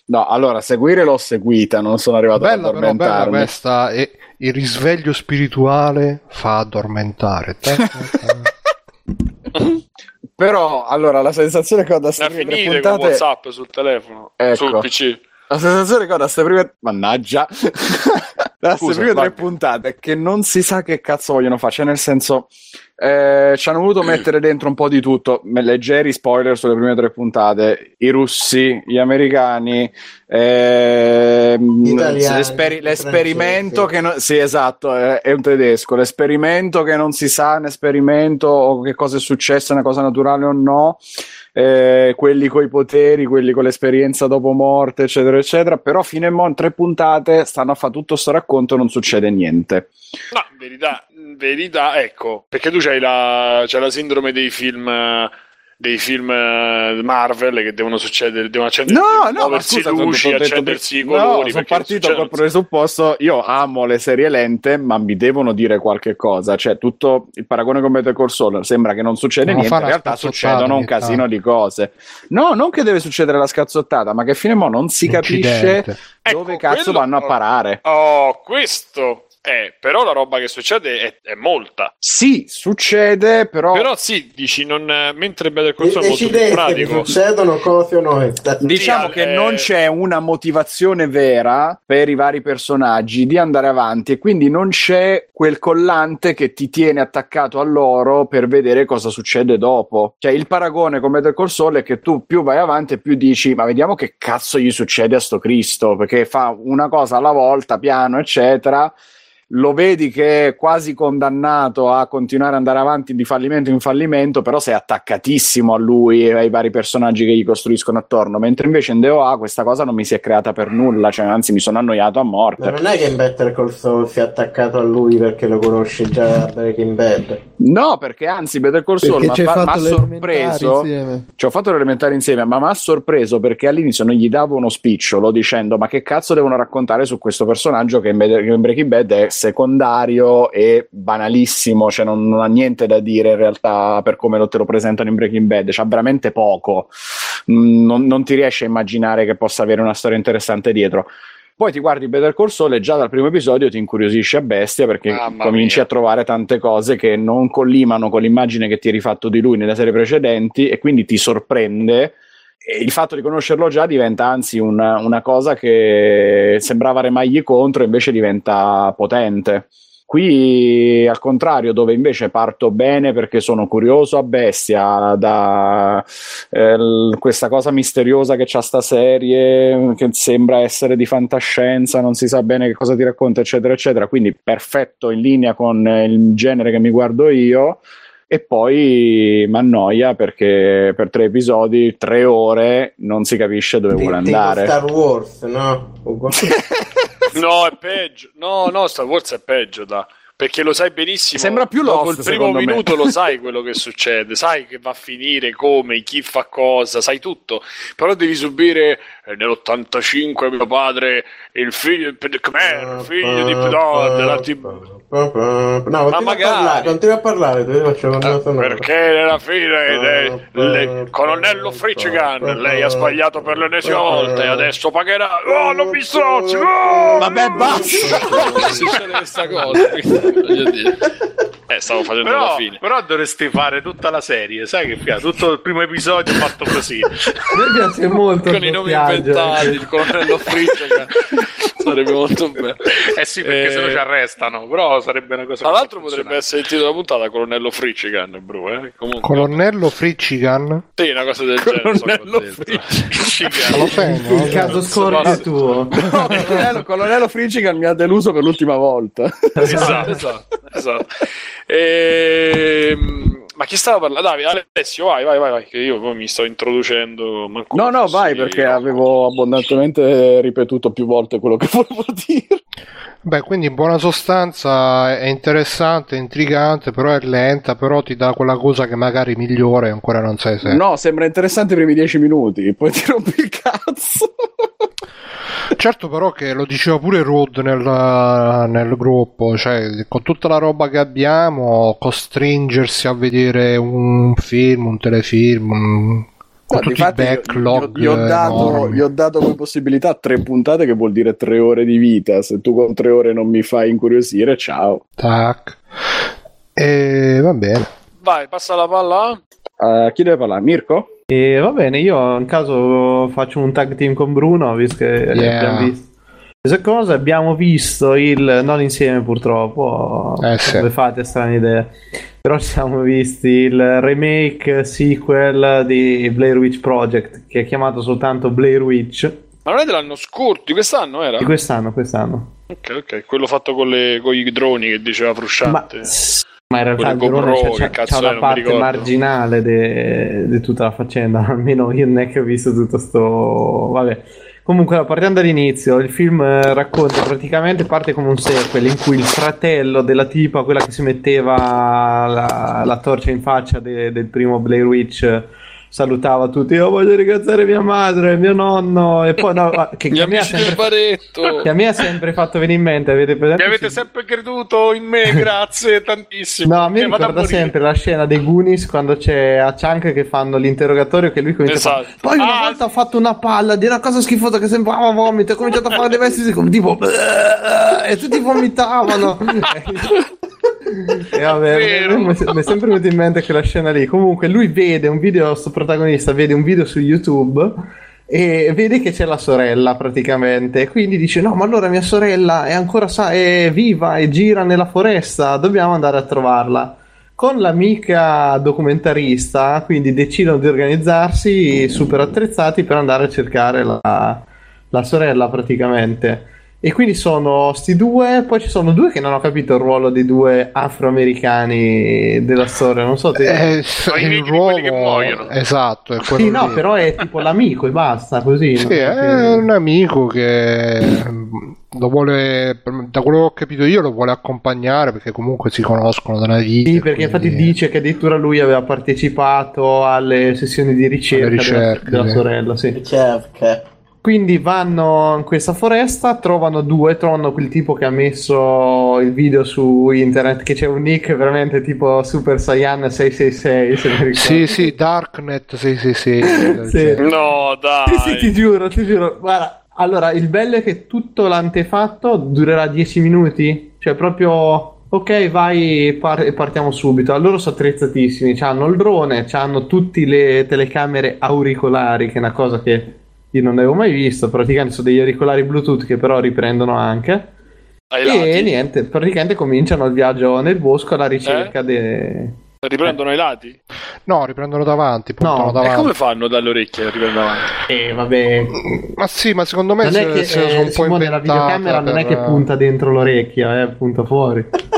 No, allora, seguire l'ho seguita, non sono arrivato Bella ad però, bella addormentarmi. questa. E il risveglio spirituale fa addormentare. Te- Però, allora, la sensazione che ho da prime tre finire con puntate... WhatsApp sul telefono, Ecco. sul PC. La sensazione che ho da queste prime... Mannaggia! da queste prime tre puntate che non si sa che cazzo vogliono fare. Cioè, nel senso... eh, ci hanno voluto mettere dentro un po' di tutto, leggeri spoiler sulle prime tre puntate, i russi, gli americani, Gli italiani, l'esperi- l'esperimento che non, sì esatto, è, è un tedesco, l'esperimento che non si sa, un esperimento o che cosa è successo, una cosa naturale o no, eh, quelli con i poteri, quelli con l'esperienza dopo morte, eccetera, eccetera. Però fino a mo' in tre puntate stanno a fare tutto sto racconto e non succede niente. No, verità, verità, ecco, perché tu c'hai la, c'hai la sindrome dei film eh, dei film eh, Marvel che devono succedere, devono accendere No, no, ma scusa, luci, detto- accendersi i no, colori. sono perché partito col presupposto, io amo le serie lente, ma mi devono dire qualche cosa, cioè tutto il paragone con Better Call Saul sembra che non succede No, niente, in realtà succedono un casino di cose. No, non che deve succedere la scazzottata, ma che fino a mo' non si capisce Incidente. dove Ecco, cazzo quello- vanno a parare. Oh, questo Eh, però la roba che succede è, è molta. Sì, succede, però... Però sì, dici, non, mentre Better Call Saul è molto più pratico. succedono cose o no. Diciamo Sì, che eh, non c'è una motivazione vera per i vari personaggi di andare avanti e quindi non c'è quel collante che ti tiene attaccato a loro per vedere cosa succede dopo. Cioè il paragone con Better Call Saul è che tu più vai avanti e più dici ma vediamo che cazzo gli succede a sto Cristo perché fa una cosa alla volta, piano, eccetera. Lo vedi che è quasi condannato a continuare ad andare avanti di fallimento in fallimento, però sei attaccatissimo a lui e ai vari personaggi che gli costruiscono attorno. Mentre invece in DOA questa cosa non mi si è creata per nulla, cioè anzi mi sono annoiato a Ma morte. non è che in Better Call Saul si è attaccato a lui perché lo conosci già da Breaking Bad. No, perché anzi, Better Call Saul mi ha fatto l'elementare sorpreso. insieme. Ci ho fatto l'elementare insieme, ma mi ha sorpreso perché all'inizio non gli davo uno spicciolo dicendo: Ma che cazzo devono raccontare su questo personaggio che in, Be- che in Breaking Bad è secondario e banalissimo, cioè non, non ha niente da dire in realtà per come lo te lo presentano in Breaking Bad, c'ha veramente poco. Mm, Non, non ti riesci a immaginare che possa avere una storia interessante dietro. Poi ti guardi Better Call Saul e già dal primo episodio ti incuriosisce a bestia perché Mamma cominci mia. a trovare tante cose che non collimano con l'immagine che ti eri fatto di lui nelle serie precedenti e quindi ti sorprende. Il fatto di conoscerlo già diventa anzi una, una cosa che sembrava remargli contro, invece diventa potente. Qui al contrario, dove invece parto bene perché sono curioso a bestia da eh, questa cosa misteriosa che c'ha sta serie, che sembra essere di fantascienza, non si sa bene che cosa ti racconta, eccetera, eccetera. Quindi perfetto in linea con il genere che mi guardo io. E poi mi annoia perché per tre episodi, tre ore, non si capisce dove vuole andare. Star Wars, no? No, è peggio. No, no, Star Wars è peggio, da. Perché lo sai benissimo. Sembra più Lost, il primo secondo me. minuto lo sai quello che succede, sai che va a finire, come, chi fa cosa, sai tutto. Però devi subire eh, nell'85 mio padre, il figlio di Khmer, il figlio di no, della TV. No, continua, a magari. parlare, continua a parlare, te faccio una Eh, perché nella fine de- le- colonnello Fritchigan lei ha sbagliato per l'ennesima volta e adesso pagherà. Oh non mi strozzi no! Vabbè, basta! succede questa cosa quindi, eh stavo facendo la Però, fine. però dovresti fare tutta la serie, sai che figa, tutto il primo episodio fatto così. A me piace molto con il i nomi inventati il colonnello Fritchigan sarebbe molto bello Eh sì, perché Eh, se no ci arrestano, però sarebbe una cosa tra l'altro potrebbe essere il titolo della puntata colonnello Fritchigan bro eh? comunque Colonnello Fritchigan? sì una cosa del genere Colonnello detto. Lo segno? Il caso scorso è tuo. Colonnello, Colonnello Fritchigan mi ha deluso per l'ultima volta. esatto, esatto, esatto. Ehm, ma chi stava parlando? Dai, Alessio, vai, vai, vai, vai, che io poi mi sto introducendo. No, no, vai perché avevo abbondantemente ripetuto più volte quello che volevo dire. Beh, quindi in buona sostanza è interessante, intrigante, però è lenta, però ti dà quella cosa che magari migliore ancora non sai se. No, sembra interessante i primi dieci minuti, poi ti rompi il cazzo. Certo però che lo diceva pure Rod nel, nel gruppo, cioè con tutta la roba che abbiamo, costringersi a vedere un film, un telefilm, un- con No, tutti i backlog Gli ho, dato, enormi. gli ho dato come possibilità tre puntate, che vuol dire tre ore di vita. Se tu con tre ore non mi fai incuriosire, ciao. Tac. E va bene. Vai, passa la palla. Eh, chi deve parlare? Mirko? E va bene, io in caso faccio un tag team con Bruno, visto che Yeah. abbiamo visto. Questa cosa abbiamo visto il non insieme purtroppo, Eh, sì. come fate strane idee. Però ci siamo visti il remake sequel di Blair Witch Project, che è chiamato soltanto Blair Witch, Ma non è dell'anno scorso, di quest'anno era? di quest'anno, quest'anno. Ok, ok, quello fatto con, le, con i droni che diceva Frusciante. ma in realtà il Quello drone GoPro, c'ha, che cazzo c'ha è, una parte marginale di tutta la faccenda, almeno io non è che ho visto tutto sto... vabbè. Comunque, partiamo dall'inizio, il film eh, racconta praticamente, parte come un sequel in cui il fratello della tipa, quella che si metteva la, la torcia in faccia de- del primo Blair Witch, salutava tutti, io voglio ringraziare mia madre, mio nonno, e poi no, che, che a me ha sempre, che a me ha sempre fatto venire in mente, avete Mi presente? avete sempre creduto in me, grazie tantissimo. No, a a ricorda sempre la scena dei Goonies quando c'è a Chunk che fanno l'interrogatorio che lui comincia a Esatto. fare. Poi una Ah, volta ho fatto una palla di una cosa schifosa che sembrava vomito, ho cominciato a fare dei vestiti tipo e tutti vomitavano. E vabbè, mi è sempre venuto in mente quella scena lì. Comunque lui vede un video, sto protagonista vede un video su YouTube e vede che c'è la sorella praticamente. E quindi dice no ma allora mia sorella è ancora sa- è viva e gira nella foresta dobbiamo andare a trovarla. Con l'amica documentarista quindi decidono di organizzarsi super attrezzati per andare a cercare la, la sorella praticamente e quindi sono sti due poi ci sono due che non ho capito il ruolo dei due afroamericani della storia non so te Eh, s- i il quelli che ruolo muoiono. esatto è quello sì, no, lì. però è tipo l'amico e basta, così. Sì, no? è un amico che mm, lo vuole, da quello che ho capito io, lo vuole accompagnare perché comunque si conoscono da una vita. Sì, perché infatti quindi- dice che addirittura lui aveva partecipato alle sessioni di ricerca, ricerche, della, della sì. sorella, sì. Ricerca. Quindi vanno in questa foresta, trovano due, trovano quel tipo che ha messo il video su internet, che c'è un nick veramente tipo Super Saiyan 666, se mi ricordo. Sì, sì, Darknet 666. Sì. No, dai. Sì, sì, ti giuro, ti giuro. Guarda, allora, il bello è che tutto l'antefatto durerà 10 minuti. Cioè, proprio, ok, vai par- e partiamo subito. A loro sono attrezzatissimi. Hanno il drone, hanno tutte le telecamere auricolari, che è una cosa che io non avevo mai visto. Praticamente sono degli auricolari Bluetooth che però riprendono anche. Ai E lati. niente, praticamente cominciano il viaggio nel bosco alla ricerca de... Riprendono ai lati? No, riprendono davanti, No, E davanti. come fanno dalle orecchie a riprendere avanti? E vabbè, Ma sì, ma secondo me non se, è che se la eh, un Simone, la videocamera non è per- che punta dentro l'orecchia, eh, punta fuori.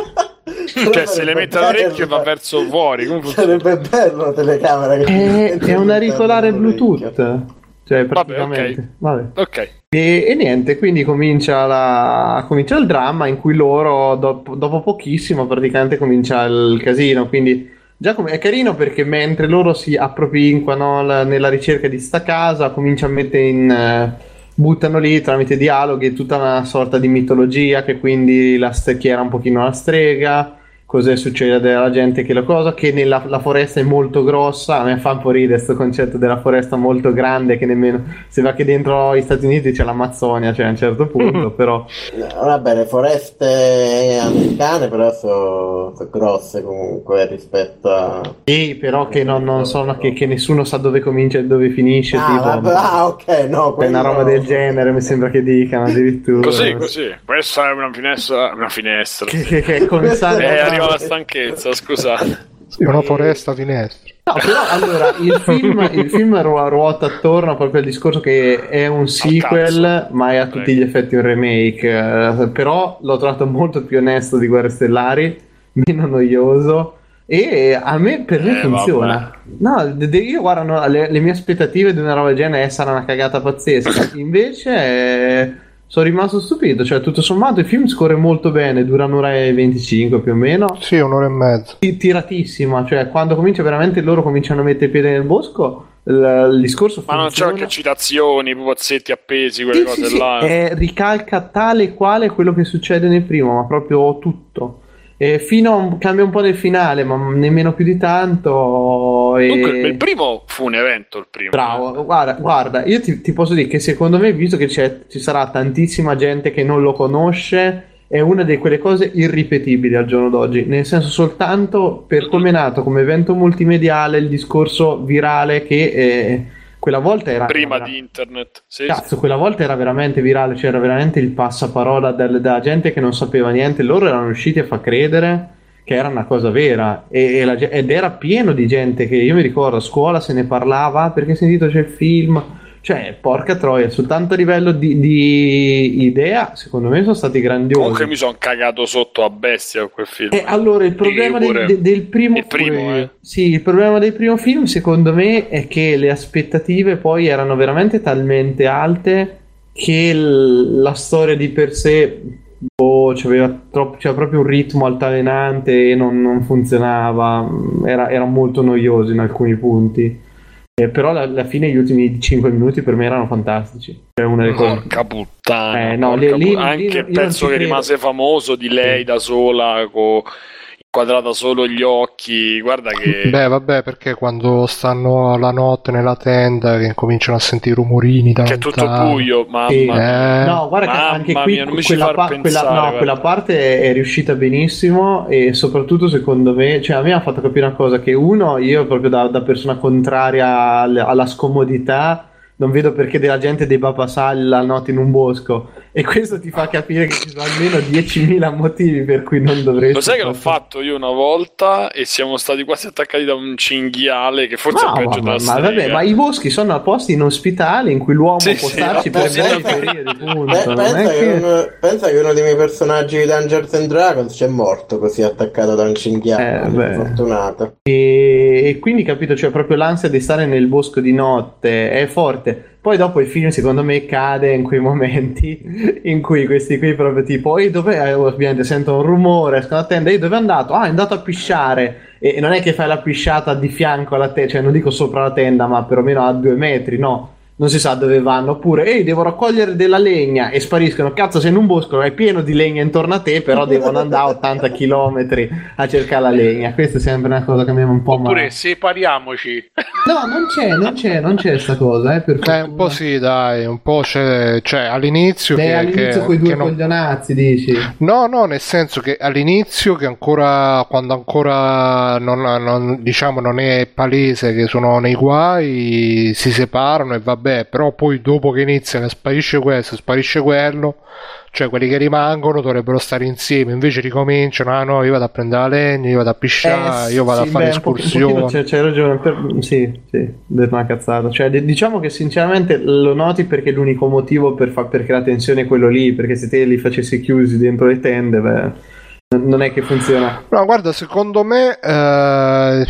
Cioè, se le mette all'orecchio va verso fuori. Funziona? Sarebbe bello una telecamera che È, è un auricolare. Bluetooth. Cioè, Vabbè, praticamente. ok. Vabbè. Ok. E, e niente, quindi comincia, la, comincia il dramma in cui loro, dopo, dopo pochissimo, praticamente comincia il casino. Quindi già com- è carino perché mentre loro si appropinquano la- nella ricerca di sta casa, comincia a mettere in. eh, buttano lì tramite dialoghi tutta una sorta di mitologia che quindi la stecchiera un pochino la strega. Cosa succede alla gente che la cosa? Che nella la foresta è molto grossa. A me fa un po' ridere questo concetto della foresta molto grande che nemmeno sembra che dentro gli Stati Uniti c'è l'Amazzonia, cioè a un certo punto, però No, vabbè, le foreste americane però sono grosse comunque rispetto a... sì, però che non, non sono che, che nessuno sa dove comincia e dove finisce, Ah, tipo vabbè, ah, ok, no, è una roba del genere, mi sembra che dicano addirittura. Così, così. Questa è una finestra. Una finestra. Che, che, che è con sale- arriva la stanchezza, scusate. Sì, una foresta finestra. No, però allora il film, il film ru- ruota attorno proprio al discorso che è un sequel, ma è a tutti Prego. gli effetti un remake. eh, però l'ho trovato molto più onesto di Guerre Stellari, meno noioso. E a me per me Eh, funziona. No, de- de- io guarda, no, le, le mie aspettative di una roba del genere eh, sarà una cagata pazzesca. Invece eh, sono rimasto stupito. Cioè, tutto sommato, il film scorre molto bene, dura un'ora e 25 più o meno Sì, un'ora e mezza. ti- tiratissima, cioè quando comincia veramente loro cominciano a mettere piede nel bosco, il, il discorso Ma non c'è funziona. anche citazioni, pupazzetti appesi, quelle Sì, cose sì, sì, là. eh, ricalca tale e quale quello che succede nel primo, ma proprio tutto. E fino a un, cambia un po' nel finale, ma nemmeno più di tanto. E... Comunque, il primo fu un evento, il primo. Bravo, guarda, guarda io ti, ti posso dire che secondo me, visto che c'è, ci sarà tantissima gente che non lo conosce, è una di quelle cose irripetibili al giorno d'oggi. Nel senso, soltanto per come è nato come evento multimediale, il discorso virale che eh, quella volta era. Prima era- di internet. Sì, Cazzo, quella volta era veramente virale, c'era veramente il passaparola del- della gente che non sapeva niente. Loro erano riusciti a far credere che era una cosa vera e, e la ed era pieno di gente che io mi ricordo a scuola se ne parlava perché sentito c'è il film. Cioè, porca troia, soltanto a livello di, di idea, secondo me sono stati grandiosi. Comunque mi sono cagato sotto a bestia quel film. E allora il problema del, de- del primo, Il primo, eh. sì, il problema del primo film, secondo me, è che le aspettative poi erano veramente talmente alte che l- la storia di per sé boh, c'aveva, troppo, c'era proprio un ritmo altalenante e non, non funzionava. Era, era molto noioso in alcuni punti. Eh, però alla, fine gli ultimi 5 minuti per me erano fantastici. Cioè, una delle cose- Porca puttana. Eh, no, porca lì- lì- anche il pezzo che credo. rimase famoso di lei da sola, co- inquadrata solo gli occhi. Guarda che. Beh, vabbè, perché quando stanno la notte nella tenda che cominciano a sentire rumorini da che è tutto buio, mamma Sì. mia. Eh, No, guarda che Mamma anche qui mia, quella, pa- pensare, quella- no, quella parte è riuscita benissimo e soprattutto secondo me, cioè a me ha fatto capire una cosa che uno, io proprio da, da persona contraria al- alla scomodità non vedo perché della gente debba passare la notte in un bosco e questo ti fa capire che ci sono almeno 10.000 motivi per cui non dovresti Lo sai che l'ho fatto io una volta e siamo stati quasi attaccati da un cinghiale che forse No, è peggio ma, della ma vabbè, ma i boschi sono posti inospitali in cui l'uomo Sì, può sì, starci no, per pensa- brevi periodi, punto. Beh, Non pensa, che che- uno, pensa che uno dei miei personaggi di Dungeons and Dragons c'è morto così attaccato da un cinghiale. Eh, fortunato. E, e quindi capito, cioè proprio l'ansia di stare nel bosco di notte è forte. Poi dopo il film, secondo me, cade in quei momenti in cui questi qui proprio tipo, e dove eh, ovviamente sento un rumore, escono a tenda, e dove è andato? Ah, è andato a pisciare. E, e non è che fai la pisciata di fianco alla tenda, cioè non dico sopra la tenda, ma perlomeno a due metri, no. Non si sa dove vanno, oppure, ehi, devo raccogliere della legna e spariscono. Cazzo, sei in un bosco, è pieno di legna intorno a te, però devono andare a 80 km a cercare la legna. Questa è sempre una cosa che mi è un po' Oppure male. separiamoci. No, non c'è, non c'è, non c'è sta cosa, eh, per Eh, un po' sì, dai, un po' c'è, cioè all'inizio Sei che, all'inizio con i due non- coglionazzi, dici? No, no, nel senso che all'inizio che ancora quando ancora non, non- diciamo non è palese che sono nei guai, si separano e vabbè, però poi dopo che iniziano e sparisce questo, sparisce quello, cioè quelli che rimangono dovrebbero stare insieme, invece ricominciano, ah no, io vado a prendere la legna, io vado a pisciare, Eh, io vado sì, a fare beh, pochino c'è, c'hai ragione, per- sì, sì, è una cazzata. Cioè, diciamo che sinceramente lo noti perché l'unico motivo per, fa- per creare tensione è quello lì, perché se te li facessi chiusi dentro le tende, beh, non è che funziona. No, guarda, secondo me eh,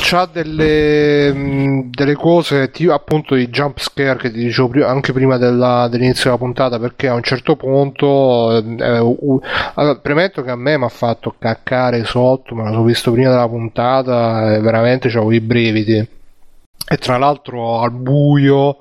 c'ha delle, mh, delle cose, tipo appunto i jump scare che ti dicevo prima, anche prima della- dell'inizio della puntata, perché a un certo punto, eh, u- allora, premetto che a me mi ha fatto caccare sotto, me lo sono visto prima della puntata e veramente avevo i brividi. E tra l'altro al buio.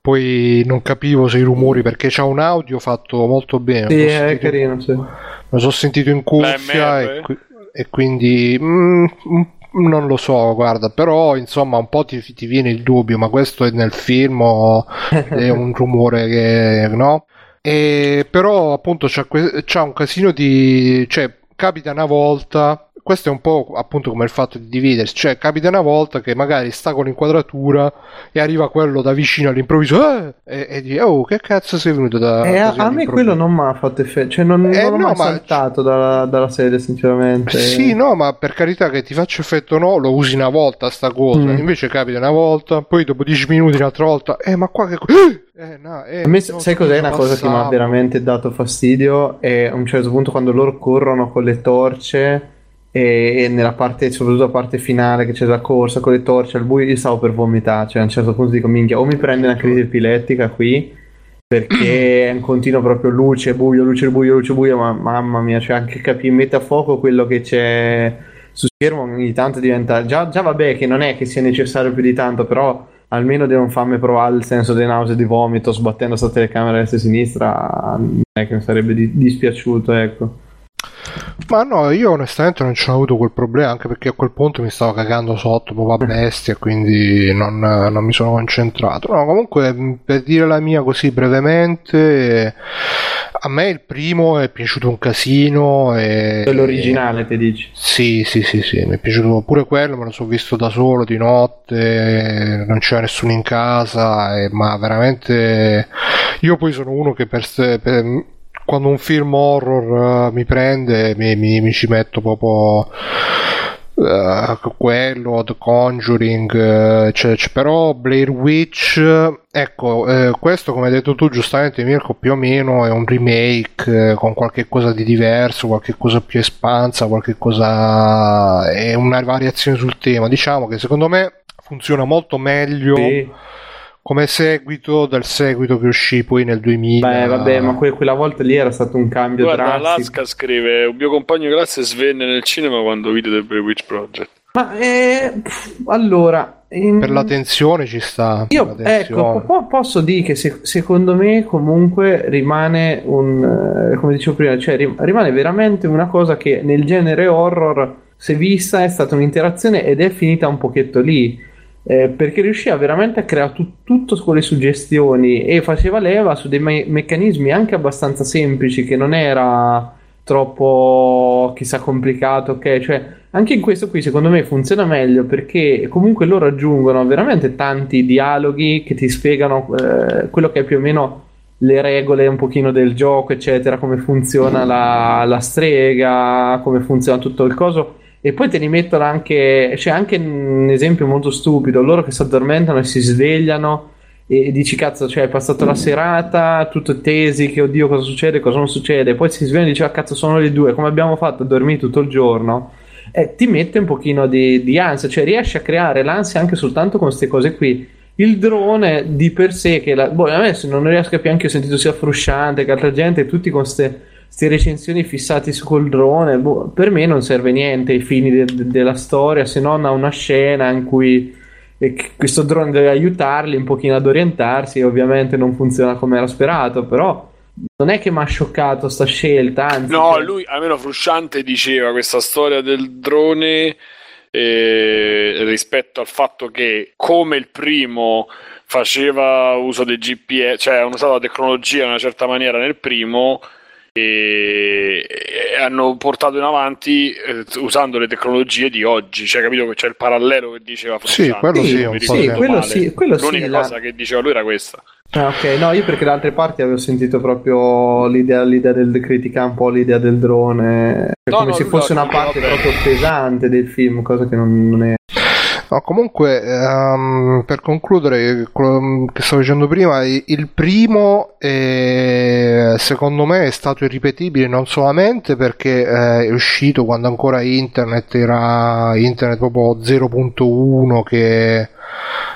Poi non capivo se i rumori perché c'ha un audio fatto molto bene. Sì, è sentito- carino, sì. me lo sono sentito in cuffia e, qui- e quindi mm, mm, non lo so, guarda, però insomma un po' ti, ti viene il dubbio, ma questo è nel film o è un rumore che no? E però appunto que- c'ha un casino di... cioè capita una volta... Questo è un po' appunto come il fatto di dividersi, cioè capita una volta che magari sta con l'inquadratura e arriva quello da vicino all'improvviso eh, e, e dici oh che cazzo sei venuto da... Eh, a, me all'improvviso?" quello non mi ha fatto effetto, cioè non, Eh, non l'ho no, mai ma- saltato dalla, dalla serie, sinceramente. Sì, no, ma per carità che ti faccia effetto o no, lo usi una volta sta cosa, Mm. invece capita una volta, poi dopo 10 minuti un'altra volta, eh ma qua che... Eh, no, eh, A me, no, sai cos'è una cosa che mi ha passavo. veramente dato fastidio? È a un certo punto quando loro corrono con le torce e, e nella parte, soprattutto la parte finale che c'è la corsa con le torce al buio, io stavo per vomitare, cioè a un certo punto dico minchia, o mi prende una crisi epilettica qui perché è un continuo proprio luce, buio, luce, buio, luce, buio, ma mamma mia, cioè anche capire, mette a fuoco quello che c'è su schermo ogni tanto diventa, già, già vabbè che non è che sia necessario più di tanto, però almeno devono farmi provare il senso di nausea e di vomito sbattendo sta telecamera destra e sinistra non è che mi sarebbe di- dispiaciuto ecco Ma no, io onestamente non ci ho avuto quel problema, anche perché a quel punto mi stavo cagando sotto, proprio a bestia, quindi non, non mi sono concentrato. No, comunque, mh, per dire la mia così brevemente, a me il primo è piaciuto un casino. E... quello originale ti dici Sì, sì, sì, sì, mi è piaciuto pure quello, me lo sono visto da solo di notte, non c'era nessuno in casa, e- ma veramente io poi sono uno che per, per- quando un film horror eh, mi prende mi, mi- mi ci metto proprio eh, quello, The Conjuring, eh, cioè, c- però Blair Witch, ecco, eh, questo come hai detto tu giustamente Mirko più o meno è un remake eh, con qualche cosa di diverso, qualche cosa più espansa, qualche cosa è una variazione sul tema, diciamo che secondo me funziona molto meglio Sì. Come seguito del seguito che uscì poi nel 2000. beh vabbè ma que- quella volta lì era stato un cambio Guarda, drastico Alaska scrive: Un mio compagno di classe svenne nel cinema quando vide The Blair Witch Project. Ma eh, pff, allora, in- Per la tensione ci sta. Io ecco, po- posso dire che se- secondo me comunque rimane un, eh, come dicevo prima, cioè rim- rimane veramente una cosa che nel genere horror, se vista, è stata un'interazione ed è finita un pochetto lì. Eh, perché riusciva veramente a creare tu- tutto con le suggestioni e faceva leva su dei me- meccanismi anche abbastanza semplici che non era troppo chissà complicato, ok? Cioè, anche in questo qui secondo me funziona meglio perché comunque loro aggiungono veramente tanti dialoghi che ti spiegano eh, quello che è più o meno le regole un pochino del gioco, eccetera, come funziona la, la strega, come funziona tutto il coso. E poi te li mettono anche, c'è anche un esempio molto stupido, loro che si addormentano e si svegliano e dici cazzo, cioè hai passato la serata, tutto tesi che oddio cosa succede, cosa non succede, poi si svegliano e dici ah cazzo sono le due, come abbiamo fatto a dormire tutto il giorno? E ti mette un pochino di, di ansia, cioè riesci a creare l'ansia anche soltanto con queste cose qui. Il drone di per sé, che la, boh, a me se non riesco capire anche ho sentito sia frusciante che altra gente, tutti con queste recensioni fissati su col drone, boh, per me non serve niente ai fini de- de- della storia, se non a una scena in cui e che questo drone deve aiutarli un pochino ad orientarsi ovviamente non funziona come era sperato, però non è che mi ha scioccato sta scelta, anzi No, cioè- lui almeno Frusciante diceva questa storia del drone eh, rispetto al fatto che come il primo faceva uso del GPS, cioè hanno usato la tecnologia in una certa maniera nel primo e, hanno portato in avanti eh, usando le tecnologie di oggi, cioè capito che c'è il parallelo che diceva Sì, quello sì, un sì. quello sì, quello sì, L'unica la- cosa che diceva lui era questa. Ah, ok, no, io perché da altre parti avevo sentito proprio l'idea, l'idea del critica un po' l'idea del drone, No, come no, se fosse la- una parte vabbè. proprio pesante del film, cosa che non, non è. No, comunque, ehm, per concludere, quello che stavo dicendo prima, il primo eh, secondo me è stato irripetibile non solamente perché eh, è uscito quando ancora internet era internet proprio 0.1 che...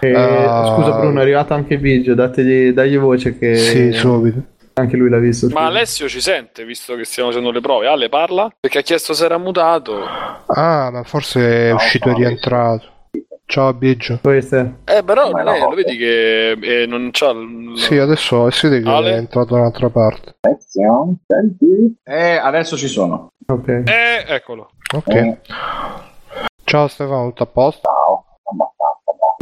Eh, Ah. Scusa Bruno, è arrivato anche Biggio, dategli, dagli voce che Sì, subito. anche lui l'ha visto. Ma Alessio ci sente, visto che stiamo facendo le prove. Ale parla? Perché ha chiesto se era mutato. Ah, ma forse è No, uscito e rientrato. Ciao Biggio. Queste. Eh, però Come è, no? lo vedi che eh, non c'ha... l- Sì, adesso si vede che Ale? è entrato da un'altra parte. Senti. Eh, adesso ci sono. Ok. Eh, eccolo. Ok. Eh, Ciao Stefano, tutto a posto? ciao.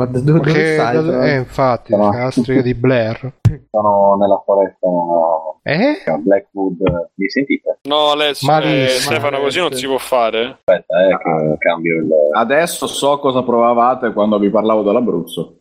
Ma da- dove, stai? però? eh, infatti, No. la strega di Blair. Sono nella foresta Eh? a Blackwood. Mi sentite? No, Alessio, eh, Stefano, così non si può fare. Aspetta, eh, che cambio il. Adesso so cosa provavate quando vi parlavo dell'Abruzzo.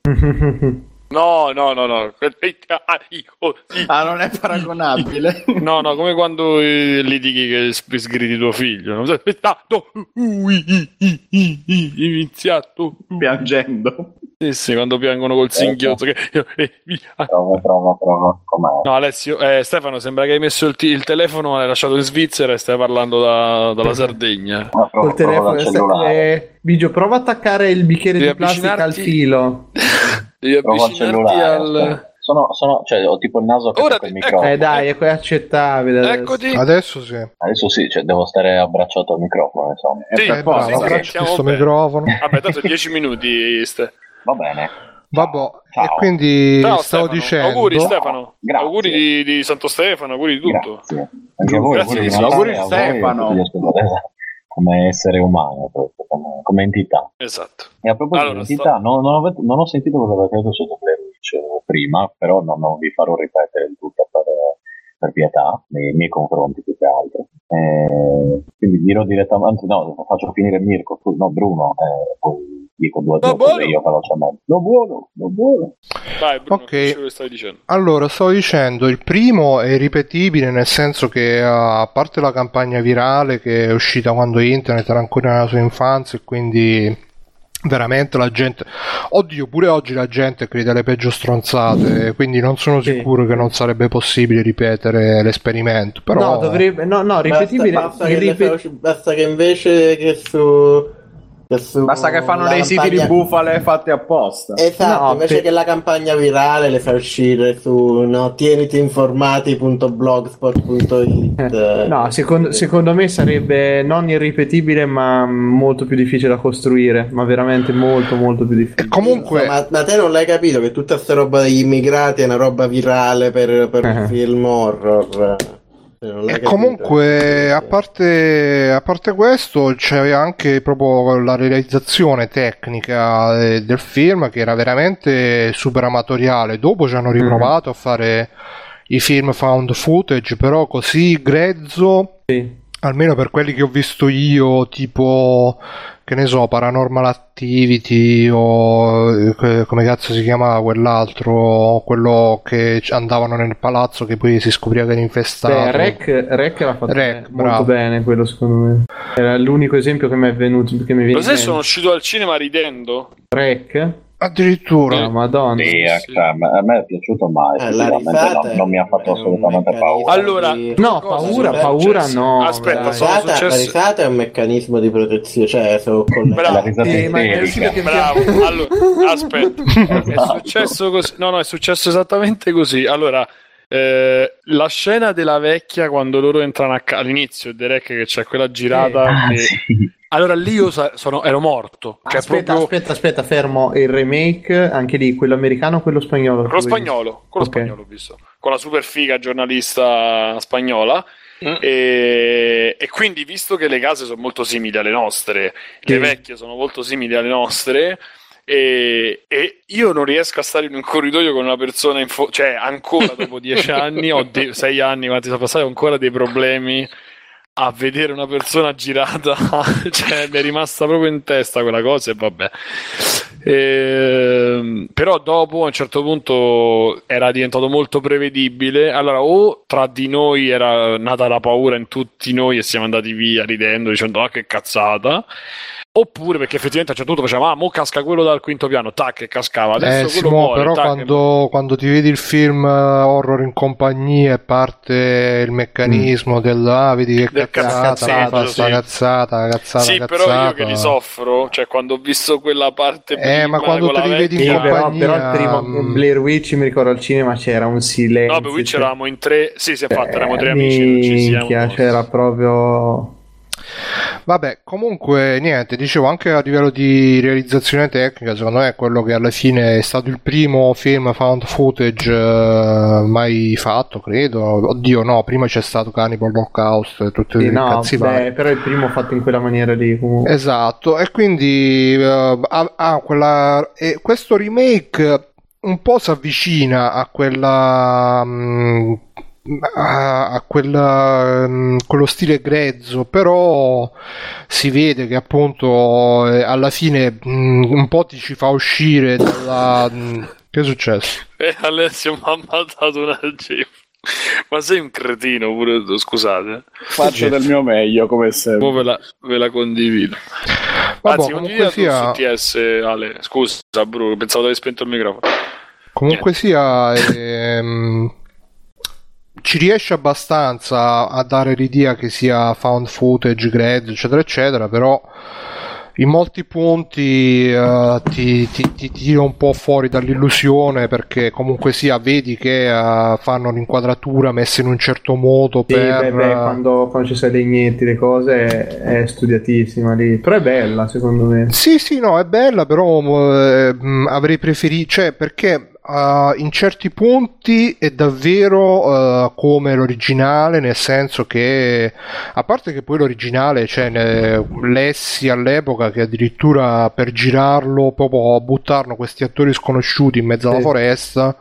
No, no, no, no. Eh, ah, oh, Ah, non è paragonabile. No, no, come quando eh, litighi che sgridi tuo figlio. no? Uh, i- i- i- i- iniziato. uh. Piangendo. Sì, sì, quando piangono col singhiozzo. Che... eh, via. Prova, prova, prova. Com'è? No, Alessio, eh, Stefano, sembra che hai messo il, ti- il telefono, l'hai lasciato in Svizzera e stai parlando da- dalla Sardegna. Prova, Col prova telefono. eh, Biggio, prova a attaccare il bicchiere Devi di plastica al filo. Devi Prova avvicinarti cellulare. al... Sono, sono, cioè, ho tipo il naso che Ora il microfono. Eh dai, è è accettabile. adesso. Eccoti. Adesso sì. Adesso sì, cioè, devo stare abbracciato al microfono, insomma. Sì, Eh, sentiamo questo microfono. Vabbè, tanto 10 minuti. Ste. Va bene. Vabbè, Ciao. e quindi Ciao, stavo Stefano. dicendo... Auguri Stefano. Grazie. Auguri di, di Santo Stefano, auguri di tutto. Grazie. Anche a voi, Grazie, auguri di auguri a Stefano. Come essere umano, proprio, come, come entità. Esatto. E a proposito Allora, di entità, non, non avete- non ho sentito cosa avete detto su Blair Witch eh, prima, però non, non vi farò ripetere il tutto per, per pietà, nei miei confronti più che altro. Eh, quindi dirò direttamente, no, faccio finire Mirko, tu- no, Bruno, eh, poi dico due o No, buono. io velocemente. No buono, no buono. Vai, Bruno, Ok. Allora, stavo dicendo, il primo è ripetibile nel senso che a parte la campagna virale che è uscita quando internet era ancora nella sua infanzia e quindi veramente la gente... Oddio, pure oggi la gente crede alle peggio stronzate, quindi non sono Sì. sicuro che non sarebbe possibile ripetere l'esperimento. Però... No, dovrebbe. No, no, ripetibile. Basta, basta, il che basta che invece che su su Basta che fanno dei siti di campagna- bufale fatti apposta. Esatto, No, invece per- che la campagna virale le fa uscire su no, tienitiinformati.blogspot.it Eh, No, secondo, secondo me sarebbe non irripetibile, ma molto più difficile da costruire. Ma veramente molto, molto più difficile. E comunque, ma, ma te non l'hai capito che tutta sta roba degli immigrati è una roba virale per, per Eh. un film horror? L'hai E comunque, a parte, a parte questo, c'è anche proprio la realizzazione tecnica eh, del film che era veramente super amatoriale. Dopo ci hanno riprovato a fare i film found footage, però così grezzo, Sì. almeno per quelli che ho visto io, tipo, che ne so, Paranormal Activity o eh, come cazzo si chiamava quell'altro, quello che andavano nel palazzo che poi si scopriva che era infestato. Beh, Rec, Rec l'ha fatto Rec, bene, bravo. molto bene quello secondo me. Era l'unico esempio che mi è venuto che mi viene Lo sai, sono uscito dal cinema ridendo. Rec? Addirittura. No, madonna. Sì, Sì. cioè, a me- è piaciuto mai, Eh, la risata non, mi ha fatto è assolutamente paura. Allora, di- No, paura, paura no. Aspetta, La sono risata, la successe- risata è un meccanismo di protezione, cioè sono Bravo. La risata Sì, ma è che- Bravo, allora, aspetta, è Esatto. successo così, no, no, è successo esattamente così. Allora, eh, la scena della vecchia quando loro entrano a ca- all'inizio, Derek che c'è quella girata. Ah, che- sì. Allora lì io sa- sono- ero morto. Cioè, aspetta, proprio aspetta, aspetta, fermo. Il remake, anche lì, quello americano o quello spagnolo? quello spagnolo, quello Ok. spagnolo ho visto, con la super figa giornalista spagnola. Mm. E, e quindi, visto che le case sono molto simili alle nostre, le Sì. vecchie sono molto simili alle nostre, e, e io non riesco a stare in un corridoio con una persona in fo- cioè ancora dopo dieci anni o de- sei anni quanti sono passati ho ancora dei problemi a vedere una persona girata. Cioè mi è rimasta proprio in testa quella cosa e vabbè. Ehm, però dopo a un certo punto era diventato molto prevedibile. Allora o tra di noi era nata la paura in tutti noi e siamo andati via ridendo dicendo ah che cazzata Oppure perché effettivamente a un certo punto facciamo, ah, mo casca quello dal quinto piano, tac, e cascava. Adesso Eh, quello Simo, muore, però tac, e quando, quando ti vedi il film eh, horror in compagnia e parte il meccanismo del ah, vedi che Del cazzata, sta sì. cazzata, cazzata, Sì, cazzata. però io che li soffro, cioè quando ho visto quella parte Eh, prima ma quando te li vedi in Sì, però, compagnia, però il primo mm. Blair Witch mi ricordo al cinema c'era un silenzio. No, per qui cioè- c'eravamo in tre, sì, si è fatto, eravamo tre Eh, amici, non ci siamo. minchia, c'era proprio... Vabbè, comunque niente, dicevo anche a livello di realizzazione tecnica, secondo me è quello che alla fine è stato il primo film found footage eh, mai fatto, credo. Oddio, no, prima c'è stato Cannibal Holocaust e tutti Sì, i no, cazzi beh, però il primo fatto in quella maniera lì comunque. Esatto, e quindi eh, ha, ha quella, e questo remake un po' si avvicina a quella. mm, a, a quella, mm, quello stile grezzo, però si vede che appunto eh, alla fine mm, un po' ti ci fa uscire dalla. mm, che è successo? E Alessio mi ha mandato una gif. Ma sei un cretino pure tu, scusate. Faccio del mio meglio, come sempre. Poi ve la, ve la condivido. Vabbè, Anzi, comunque condividila sia- tu su TS, Ale. Scusa, Bruno, pensavo di aver spento il microfono. Comunque sia, ehm, ci riesce abbastanza a dare l'idea che sia found footage, grezzo, eccetera, eccetera, però in molti punti eh, ti, ti, ti tira un po' fuori dall'illusione perché comunque sia vedi che eh, fanno l'inquadratura messa in un certo modo Sì, per... beh, beh, quando, quando ci sono i legnetti, le cose, è, è studiatissima lì. Però è bella, secondo me. Sì, sì, no, è bella, però mh, avrei preferito, cioè perché eh, in certi punti è davvero eh, come l'originale, nel senso che, a parte che poi l'originale, cioè, ne- lessi all'epoca che addirittura per girarlo, proprio buttarono questi attori sconosciuti in mezzo alla Sì. foresta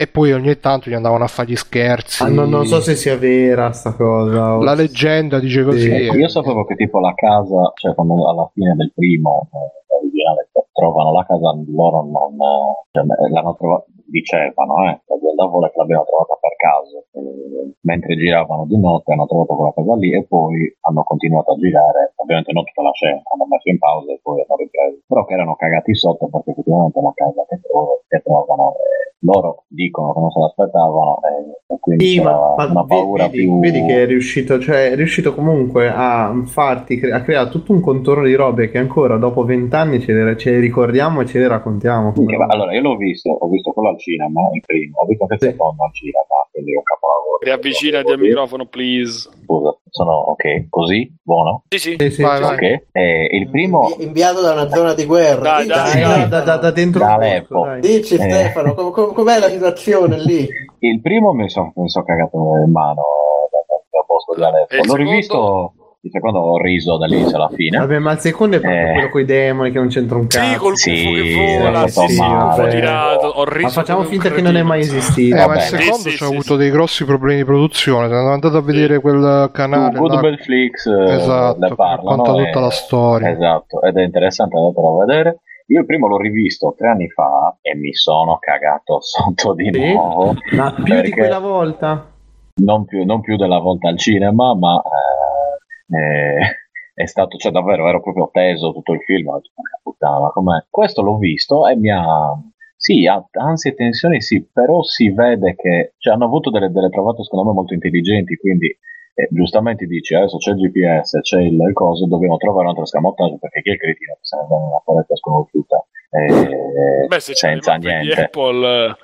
e poi ogni tanto gli andavano a fare gli scherzi. Ah, non, non so se sia vera sta cosa. o- La leggenda dice così. Sì. Ecco, io sapevo che tipo la casa, cioè quando alla fine del primo eh, originale trovano la casa, loro non eh, cioè, l'hanno trovata, dicevano, eh, la Zelda vuole che l'abbiano trovata per caso, Eh, mentre giravano di notte hanno trovato quella casa lì e poi hanno continuato a girare, ovviamente non tutta la scena, hanno messo in pausa e poi hanno ripreso, però che erano cagati sotto perché effettivamente la casa che, trovano, che trovano è loro dicono che non se l'aspettavano e, e quindi Sì, ma, una paura vedi, più vedi che è riuscito, cioè è riuscito comunque a farti, a creare tutto un contorno di robe che ancora dopo vent'anni ce le, ce le ricordiamo e ce le raccontiamo. Sì, va- allora io l'ho visto, ho visto quello al cinema, il primo, ho visto anche il secondo al cinema, quindi è un capolavoro. Riavvicinati al microfono, please. Scusa, sono ok, così, buono? Sì, sì. Sì, sì, Vai, sì. vai. Ok, eh, il primo Invi- Inviato da una zona di guerra. Dai, Dici, dai, Dai, da, da- da dentro Da Aleppo. Dici, Eh. Stefano, com- com- com'è la situazione lì? Il primo mi sono so cagato in mano da, da, da Bosco di Aleppo. L'ho secondo? rivisto, il secondo ho riso dall'inizio alla fine. Vabbè, ma il secondo è proprio Eh. quello con i demoni che non c'entra un cazzo. Sì, col Sì, che vola. è Sì, sì, stato un po' male. tirato. Ho riso Ma facciamo finta che non è mai esistito. Eh, ma il secondo Sì, sì, ci ha sì, avuto sì. dei grossi problemi di produzione. Sono andato a vedere quel Su canale. Good Bad Flix eh, Esatto, racconta tutta e- la storia. Esatto, ed è interessante andatelo a vedere. Io il primo l'ho rivisto tre anni fa e mi sono cagato sotto di Sì? nuovo. Ma più di quella volta? non più, non più della volta al cinema, ma eh, eh, è stato, cioè davvero, ero proprio teso tutto il film, ho detto, "Porca puttana, com'è? Questo l'ho visto e mi ha, sì, ha ansie e tensioni, sì, però si vede che, cioè hanno avuto delle, delle trovate secondo me molto intelligenti, quindi eh, giustamente dici, adesso c'è il GPS, c'è il, il coso, dobbiamo trovare un altro scamottaggio, perché chi è il cretino che se ne va in una paletta sconosciuta eh, Beh, se c'è senza niente? Apple, eh,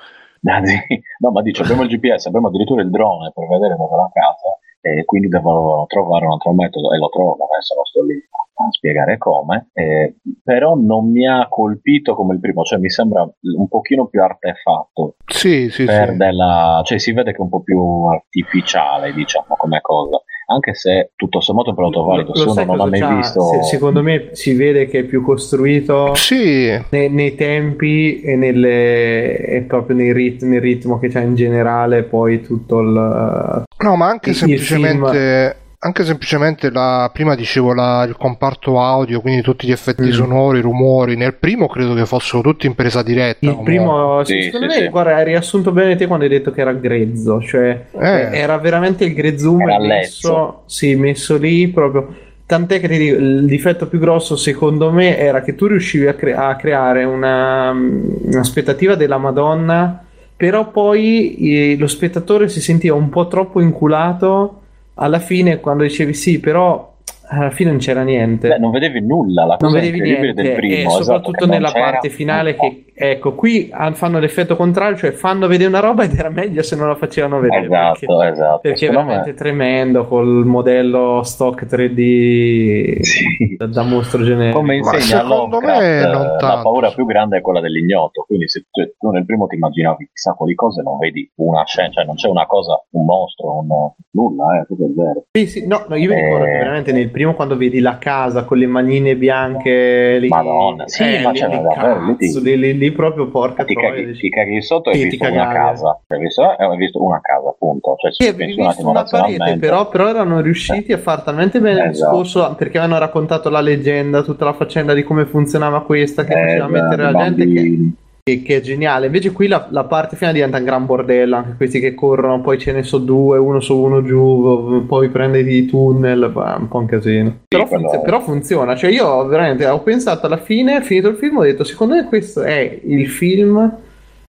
no, ma dice abbiamo il GPS, abbiamo addirittura il drone per vedere dove è la casa e quindi devo trovare un altro metodo e lo trovo, adesso non sto lì a spiegare come, eh, però non mi ha colpito come il primo, cioè mi sembra un pochino più artefatto, Sì, sì, sì. della, cioè si vede che è un po' più artificiale, diciamo, come cosa, anche se tutto sommato è un prodotto valido, se Lo uno non ha mai visto... Se- secondo me si vede che è più costruito Sì, nei, nei tempi e, nelle, e proprio nei rit- nel ritmo che c'ha in generale poi tutto il... no, ma anche Il- il semplicemente. Anche semplicemente la, prima dicevo la- il comparto audio, quindi tutti gli effetti Mm. sonori, i rumori. Nel primo credo che fossero tutti in presa diretta. Il primo, Sì, secondo sì, me, sì. guarda, hai riassunto bene te quando hai detto che era grezzo, cioè Eh. era veramente il grezzume Era messo, sì, messo lì proprio. Tant'è che dico, il difetto più grosso secondo me era che tu riuscivi a, cre- a creare una, un'aspettativa della Madonna, però poi eh, lo spettatore si sentiva un po' troppo inculato alla fine quando dicevi sì, però alla fine non c'era niente. Beh, non vedevi nulla, la non cosa vedevi incredibile niente del primo, e esatto, soprattutto non nella parte finale che ecco qui fanno l'effetto contrario cioè fanno vedere una roba ed era meglio se non la facevano vedere perché, Esatto, esatto. perché è veramente me- tremendo col modello stock 3D Sì. da, da mostro generico Come Ma insegna secondo Lovecraft, me eh, la paura più grande è quella dell'ignoto. Quindi, se tu, tu nel primo ti immaginavi chissà quali cose, non vedi una scena, cioè non c'è una cosa, un mostro, un, nulla, eh, tutto è zero. Sì, sì, no, no, io mi ricordo Eh. che veramente nel primo quando vedi la casa con le manine bianche lì, Madonna, sì, eh, ma lì, c'è lì, davvero, lì lì, lì- lì proprio porca Ti troia, caghi, ti caghi sotto e hai visto ti una casa. Hai visto, eh, hai visto una casa, appunto. Cioè, se avevi visto una parete, però, però erano riusciti a far talmente bene il Esatto. discorso perché avevano raccontato la leggenda, tutta la faccenda di come funzionava questa, che Eh, faceva mettere la gente che. Che- che è geniale. Invece qui la, la parte finale diventa un gran bordello, anche questi che corrono, poi ce ne so due, uno su uno giù, poi prende i tunnel, va, un po' un casino. Però, funziona, però funziona, cioè io veramente ho pensato alla fine, finito il film, ho detto secondo me questo è il film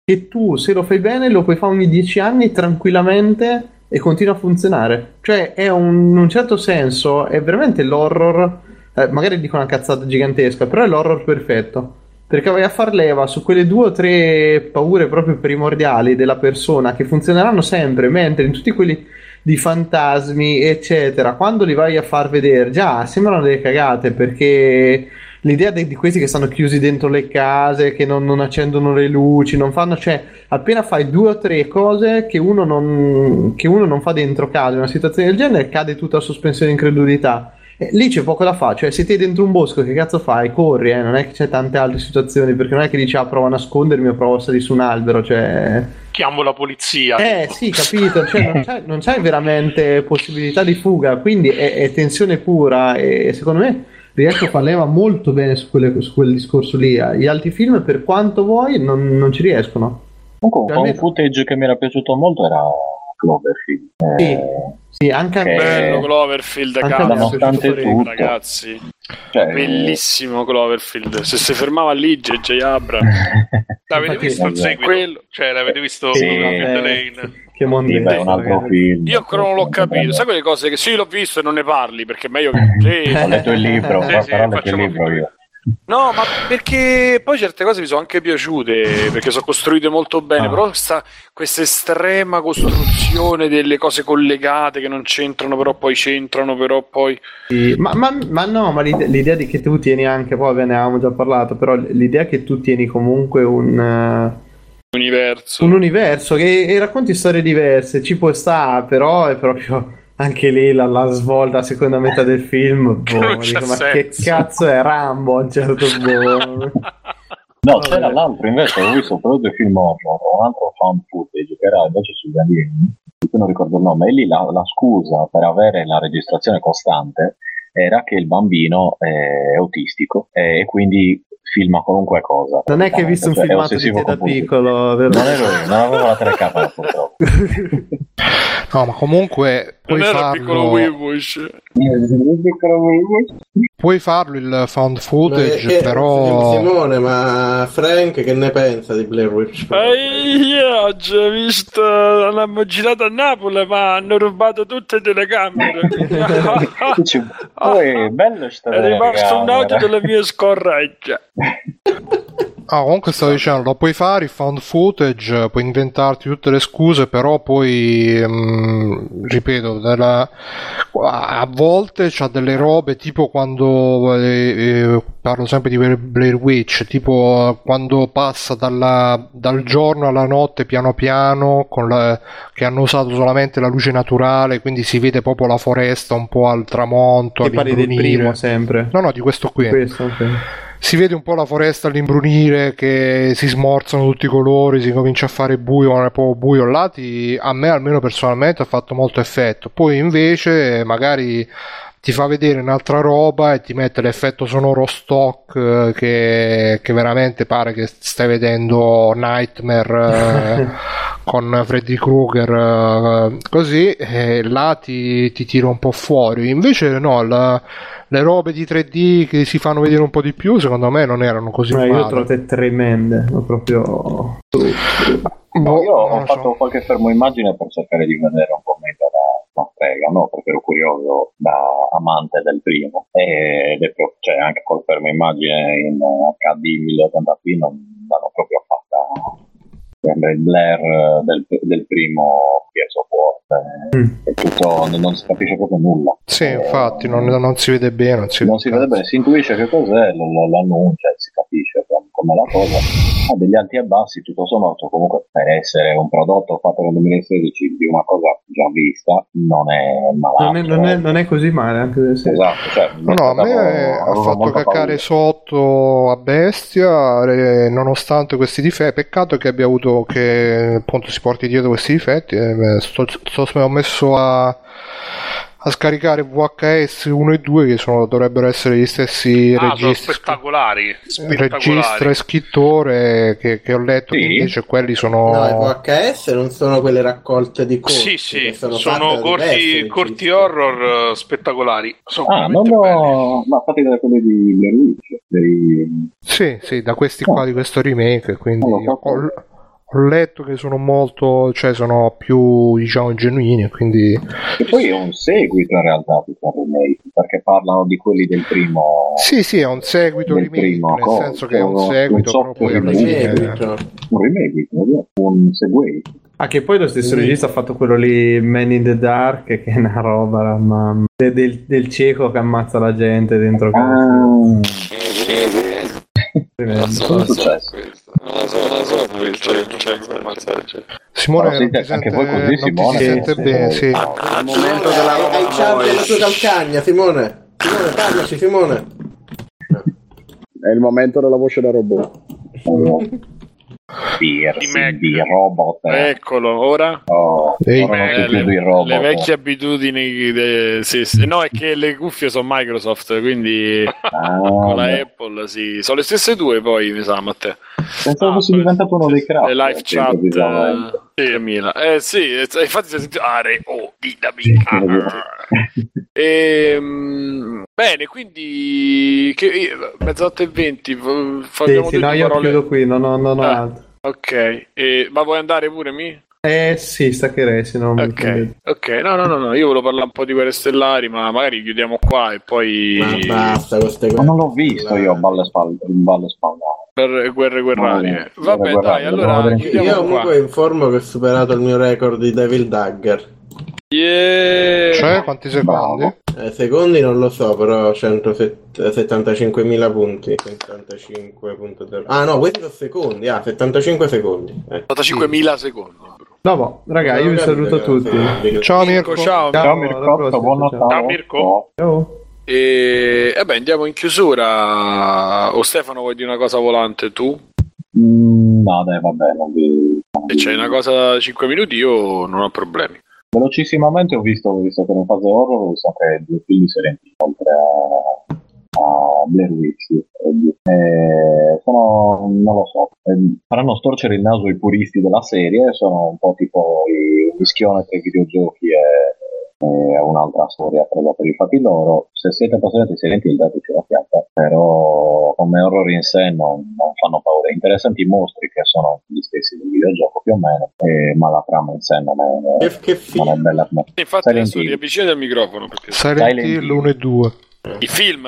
che tu se lo fai bene lo puoi fare ogni dieci anni tranquillamente e continua a funzionare. Cioè è un, in un certo senso è veramente l'horror, eh, magari dico una cazzata gigantesca, però è l'horror perfetto. Perché vai a far leva su quelle due o tre paure proprio primordiali della persona che funzioneranno sempre, mentre in tutti quelli di fantasmi, eccetera, quando li vai a far vedere, già sembrano delle cagate perché l'idea de- di questi che stanno chiusi dentro le case, che non, non accendono le luci, non fanno, cioè, appena fai due o tre cose che uno non, che uno non fa dentro casa, in una situazione del genere, cade tutta la sospensione di incredulità. E lì c'è poco da fare, cioè se te dentro un bosco che cazzo fai? Corri, eh? non è che c'è tante altre situazioni, perché non è che dici ah provo a nascondermi o provo a salire su un albero, cioè... Chiamo la polizia. Eh sì, capito, cioè, non, c'hai, non c'hai veramente possibilità di fuga, quindi è, è tensione pura e secondo me riesco a far leva molto bene su, quelle- su quel discorso lì. Gli altri film, per quanto vuoi, non, non ci riescono. Comunque, un footage che mi era piaciuto molto era Cloverfield. Sì, Eh, sì, anche a Che-. Bello Cloverfield, Anche cazzo. nonostante tutto, Ragazzi, cioè, bellissimo Cloverfield. Se si fermava lì, J.J. Abra. L'avete visto il seguito? Quello- Cioè, l'avete visto Sì. Eh? Che sì, mondo beh, è un altro film. Io ancora non l'ho capito. Sai quelle cose che sì, l'ho visto e non ne parli perché è meglio che. Sì. Ho letto il libro, Sì, però sì, ho letto il libro io. No, ma perché poi certe cose mi sono anche piaciute perché sono costruite molto bene. Ah. Però sta, questa estrema costruzione delle cose collegate che non c'entrano, però poi c'entrano, però poi. Sì, ma, ma- ma no, ma l'idea, l'idea di che tu tieni anche, poi ve ne avevamo già parlato, però l'idea che tu tieni comunque un, Universo. un universo che e racconti storie diverse, ci può stare, però è proprio anche lì la, la svolta, la seconda metà del film, boh, dico, ma che senso." cazzo è Rambo a un certo punto? No, Vabbè. c'era l'altro invece, ho visto proprio due film horror, un altro found footage che era invece sugli alieni, di cui non ricordo il nome, e lì la, la scusa per avere la registrazione costante era che il bambino è autistico e quindi filma qualunque cosa. Non è che hai visto un Cioè, filmato di te da piccolo, vero? Non ero io, non avevo la telecamera purtroppo. No, ma comunque puoi non era il piccolo farlo, Weebush. Puoi farlo il found Ma footage, che- però... Simone, ma Frank che ne pensa di Blair Witch? Eh, io oggi ho visto, l'hanno girato a Napoli, ma hanno rubato tutte le telecamere. Poi bello sta È rimasto un audio delle mie scorregge. Ah, comunque stavo dicendo, lo puoi fare il found footage, puoi inventarti tutte le scuse, però poi, mm, ripeto, della- a volte c'ha delle robe tipo quando, eh, eh, parlo sempre di Blair Witch, tipo quando passa dalla- dal giorno alla notte piano piano, con la- che hanno usato solamente la luce naturale, quindi si vede proprio la foresta un po' al tramonto, Ti parli del primo sempre. No, no, di questo qui. Questo, ok. Si vede un po' la foresta all'imbrunire che si smorzano tutti i colori, si comincia a fare buio, non è proprio buio là, ti- a me almeno personalmente ha fatto molto effetto. Poi invece magari ti fa vedere un'altra roba e ti mette l'effetto sonoro stock eh, che, che veramente pare che stai vedendo Nightmare eh, con Freddy Krueger eh, così e là ti, ti tira un po' fuori. Invece no, la- le robe di 3D che si fanno vedere un po' di più, secondo me non erano così Ma io male. l'ho trovate tremende, ma proprio... No, Boh, io ho non lo so. fatto qualche fermo immagine per cercare di vedere un po' meglio la, la frega, no? Perché ero curioso da amante del primo. Ed è proprio, cioè, anche col fermo immagine in HD 1080p non l'hanno proprio fatta. Sembra il Blair del, del primo Of War. eh, Mm. È tutto, non, non si capisce proprio nulla. Sì, Eh, infatti, non, non si vede bene. Non si, non si vede bene, si intuisce che cos'è, lo, lo- l'annuncia, si capisce com- com'è la cosa. Ha degli alti e bassi, tutto sommato, comunque per essere un prodotto fatto nel 2016 di una cosa già vista, non è malato. Non è, non è- non è così male, anche se... Esatto, cioè, No, no, a me ha fatto caccare paura. sotto a bestia, eh, nonostante questi difetti. Peccato che abbia avuto che appunto si porti dietro questi difetti. eh, sto, sto- ho messo a, a scaricare VHS 1 e 2 che sono, dovrebbero essere gli stessi Ah, sono registri. spettacolari. Registro spettacolari. e scrittore che, che ho letto che Sì? invece quelli sono No, VHS non sono quelle raccolte di corti. Sì, sì, sono, sono, corti, diversi corti horror eh, spettacolari. Sono Ah, non ho... ma fatti da quelli di Blair Witch, dei... Sì, sì, da questi qua di questo remake, quindi so. ho, ho letto che sono molto, cioè sono più diciamo genuini, quindi Che poi è un seguito in realtà tutto remake, perché parlano di quelli del primo... sì, sì, è un seguito Del remake, primo nel cosa, senso che è un seguito, un alla software fine Remake, Un remake, un seguito. Ah, che poi lo stesso regista ha fatto quello lì, Man in the Dark, che è una roba, mamma. De- Del, del cieco che ammazza la gente dentro casa. Ah, Tremendo. cosa è successo? Non la so, non la so, poi il c'è, c'è. Simone non senti, ti anche voi così, non ti si Simone, sente bene, sì. Al momento Simone, della hai, hai roba ciampi alla tua calcagna, Simone. Simone, parlaci, Simone. È il momento della voce da robot. Piercing Di Mac. di robot. eh. Eccolo, ora. Oh. Ehi. Eh, più le, robot. le vecchie abitudini de- sì, sì. no è che le cuffie sono Microsoft quindi Ah, con la beh. Apple sì. sono le stesse due poi mi sa Matteo Pensavo fosse diventato uno dei craft. le live chat improvvisamente. eh, sì, Mila. eh sì eh, infatti si è sentito are oh dinamica bene quindi che, mezzanotte e venti Sì, facciamo sì, due no, io parole chiudo qui, non ho, non ho Ah. altro. ok E- ma vuoi andare pure mi? Eh sì, staccherei, se no Ok, ok, no, no, no, no, io volevo parlare un po' di guerre stellari, ma magari chiudiamo qua e poi Ma basta con queste Ma cose. non l'ho visto io a balle spalle, in balle spalle. per guerre guerrarie. No, Vabbè, guerre dai, allora Io qua. comunque informo che ho superato il mio record di Devil Dagger. Yeah. Cioè, quanti secondi? Eh, secondi non lo so, però 175.000 punti. 75.0. Ah no, questi sono secondi. Ah, 75 secondi. Eh, 85.000 secondi. No, boh, raga, io vi saluto tutti. Ciao Mirko. Ciao. Ciao, Ciao alla Mirko, prossima, buon ciao. Natale. Ciao, Mirko. Ciao. E vabbè, andiamo in chiusura. O Stefano, vuoi dire una cosa volante tu? Mm, no, dai, vabbè, non vi... Se c'è una cosa da 5 minuti, io non ho problemi. Velocissimamente ho visto, ho visto che in fase horror ho visto anche due film di Sorrentino, oltre a, a Blair Witch. Eh, sono, non lo so, eh, faranno storcere il naso i puristi della serie, sono un po' tipo i- un mischione tra i videogiochi e, e un'altra storia presa per i fatti loro. Se siete appassionati di Silent Hill dateci una fiata, però come horror in sé non, non fanno paura. Interessanti i mostri che sono gli stessi del videogioco più o meno, eh, ma la trama in sé non è, Che, che non è bella. Infatti Silent adesso Hill. riavvicini al microfono. Perché... Silent Hill. 1 e 2. I film?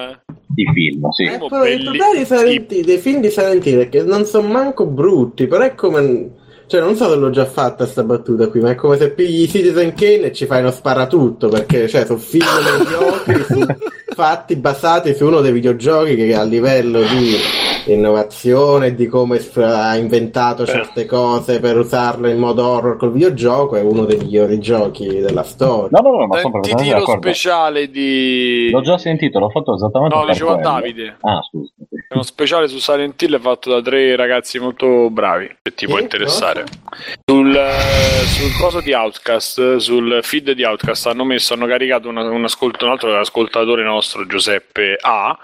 I film, sì. Eh, il belli- problema di Silent Hill- dei film di Silent Hill che non sono manco brutti, però è come... Cioè, non so se l'ho già fatta sta battuta qui, ma è come se pigli Citizen Kane e ci fai uno sparatutto, perché cioè, sono film mediocri fatti basati su uno dei videogiochi che a livello di innovazione, di come ha inventato certe cose per usarle in modo horror col videogioco, è uno dei migliori giochi della storia. No, no, no, ma sono Sentiti perfettamente lo d'accordo. speciale di... L'ho già sentito, l'ho fatto esattamente No, dicevo a. Davide. Ah, scusa. È uno speciale su Silent Hill fatto da tre ragazzi molto bravi, se ti può Sì, interessare. Sul, eh, sul coso di Outcast, sul feed di Outcast hanno messo, hanno caricato una- un, ascolto, un altro ascoltatore nostro, Giuseppe A,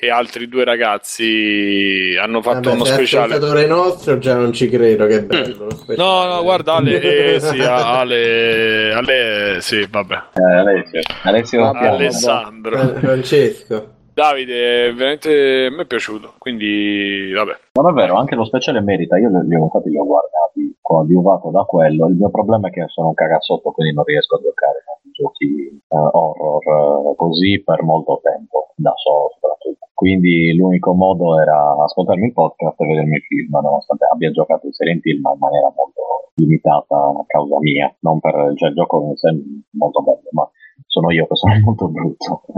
e altri due ragazzi hanno fatto Vabbè, uno speciale. ascoltatore nostro già non ci credo, che bello. lo speciale. No, no, guarda Ale, eh, sì, Ale, Ale, sì, vabbè. Eh, Alessio, Alessio. Alessandro. Fran- Francesco. Davide, veramente mi è piaciuto, quindi vabbè. Non è vero, anche lo speciale merita. Io li ho, infatti li ho guardati, coadiuvato da quello. Il mio problema è che sono un cagazzotto, quindi non riesco a giocare a giochi eh, horror eh, così per molto tempo, da solo soprattutto. Quindi l'unico modo era ascoltarmi il podcast e vedermi il film, nonostante abbia giocato in Silent Hill, ma in maniera molto limitata a causa mia. Non per, cioè, il gioco in sé molto bello, ma sono io che sono molto brutto.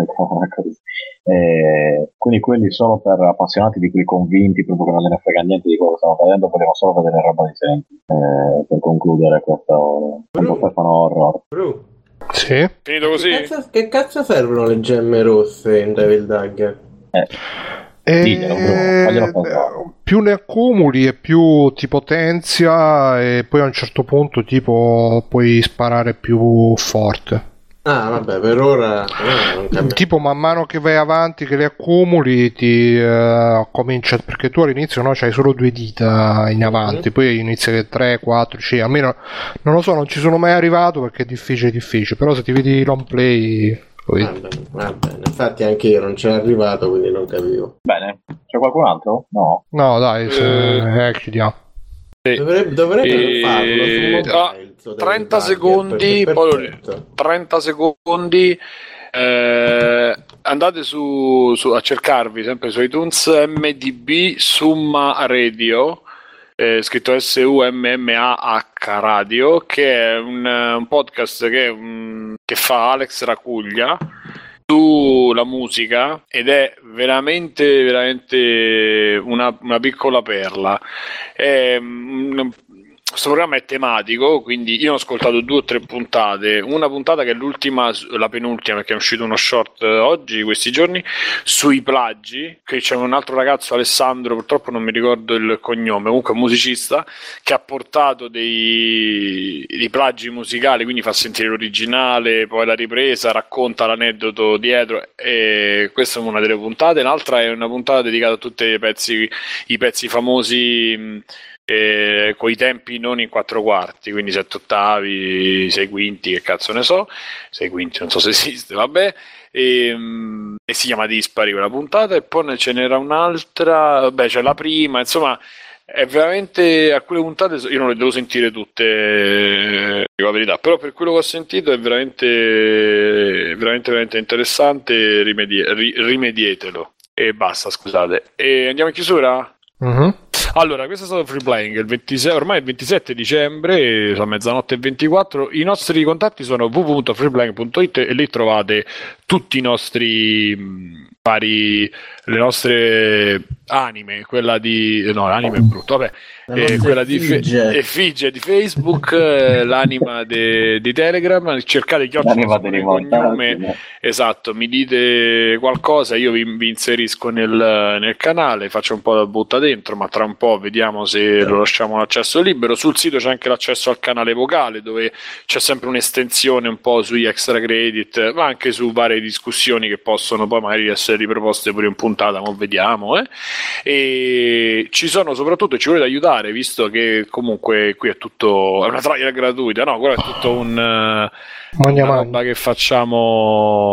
così. Eh, quindi quelli solo per appassionati di quelli convinti proprio che non gliene frega niente di quello che stiamo vedendo vogliamo solo vedere roba di Hill. Eh, per concludere questo, questo Stefano Horror Bru, Sì. Finito così? che, cazzo, che cazzo servono le gemme rosse in Devil Dagger? E Diglielo, Bruno, faglielo pensare. più ne accumuli e più ti potenzia e poi a un certo punto tipo puoi sparare più forte. Ah, vabbè, per ora eh, non cambia. Tipo man mano che vai avanti che le accumuli ti eh, comincia perché tu all'inizio no, c'hai solo due dita in avanti, poi inizia che 3, 4, 5, almeno non lo so, non ci sono mai arrivato perché è difficile difficile, però se ti vedi i long play. Va bene, va bene. Infatti anche io non c'ero arrivato, quindi non capivo. bene c'è qualcun altro? no No, dai, se, Eh. eh, chiudiamo. Dovrebbe, dovrebbero E- farlo Devil 30 Dagger, secondi, poi lo- perfetto. 30 secondi. eh, andate su, su- a cercarvi sempre su iTunes MDB Summa Radio, eh, scritto S-U-M-M-A-H Radio, che è un, un podcast che, mm, che fa Alex Racuglia sulla musica ed è veramente veramente una, una piccola perla. È, mm, questo programma è tematico, quindi io ho ascoltato due o tre puntate. Una puntata che è l'ultima, la penultima, perché è uscito uno short eh, oggi, questi giorni, sui plagi. Che c'è un altro ragazzo, Alessandro, purtroppo non mi ricordo il cognome, comunque un musicista, che ha portato dei, dei plagi musicali, quindi fa sentire l'originale, poi la ripresa, racconta l'aneddoto dietro. E questa è una delle puntate. L'altra è una puntata dedicata a tutti i pezzi, i pezzi famosi. Eh, con i tempi non in quattro quarti, quindi sette ottavi, sei quinti, che cazzo ne so, sei quinti, non so se esiste, vabbè. E, mm, e si chiama Dispari quella puntata, e poi ce n'era un'altra, beh, c'è la prima, insomma. È veramente alcune puntate io non le devo sentire tutte, dico la verità, però per quello che ho sentito è veramente, veramente, veramente interessante. Rimedi- ri- rimedietelo e basta. Scusate, e andiamo in chiusura? Mhm. Allora, questo è stato Free Playing, il 26 ormai il 27 dicembre, sono mezzanotte e 24. I nostri contatti sono www.freeplaying.it e lì trovate tutti i nostri mh, vari, le nostre anime, quella di... no, l'anime è brutto, vabbè, eh, quella di fe- effigie. di Facebook, eh, l'anima de- di Telegram, cercate dell'immortale, cognome, no? esatto, mi dite qualcosa, io vi, vi inserisco nel, nel canale, faccio un po' da butta dentro, ma tra un po' vediamo se lo lasciamo l'accesso libero. Sul sito c'è anche l'accesso al canale vocale dove c'è sempre un'estensione un po' sugli extra credit, ma anche su varie discussioni che possono poi magari essere riproposte pure in puntata, ma vediamo. Eh. E ci sono soprattutto, ci volete aiutare, visto che comunque qui è tutto, è una trial gratuita, no, quello è tutto un... eh, Magna una roba che facciamo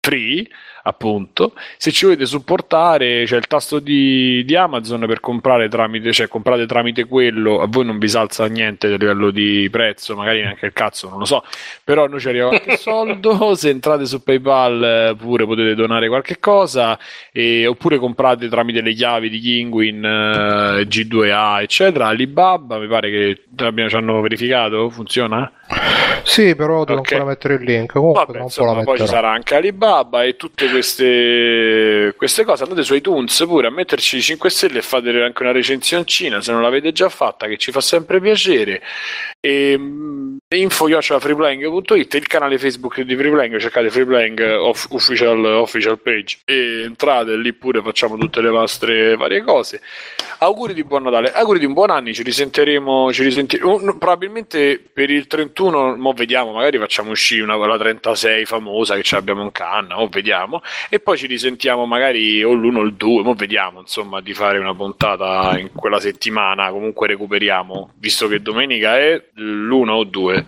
free appunto. Se ci volete supportare c'è il tasto di, di Amazon per comprare tramite cioè comprate tramite quello. A voi non vi salza niente a livello di prezzo magari neanche il cazzo non lo so. Però noi ci arriva qualche soldo. Se entrate su PayPal eh, pure potete donare qualche cosa. E- oppure comprate tramite le chiavi di Kinguin eh, G2A eccetera. Alibaba mi pare che abbiamo, ci hanno verificato? Funziona? Sì, però devo Ok. ancora mettere il link. Comunque, Vabbè, insomma, poi ci sarà anche Alibaba e tutte queste, queste cose. Andate su iTunes pure a metterci 5 stelle e fate anche una recensioncina se non l'avete già fatta, che ci fa sempre piacere. E, mm, info freeplaying.it, il canale Facebook di Freeplaying, cercate Freeplaying off- official, official page e entrate lì pure facciamo tutte le vostre varie cose. Auguri di buon Natale, auguri di un buon anno, ci risentiremo, ci risentiremo probabilmente per il 31, mo vediamo, magari facciamo uscire una la 36 famosa che ce l'abbiamo in canna, mo vediamo, e poi ci risentiamo magari o l'1 o il 2, mo vediamo insomma di fare una puntata in quella settimana, comunque recuperiamo, visto che domenica è l'1 o 2.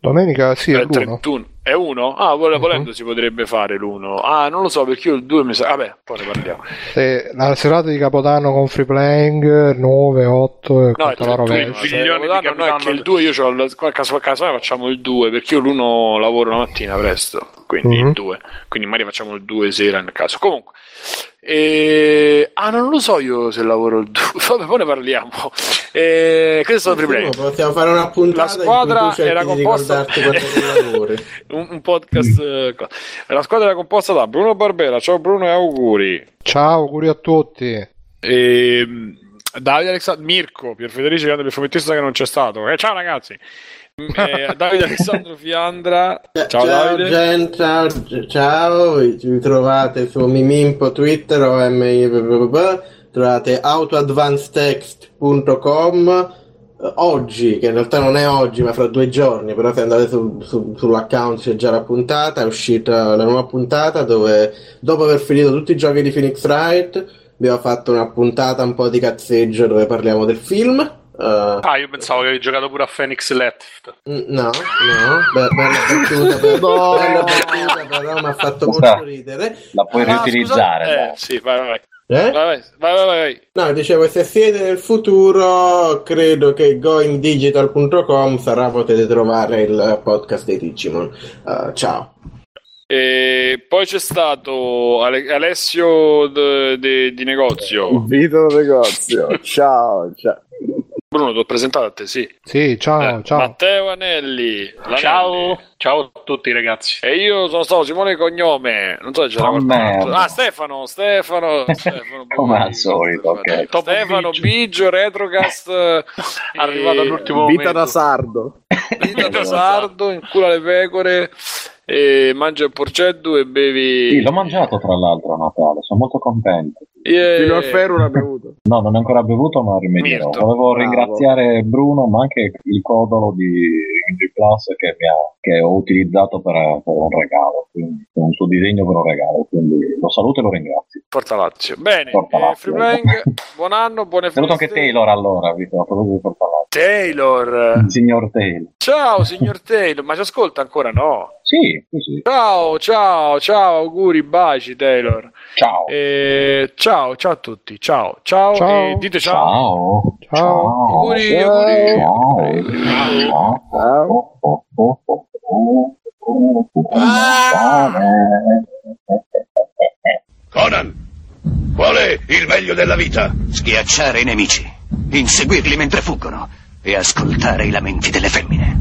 Domenica sì, È è il l'uno. 31. È uno? Ah, vol- volendo si potrebbe fare l'uno. Ah, non lo so perché io il 2 mi sa. Vabbè, poi ne parliamo. Eh, la serata di Capodanno con free playing 9, 8 e No, la 31. rovescia. Cioè, Milioni di Capodanno, no, è che il 2 io c'ho il, qua a caso, a caso facciamo il 2 perché io l'uno lavoro la mattina presto, quindi Mhm. il 2. Quindi magari facciamo il 2 sera nel caso. Comunque. E... Ah, non lo so io se lavoro il 2. Vabbè, poi ne parliamo. E... Questo è stato free play. Possiamo fare una puntata La squadra in cui tu cerchi era composta un, un podcast. co- La squadra era composta da Bruno Barbera. Ciao Bruno e auguri. Ciao, auguri a tutti. E, mm, Davide Alessandro Mirko, Pier Federici, grande del fumettista che non c'è stato. Eh, ciao ragazzi. Eh, Davide Alessandro Fiandra. Ciao, Davide. Gen, ciao, ciao, vi vi trovate su Mimimpo Twitter o MI, trovate autoadvancedtext.com oggi, che in realtà non è oggi ma fra due giorni, però se andate su- su- sull'account c'è già la puntata, è uscita la nuova puntata dove dopo aver finito tutti i giochi di Phoenix Wright abbiamo fatto una puntata un po' di cazzeggio dove parliamo del film. Eh, Ah, io pensavo che avevi giocato pure a Phoenix Left. No, no, be- bella battuta, No. bella battuta, però mi ha fatto molto ridere. La puoi Ah, riutilizzare. scusa-. Eh, sì, vai, vai, vai. Eh? Vai, vai, vai. No, dicevo, se siete nel futuro, credo che goingdigital.com sarà, potete trovare il podcast dei Digimon. Eh, ciao. E poi c'è stato Ale- Alessio de- de- di negozio. Vito negozio. Ciao, ciao. Bruno, ti ho presentato a te, sì. Sì, ciao, Eh, ciao. Matteo Anelli. L'Anelli. Ciao, ciao a tutti ragazzi. E io sono stato Simone Cognome. Non so se c'era altro. merda. Ah, Stefano, Stefano. Stefano Come al solito, ok. Stefano, Biggio, Retrocast. Arrivato all'ultimo Vita momento. da sardo. Vita da sardo, incula le pecore, e mangia il porceddu e bevi... Sì, l'ho mangiato tra l'altro a Natale, sono molto contento. Yeah. Fino a ferro l'ha bevuto. No, non ho ancora bevuto, ma rimedierò. Mirto. Volevo Bravo. ringraziare Bruno, ma anche il codolo di Indie Plus che, mi ha- che ho utilizzato per, per un regalo, quindi, per un suo disegno per un regalo. Quindi lo saluto e lo ringrazio. Forza Lazio. Bene, Forza eh, Playing, buon anno, buone Saluto feste. anche Taylor allora, visto a proposito di Forza Lazio. Taylor. Il signor Taylor. Ciao, signor Taylor, ma ci ascolta ancora? No. Sì, sì, sì. Ciao, ciao, ciao, auguri, baci Taylor. Ciao. Eh, ciao, ciao a tutti, ciao, ciao, Ciao. e dite ciao. Ciao. Ciao. Auguri, Ciao. auguri. Ciao. auguri. Ciao. Ciao. Ah! Conan, qual è il meglio della vita? Schiacciare i nemici, inseguirli mentre fuggono e ascoltare i lamenti delle femmine.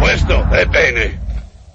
Questo è bene.